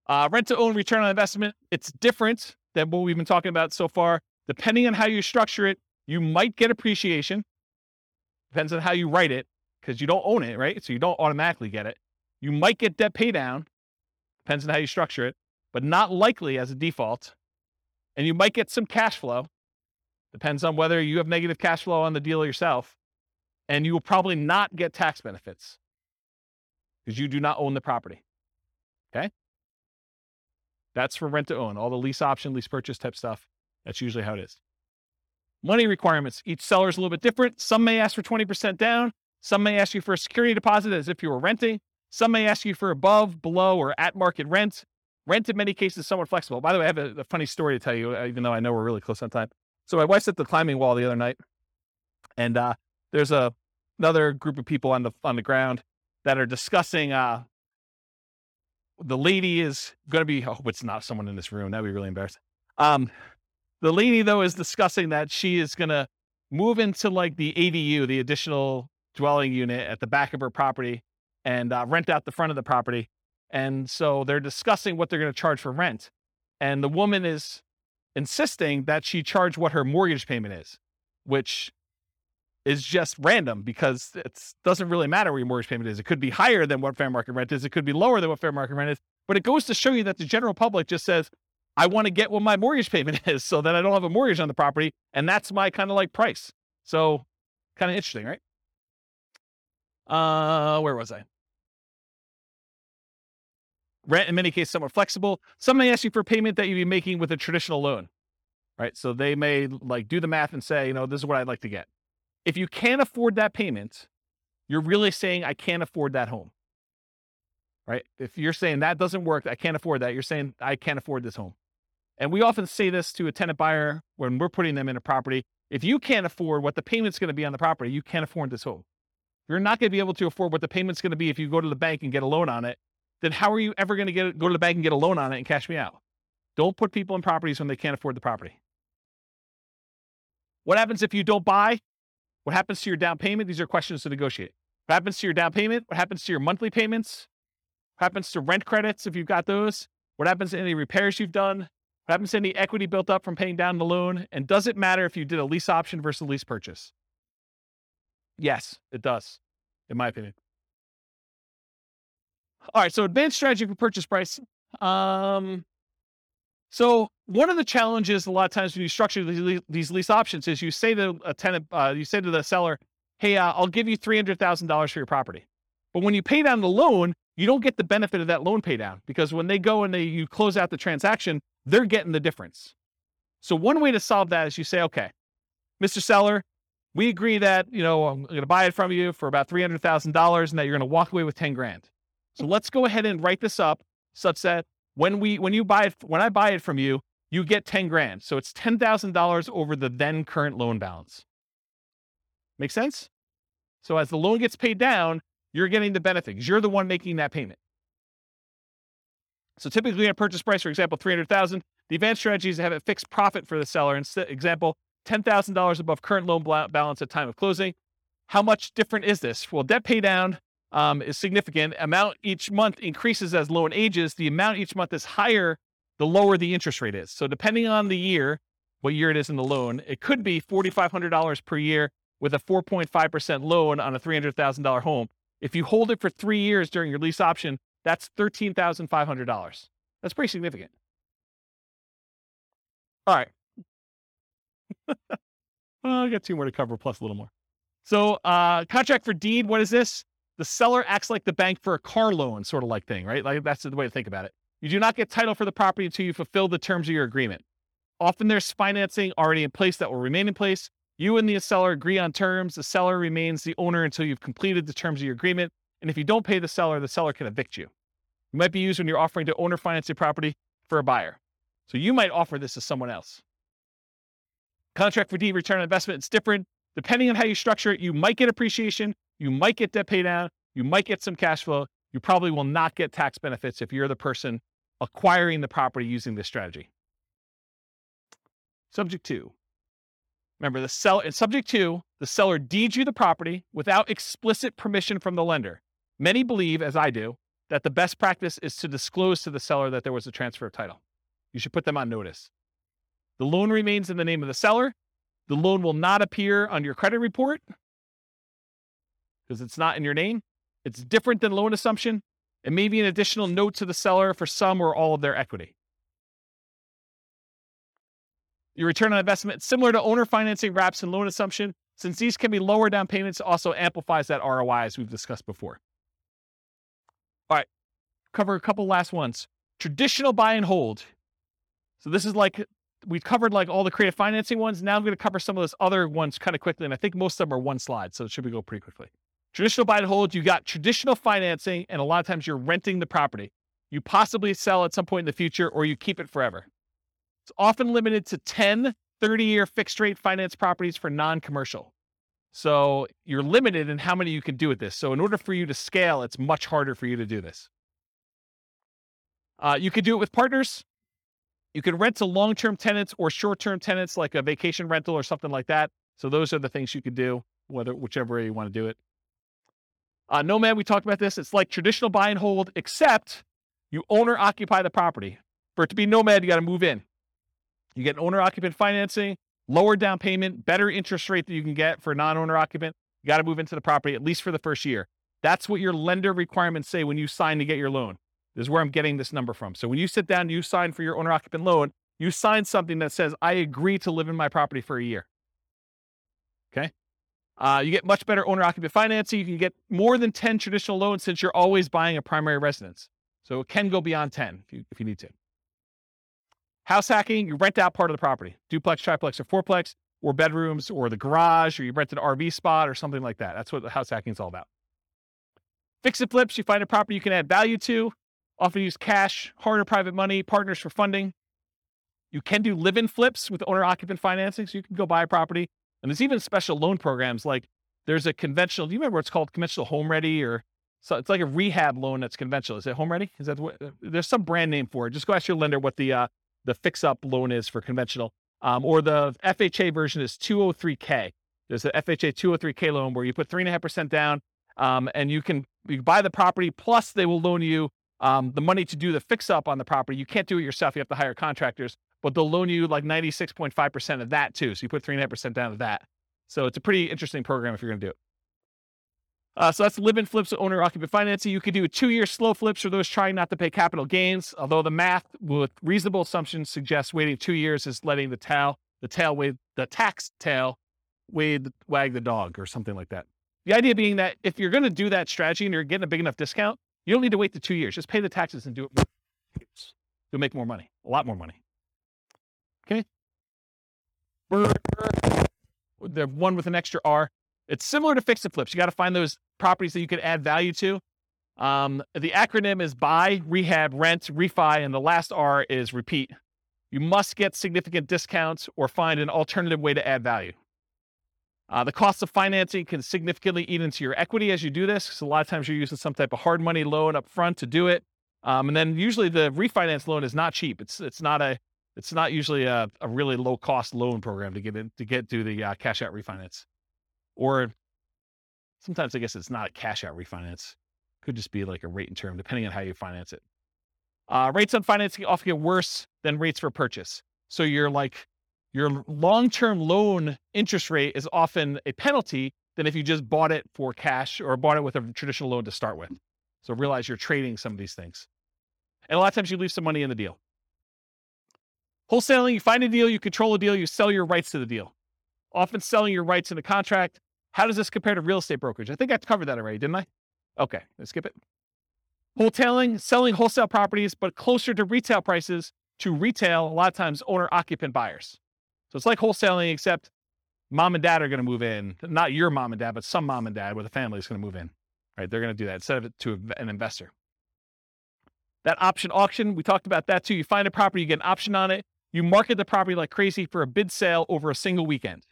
Uh, rent to own return on investment, it's different than what we've been talking about so far. Depending on how you structure it, you might get appreciation. Depends on how you write it, because you don't own it, right? So you don't automatically get it. You might get debt pay down. Depends on how you structure it, but not likely as a default. And you might get some cash flow. Depends on whether you have negative cash flow on the deal yourself. And you will probably not get tax benefits because you do not own the property. Okay. That's for rent to own, all the lease option, lease purchase type stuff. That's usually how it is. Money requirements. Each seller is a little bit different. Some may ask for 20% down. Some may ask you for a security deposit as if you were renting. Some may ask you for above, below, or at market rent. Rent in many cases somewhat flexible. By the way, I have a, a funny story to tell you, uh, even though I know we're really close on time. So my wife's at the climbing wall the other night, and uh, there's a another group of people on the on the ground that are discussing uh, the lady is going to be, oh, it's not someone in this room. That'd be really embarrassing. Um, the lady though is discussing that she is going to move into like the ADU, the additional dwelling unit at the back of her property and uh, rent out the front of the property. And so they're discussing what they're going to charge for rent. And the woman is insisting that she charge what her mortgage payment is, which is just random because it doesn't really matter where your mortgage payment is. It could be higher than what fair market rent is. It could be lower than what fair market rent is. But it goes to show you that the general public just says, I want to get what my mortgage payment is so that I don't have a mortgage on the property. And that's my kind of like price. So kind of interesting, right? Uh, where was I? Rent in many cases somewhat flexible. Some may ask you for payment that you'd be making with a traditional loan, right? So they may like do the math and say, you know, this is what I'd like to get. If you can't afford that payment, you're really saying I can't afford that home, right? If you're saying that doesn't work, I can't afford that. You're saying I can't afford this home. And we often say this to a tenant buyer when we're putting them in a property. If you can't afford what the payment's going to be on the property, you can't afford this home. You're not going to be able to afford what the payment's going to be if you go to the bank and get a loan on it. Then how are you ever going to get go to the bank and get a loan on it and cash me out? Don't put people in properties when they can't afford the property. What happens if you don't buy? What happens to your down payment? These are questions to negotiate. What happens to your down payment? What happens to your monthly payments? What happens to rent credits if you've got those? What happens to any repairs you've done? What happens to any equity built up from paying down the loan? And does it matter if you did a lease option versus a lease purchase? Yes, it does, in my opinion. All right, so advanced strategy for purchase price. Um, so one of the challenges a lot of times when you structure these lease options is you say to a tenant, uh, you say to the seller, "Hey, uh, I'll give you three hundred thousand dollars for your property," but when you pay down the loan, you don't get the benefit of that loan pay down because when they go and they you close out the transaction, they're getting the difference. So one way to solve that is you say, okay, Mr. Seller, we agree that, you know, I'm going to buy it from you for about $300,000 and that you're going to walk away with 10 grand. So let's go ahead and write this up such that when we, when you buy it, when I buy it from you, you get 10 grand. So it's $10,000 over the then current loan balance. Make sense? So as the loan gets paid down, you're getting the benefit because you're the one making that payment. So typically a purchase price, for example, 300,000, the advanced strategy is to have a fixed profit for the seller. Instead, example, $10,000 above current loan balance at time of closing. How much different is this? Well, debt pay down um, is significant. Amount each month increases as loan ages. The amount each month is higher the lower the interest rate is. So depending on the year, what year it is in the loan, it could be $4,500 per year with a 4.5% loan on a $300,000 home. If you hold it for three years during your lease option, that's $13,500. That's pretty significant. All right. well, I got two more to cover, plus a little more. So, uh, contract for deed, what is this? The seller acts like the bank for a car loan, sort of like thing, right? Like that's the way to think about it. You do not get title for the property until you fulfill the terms of your agreement. Often there's financing already in place that will remain in place. You and the seller agree on terms. The seller remains the owner until you've completed the terms of your agreement. And if you don't pay the seller, the seller can evict you. It might be used when you're offering to owner finance a property for a buyer. So you might offer this to someone else. Contract for deed return on investment, it's different. Depending on how you structure it, you might get appreciation, you might get debt pay down, you might get some cash flow. You probably will not get tax benefits if you're the person acquiring the property using this strategy. Subject to. Remember, the seller in subject to, the seller deeds you the property without explicit permission from the lender. Many believe, as I do, that the best practice is to disclose to the seller that there was a transfer of title. You should put them on notice. The loan remains in the name of the seller. The loan will not appear on your credit report because it's not in your name. It's different than loan assumption. It may be an additional note to the seller for some or all of their equity. Your return on investment, similar to owner financing wraps and loan assumption, since these can be lower down payments, also amplifies that ROI as we've discussed before. All right, cover a couple last ones. Traditional buy and hold. So this is like we've covered like all the creative financing ones. Now I'm going to cover some of those other ones kind of quickly, and I think most of them are one slide, so it should be go pretty quickly. Traditional buy and hold, you got traditional financing, and a lot of times you're renting the property. You possibly sell at some point in the future, or you keep it forever. It's often limited to 10, 30 year fixed rate finance properties for non commercial. So you're limited in how many you can do with this. So in order for you to scale, it's much harder for you to do this. Uh, you could do it with partners. You can rent to long-term tenants or short-term tenants, like a vacation rental or something like that. So those are the things you could do, whether whichever way you want to do it. Uh, Nomad, we talked about this. It's like traditional buy and hold, except you owner occupy the property. For it to be Nomad, you got to move in. You get owner occupant financing. lower down payment, better interest rate that you can get for a non-owner occupant. You got to move into the property at least for the first year. That's what your lender requirements say when you sign to get your loan. This is where I'm getting this number from. So when you sit down you sign for your owner occupant loan, you sign something that says, I agree to live in my property for a year. Okay. Uh, you get much better owner occupant financing. You can get more than 10 traditional loans since you're always buying a primary residence. So it can go beyond 10 if you, if you need to. House hacking, you rent out part of the property, duplex, triplex, or fourplex, or bedrooms, or the garage, or you rent an RV spot, or something like that. That's what house hacking is all about. Fix and flips, you find a property you can add value to, often use cash, hard or private money, partners for funding. You can do live in flips with owner occupant financing. So you can go buy a property. And there's even special loan programs like there's a conventional, do you remember what's called conventional home ready or so it's like a rehab loan that's conventional. Is it home ready? Is that what uh, there's some brand name for it? Just go ask your lender what the uh, the fix up loan is for conventional. Um, or the FHA version is 203K. There's the FHA 203K loan where you put three and a half percent down, um, and you can you buy the property plus they will loan you um, the money to do the fix up on the property. You can't do it yourself. You have to hire contractors but they'll loan you like 96.5% of that too. So you put 3.5% down of that. So it's a pretty interesting program if you're going to do it. Uh, so that's live in flips owner occupant financing. You could do a two year slow flips for those trying not to pay capital gains, although the math with reasonable assumptions suggests waiting two years is letting the tail, the tail wave, the tax tail wade, wag the dog or something like that. The idea being that if you're going to do that strategy and you're getting a big enough discount, you don't need to wait the two years. Just pay the taxes and do it. You'll make more money, a lot more money. Okay. The one with an extra R. It's similar to fix and flips. You got to find those properties that you can add value to. Um, the acronym is buy, rehab, rent, refi, and the last R is repeat. You must get significant discounts or find an alternative way to add value. Uh, the cost of financing can significantly eat into your equity as you do this. because a lot of times you're using some type of hard money loan up front to do it. Um, and then usually the refinance loan is not cheap. It's it's not a it's not usually a, a really low cost loan program to get in to get to the uh, cash out refinance, or sometimes I guess it's not a cash out refinance. Could just be like a rate and term, depending on how you finance it. Uh, rates on financing often get worse than rates for purchase. So you're like your long term loan interest rate is often a penalty than if you just bought it for cash or bought it with a traditional loan to start with. So realize you're trading some of these things. And a lot of times you leave some money in the deal. Wholesaling, you find a deal, you control a deal, you sell your rights to the deal. Often selling your rights in a contract. How does this compare to real estate brokerage? I think I covered that already, didn't I? Okay, let's skip it. Wholetailing, selling wholesale properties, but closer to retail prices to retail, a lot of times owner occupant buyers. So it's like wholesaling, except mom and dad are going to move in. Not your mom and dad, but some mom and dad with a family is going to move in. Right? They're going to do that instead of it to an investor. That option auction, we talked about that too. You find a property, you get an option on it. You market the property like crazy for a bid sale over a single weekend.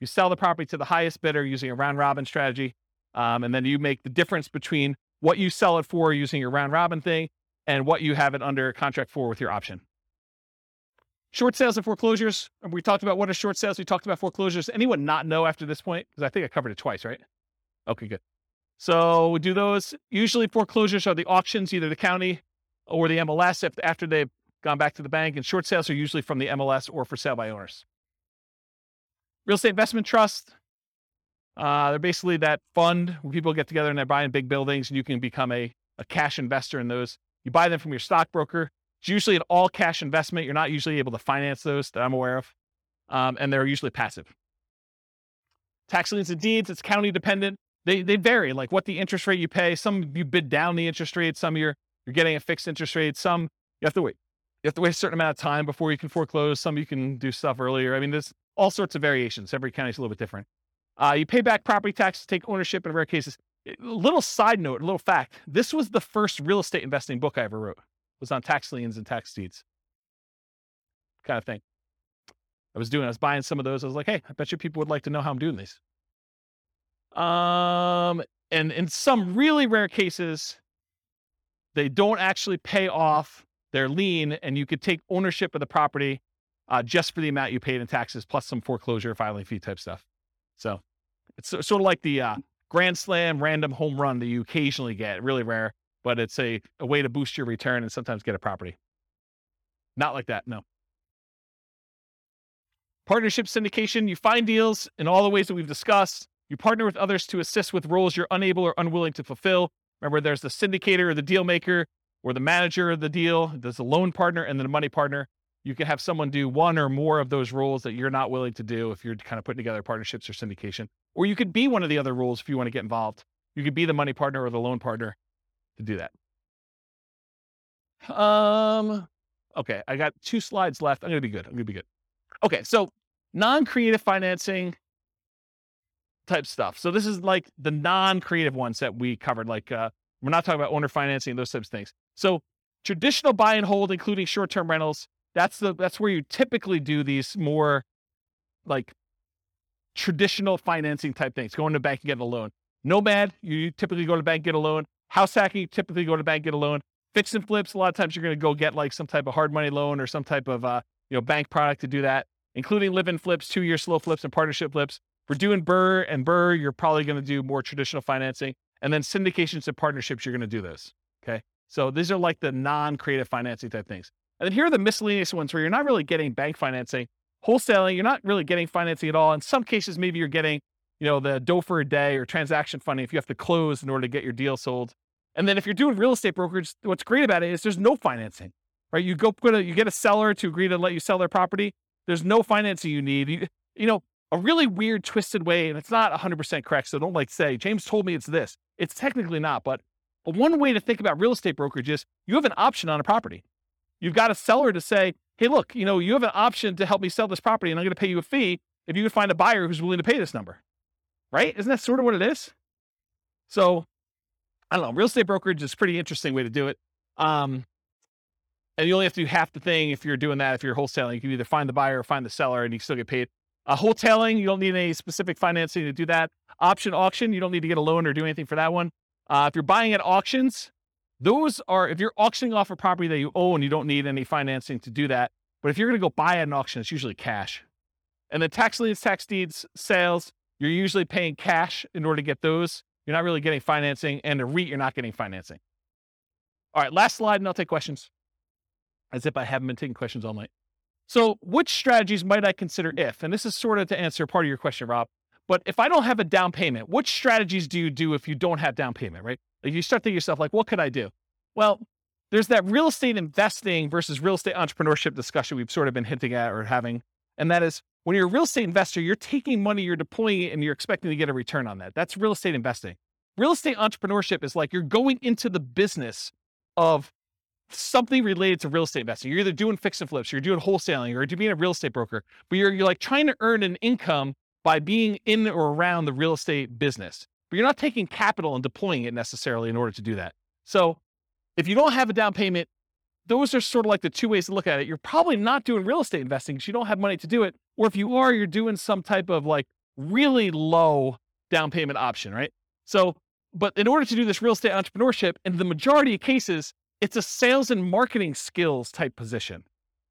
You sell the property to the highest bidder using a round robin strategy. Um, and then you make the difference between what you sell it for using your round robin thing and what you have it under contract for with your option. Short sales and foreclosures. We talked about what are short sales. We talked about foreclosures. Anyone not know after this point? Because I think I covered it twice, right? Okay, good. So we do those. Usually foreclosures are the auctions, either the county or the MLS if after they've gone back to the bank, and short sales are usually from the MLS or for sale by owners. Real estate investment trust. Uh, they're basically that fund where people get together and they're buying big buildings, and you can become a, a cash investor in those. You buy them from your stockbroker. It's usually an all cash investment. You're not usually able to finance those that I'm aware of, um, and they're usually passive. Tax liens and deeds, it's county dependent. They, they vary, like what the interest rate you pay. Some you bid down the interest rate, some you're, you're getting a fixed interest rate, some you have to wait you have to wait a certain amount of time before you can foreclose. Some you can do stuff earlier. I mean, there's all sorts of variations. Every county's a little bit different. Uh, you pay back property taxes, take ownership in rare cases. A little side note, a little fact. This was the first real estate investing book I ever wrote. It was on tax liens and tax deeds. Kind of thing. I was doing, I was buying some of those. I was like, hey, I bet you people would like to know how I'm doing these. Um, and in some really rare cases, they don't actually pay off their lien, and you could take ownership of the property uh, just for the amount you paid in taxes, plus some foreclosure filing fee type stuff. So it's sort of like the uh, grand slam random home run that you occasionally get, really rare, but it's a, a way to boost your return and sometimes get a property. Not like that, no. Partnership syndication, you find deals in all the ways that we've discussed. You partner with others to assist with roles you're unable or unwilling to fulfill. Remember, there's the syndicator or the deal maker or the manager of the deal, there's the loan partner and then the money partner. You can have someone do one or more of those roles that you're not willing to do if you're kind of putting together partnerships or syndication. Or you could be one of the other roles if you want to get involved. You could be the money partner or the loan partner to do that. Um, okay, I got two slides left. I'm gonna be good. I'm gonna be good. Okay, so non-creative financing type stuff. So this is like the non-creative ones that we covered. Like uh, we're not talking about owner financing those types of things. So traditional buy and hold, including short-term rentals, that's the that's where you typically do these more like traditional financing type things. Going to bank and get a loan. Nomad, you typically go to bank get a loan. House hacking, you typically go to bank get a loan. Fix and flips, a lot of times you're going to go get like some type of hard money loan or some type of uh, you know bank product to do that, including live-in flips, two-year slow flips, and partnership flips. For doing BRRR and BRRRR, you're probably going to do more traditional financing, and then syndications and partnerships, you're going to do this. So these are like the non-creative financing type things. And then here are the miscellaneous ones where you're not really getting bank financing, wholesaling. You're not really getting financing at all. In some cases, maybe you're getting you know the dough for a day or transaction funding if you have to close in order to get your deal sold. And then if you're doing real estate brokerage, what's great about it is there's no financing, right? You go put a, you get a seller to agree to let you sell their property. There's no financing you need. You, you know, a really weird, twisted way, and it's not 100% correct. So don't like say, James told me it's this. It's technically not, but one way to think about real estate brokerage is you have an option on a property. You've got a seller to say, hey, look, you know, you have an option to help me sell this property and I'm going to pay you a fee if you can find a buyer who's willing to pay this number. Right? Isn't that sort of what it is? So I don't know. Real estate brokerage is a pretty interesting way to do it. Um, and you only have to do half the thing if you're doing that. If you're wholesaling, you can either find the buyer or find the seller, and you still get paid. Uh, wholesaling, you don't need any specific financing to do that. Option auction, you don't need to get a loan or do anything for that one. Uh, if you're buying at auctions, those are if you're auctioning off a property that you own, and you don't need any financing to do that. But if you're going to go buy at an auction, it's usually cash. And then tax liens, tax deeds, sales, you're usually paying cash in order to get those. You're not really getting financing, and a REIT, you're not getting financing. All right, last slide, and I'll take questions. As if I haven't been taking questions all night. So, which strategies might I consider if? And this is sort of to answer part of your question, Rob. But if I don't have a down payment, which strategies do you do if you don't have down payment, right? Like you start thinking yourself, like, what could I do? Well, there's that real estate investing versus real estate entrepreneurship discussion we've sort of been hinting at or having. And that is when you're a real estate investor, you're taking money, you're deploying it, and you're expecting to get a return on that. That's real estate investing. Real estate entrepreneurship is like you're going into the business of something related to real estate investing. You're either doing fix and flips, you're doing wholesaling, or you're being a real estate broker, but you're, you're like trying to earn an income by being in or around the real estate business. But you're not taking capital and deploying it necessarily in order to do that. So if you don't have a down payment, those are sort of like the two ways to look at it. You're probably not doing real estate investing because you don't have money to do it. Or if you are, you're doing some type of like really low down payment option, right? So, but in order to do this real estate entrepreneurship, in the majority of cases, it's a sales and marketing skills type position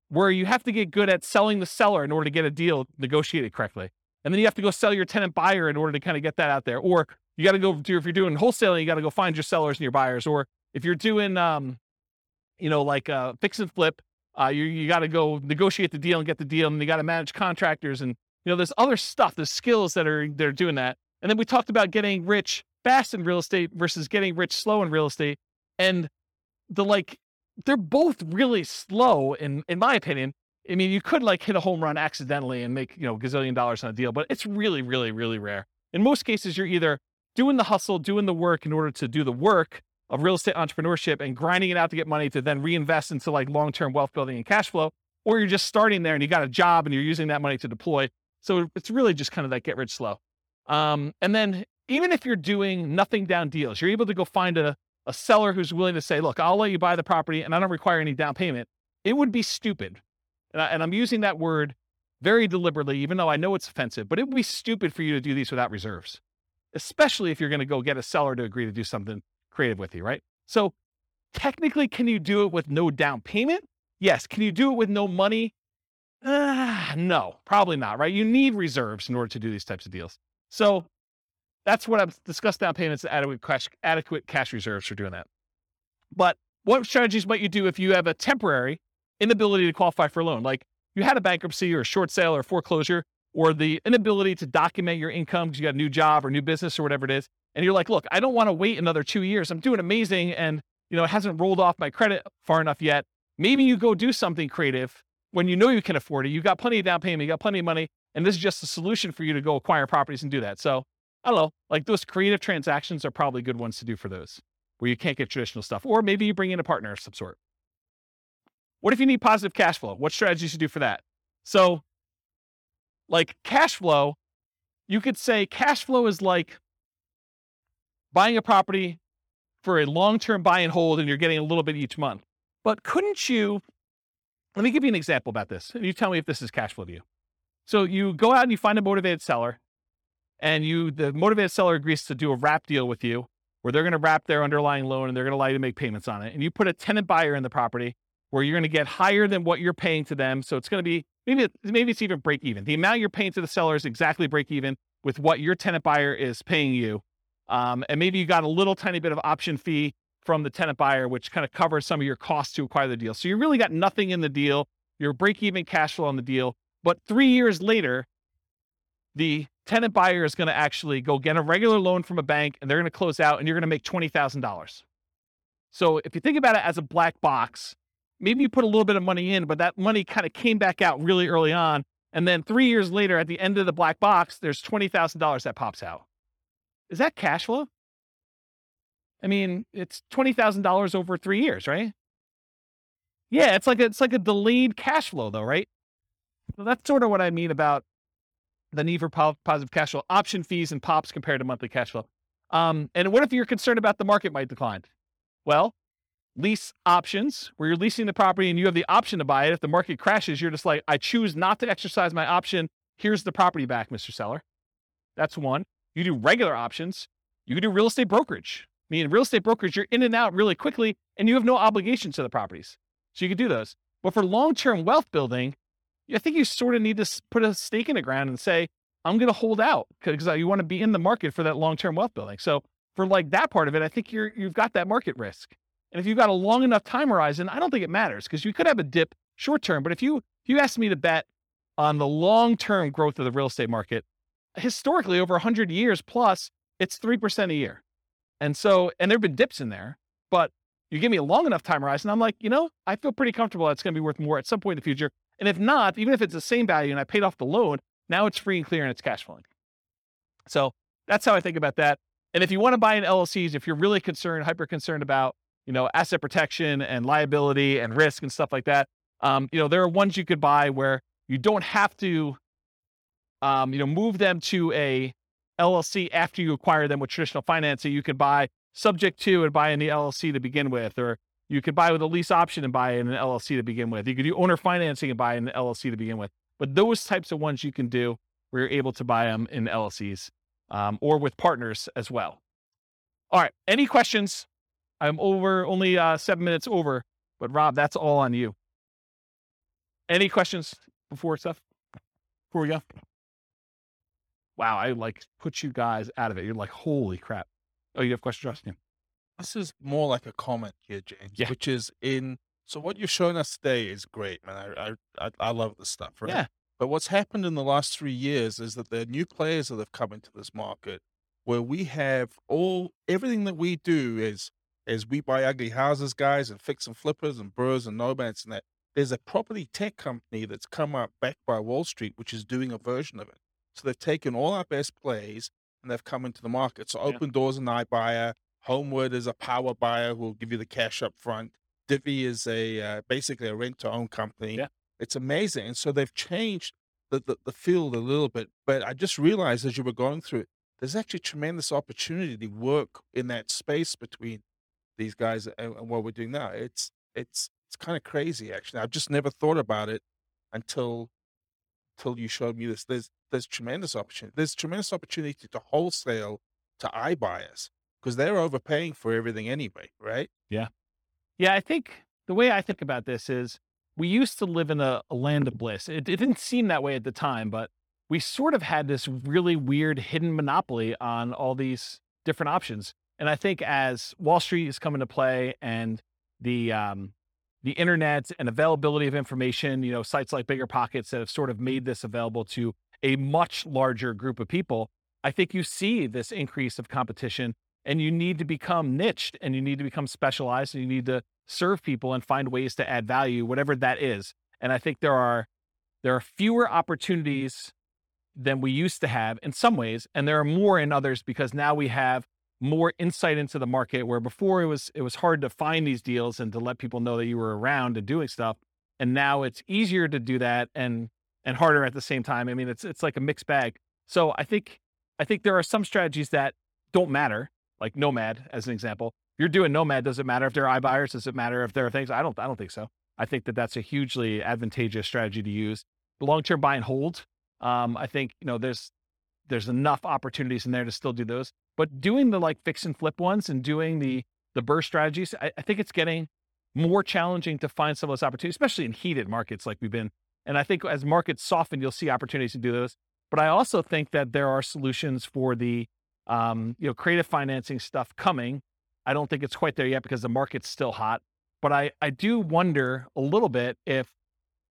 where you have to get good at selling the seller in order to get a deal negotiated correctly. And then you have to go sell your tenant buyer in order to kind of get that out there. Or you got to go do, if you're doing wholesaling, you got to go find your sellers and your buyers. Or if you're doing, um, you know, like uh, fix and flip, uh, you you got to go negotiate the deal and get the deal, and you got to manage contractors, and you know, there's other stuff, there's skills that are they're doing that. And then we talked about getting rich fast in real estate versus getting rich slow in real estate, and the like, they're both really slow in in my opinion. I mean, you could like hit a home run accidentally and make you know gazillion dollars on a deal, but it's really, really, really rare. In most cases, you're either doing the hustle, doing the work in order to do the work, of real estate entrepreneurship and grinding it out to get money to then reinvest into like long-term wealth building and cash flow, or you're just starting there and you got a job and you're using that money to deploy. So it's really just kind of that get rich slow. Um, and then even if you're doing nothing down deals, you're able to go find a, a seller who's willing to say, look, I'll let you buy the property and I don't require any down payment. It would be stupid. And, I, and I'm using that word very deliberately, even though I know it's offensive, but it would be stupid for you to do these without reserves, especially if you're going to go get a seller to agree to do something creative with you, right? So technically, can you do it with no down payment? Yes. Can you do it with no money? Uh, no, probably not, right? You need reserves in order to do these types of deals. So that's what I've discussed down payments, adequate cash, adequate cash reserves for doing that. But what strategies might you do if you have a temporary inability to qualify for a loan? Like you had a bankruptcy or a short sale or foreclosure or the inability to document your income because you got a new job or new business or whatever it is. And you're like, look, I don't want to wait another two years. I'm doing amazing. And, you know, it hasn't rolled off my credit far enough yet. Maybe you go do something creative when you know you can afford it. You've got plenty of down payment, you got plenty of money. And this is just a solution for you to go acquire properties and do that. So I don't know, like those creative transactions are probably good ones to do for those where you can't get traditional stuff. Or maybe you bring in a partner of some sort. What if you need positive cash flow? What strategies should you do for that? So, like cash flow, you could say cash flow is like buying a property for a long term buy and hold, and you're getting a little bit each month. But couldn't you? Let me give you an example about this, and you tell me if this is cash flow to you. So you go out and you find a motivated seller, and you the motivated seller agrees to do a wrap deal with you, where they're going to wrap their underlying loan and they're going to allow you to make payments on it. And you put a tenant buyer in the property where you're going to get higher than what you're paying to them. So it's going to be maybe maybe it's even break even. The amount you're paying to the seller is exactly break even with what your tenant buyer is paying you. Um, and maybe you got a little tiny bit of option fee from the tenant buyer, which kind of covers some of your costs to acquire the deal. So you really got nothing in the deal. You're break even cash flow on the deal. But three years later, the tenant buyer is going to actually go get a regular loan from a bank and they're going to close out and you're going to make $20,000. So if you think about it as a black box, maybe you put a little bit of money in, but that money kind of came back out really early on. And then three years later, at the end of the black box, there's $20,000 that pops out. Is that cash flow? I mean, it's $20,000 over three years, right? Yeah, it's like a, it's like a delayed cash flow though, right? So that's sort of what I mean about the need for positive cash flow, option fees and pops compared to monthly cash flow. Um, and what if you're concerned about the market might decline? Well, lease options where you're leasing the property and you have the option to buy it. If the market crashes, you're just like, I choose not to exercise my option. Here's the property back, Mr. Seller. That's one. You do regular options. You can do real estate brokerage. I mean, real estate brokerage, you're in and out really quickly and you have no obligations to the properties. So you can do those. But for long term wealth building, I think you sort of need to put a stake in the ground and say, I'm going to hold out because you want to be in the market for that long term wealth building. So for like that part of it, I think you're you've got that market risk. And if you've got a long enough time horizon, I don't think it matters because you could have a dip short term. But if you if you ask me to bet on the long term growth of the real estate market, historically over 100 years plus, it's three percent a year. And so, and there've been dips in there, but you give me a long enough time horizon, I'm like, you know, I feel pretty comfortable that it's going to be worth more at some point in the future. And if not, even if it's the same value and I paid off the loan, now it's free and clear and it's cash flowing. So that's how I think about that. And if you want to buy in LLCs, if you're really concerned, hyper concerned about, you know, asset protection and liability and risk and stuff like that, um, you know, there are ones you could buy where you don't have to, um, you know, move them to a LLC after you acquire them with traditional financing. You could buy subject to and buy in the LLC to begin with, or you could buy with a lease option and buy in an LLC to begin with. You could do owner financing and buy in an LLC to begin with. But those types of ones you can do where you're able to buy them in LLCs um, or with partners as well. All right. Any questions? I'm over only uh, seven minutes over, but Rob, that's all on you. Any questions before stuff? Before we go? Wow, I like put you guys out of it. You're like, holy crap. Oh, you have questions, Josh? This is more like a comment here, James, Yeah. which is in. So what you're showing us today is great, man. I I I, I love this stuff, right? Yeah. But what's happened in the last three years is that there are new players that have come into this market where we have all everything that we do is is we buy ugly houses, guys, and fix and flippers and BRRRRs and nomads and that. There's a property tech company that's come up backed by Wall Street, which is doing a version of it. So they've taken all our best plays and they've come into the market. So Yeah. Opendoor's an iBuyer, Homeward is a power buyer who will give you the cash up front. Divvy is a uh, basically a rent to own company. Yeah. It's amazing. And so they've changed the, the, the field a little bit. But I just realized as you were going through it, there's actually tremendous opportunity to work in that space between these guys and, and what we're doing now. It's it's it's kind of crazy actually. I've just never thought about it until until you showed me this. There's there's tremendous opportunity. There's tremendous opportunity to wholesale to iBuyers because they're overpaying for everything anyway, right? Yeah, Yeah, I think the way I think about this is we used to live in a, a land of bliss. It, it didn't seem that way at the time, but we sort of had this really weird hidden monopoly on all these different options. And I think as Wall Street is coming to play and the um, the internet and availability of information, you know, sites like Bigger Pockets that have sort of made this available to a much larger group of people, I think you see this increase of competition and you need to become niched and you need to become specialized and you need to serve people and find ways to add value, whatever that is. And I think there are there are fewer opportunities than we used to have in some ways, and there are more in others because now we have more insight into the market where before it was it was hard to find these deals and to let people know that you were around and doing stuff and now it's easier to do that and and harder at the same time. I mean it's it's like a mixed bag. So i think i think there are some strategies that don't matter like nomad as an example. If you're doing nomad does it matter if there are iBuyers? Does it matter if there are things? I don't i don't think so. I think that that's a hugely advantageous strategy to use. Long-term buy and hold um, i think you know there's there's enough opportunities in there to still do those but doing the like fix and flip ones and doing the the BRRRR strategies, I, I think it's getting more challenging to find some of those opportunities, especially in heated markets like we've been. And I think as markets soften, you'll see opportunities to do those. But I also think that there are solutions for the um, you know creative financing stuff coming. I don't think it's quite there yet because the market's still hot. But I I do wonder a little bit if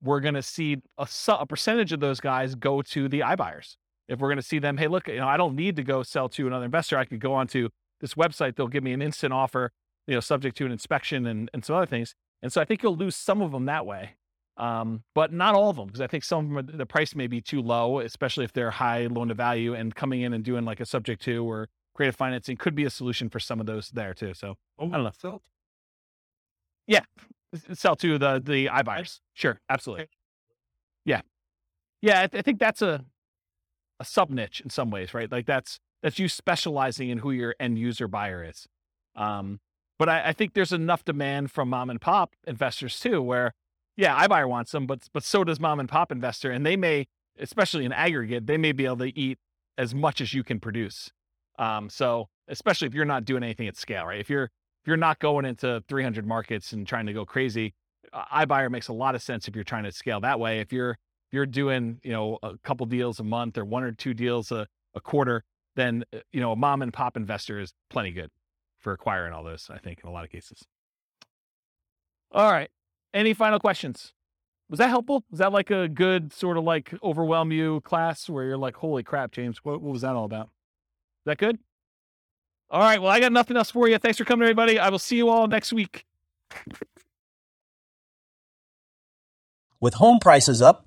we're going to see a, a percentage of those guys go to the iBuyers if we're going to see them, hey, look, you know, I don't need to go sell to another investor. I could go onto this website. They'll give me an instant offer, you know, subject to an inspection and, and some other things. And so I think you'll lose some of them that way, um, but not all of them because I think some of them, the price may be too low, especially if they're high loan to value and coming in and doing like a subject to or creative financing could be a solution for some of those there too. So oh, I don't know. Sell. Yeah, sell to the the iBuyers. Sure, absolutely. Yeah, yeah. I, th- I think that's a a sub niche in some ways, right? Like that's that's you specializing in who your end user buyer is. Um, but I, I, think there's enough demand from mom and pop investors too, where yeah, iBuyer wants them, but but so does mom and pop investor, and they may, especially in aggregate, they may be able to eat as much as you can produce. Um, so especially if you're not doing anything at scale, right? If you're if you're not going into 300 markets and trying to go crazy, iBuyer makes a lot of sense if you're trying to scale that way. If you're you're doing, you know, a couple deals a month or one or two deals a, a quarter, then, uh, you know, a mom and pop investor is plenty good for acquiring all those, I think, in a lot of cases. All right. Any final questions? Was that helpful? Was that like a good sort of like overwhelm you class where you're like, holy crap, James, what, what was that all about? Is that good? All right. Well, I got nothing else for you. Thanks for coming, everybody. I will see you all next week. With home prices up,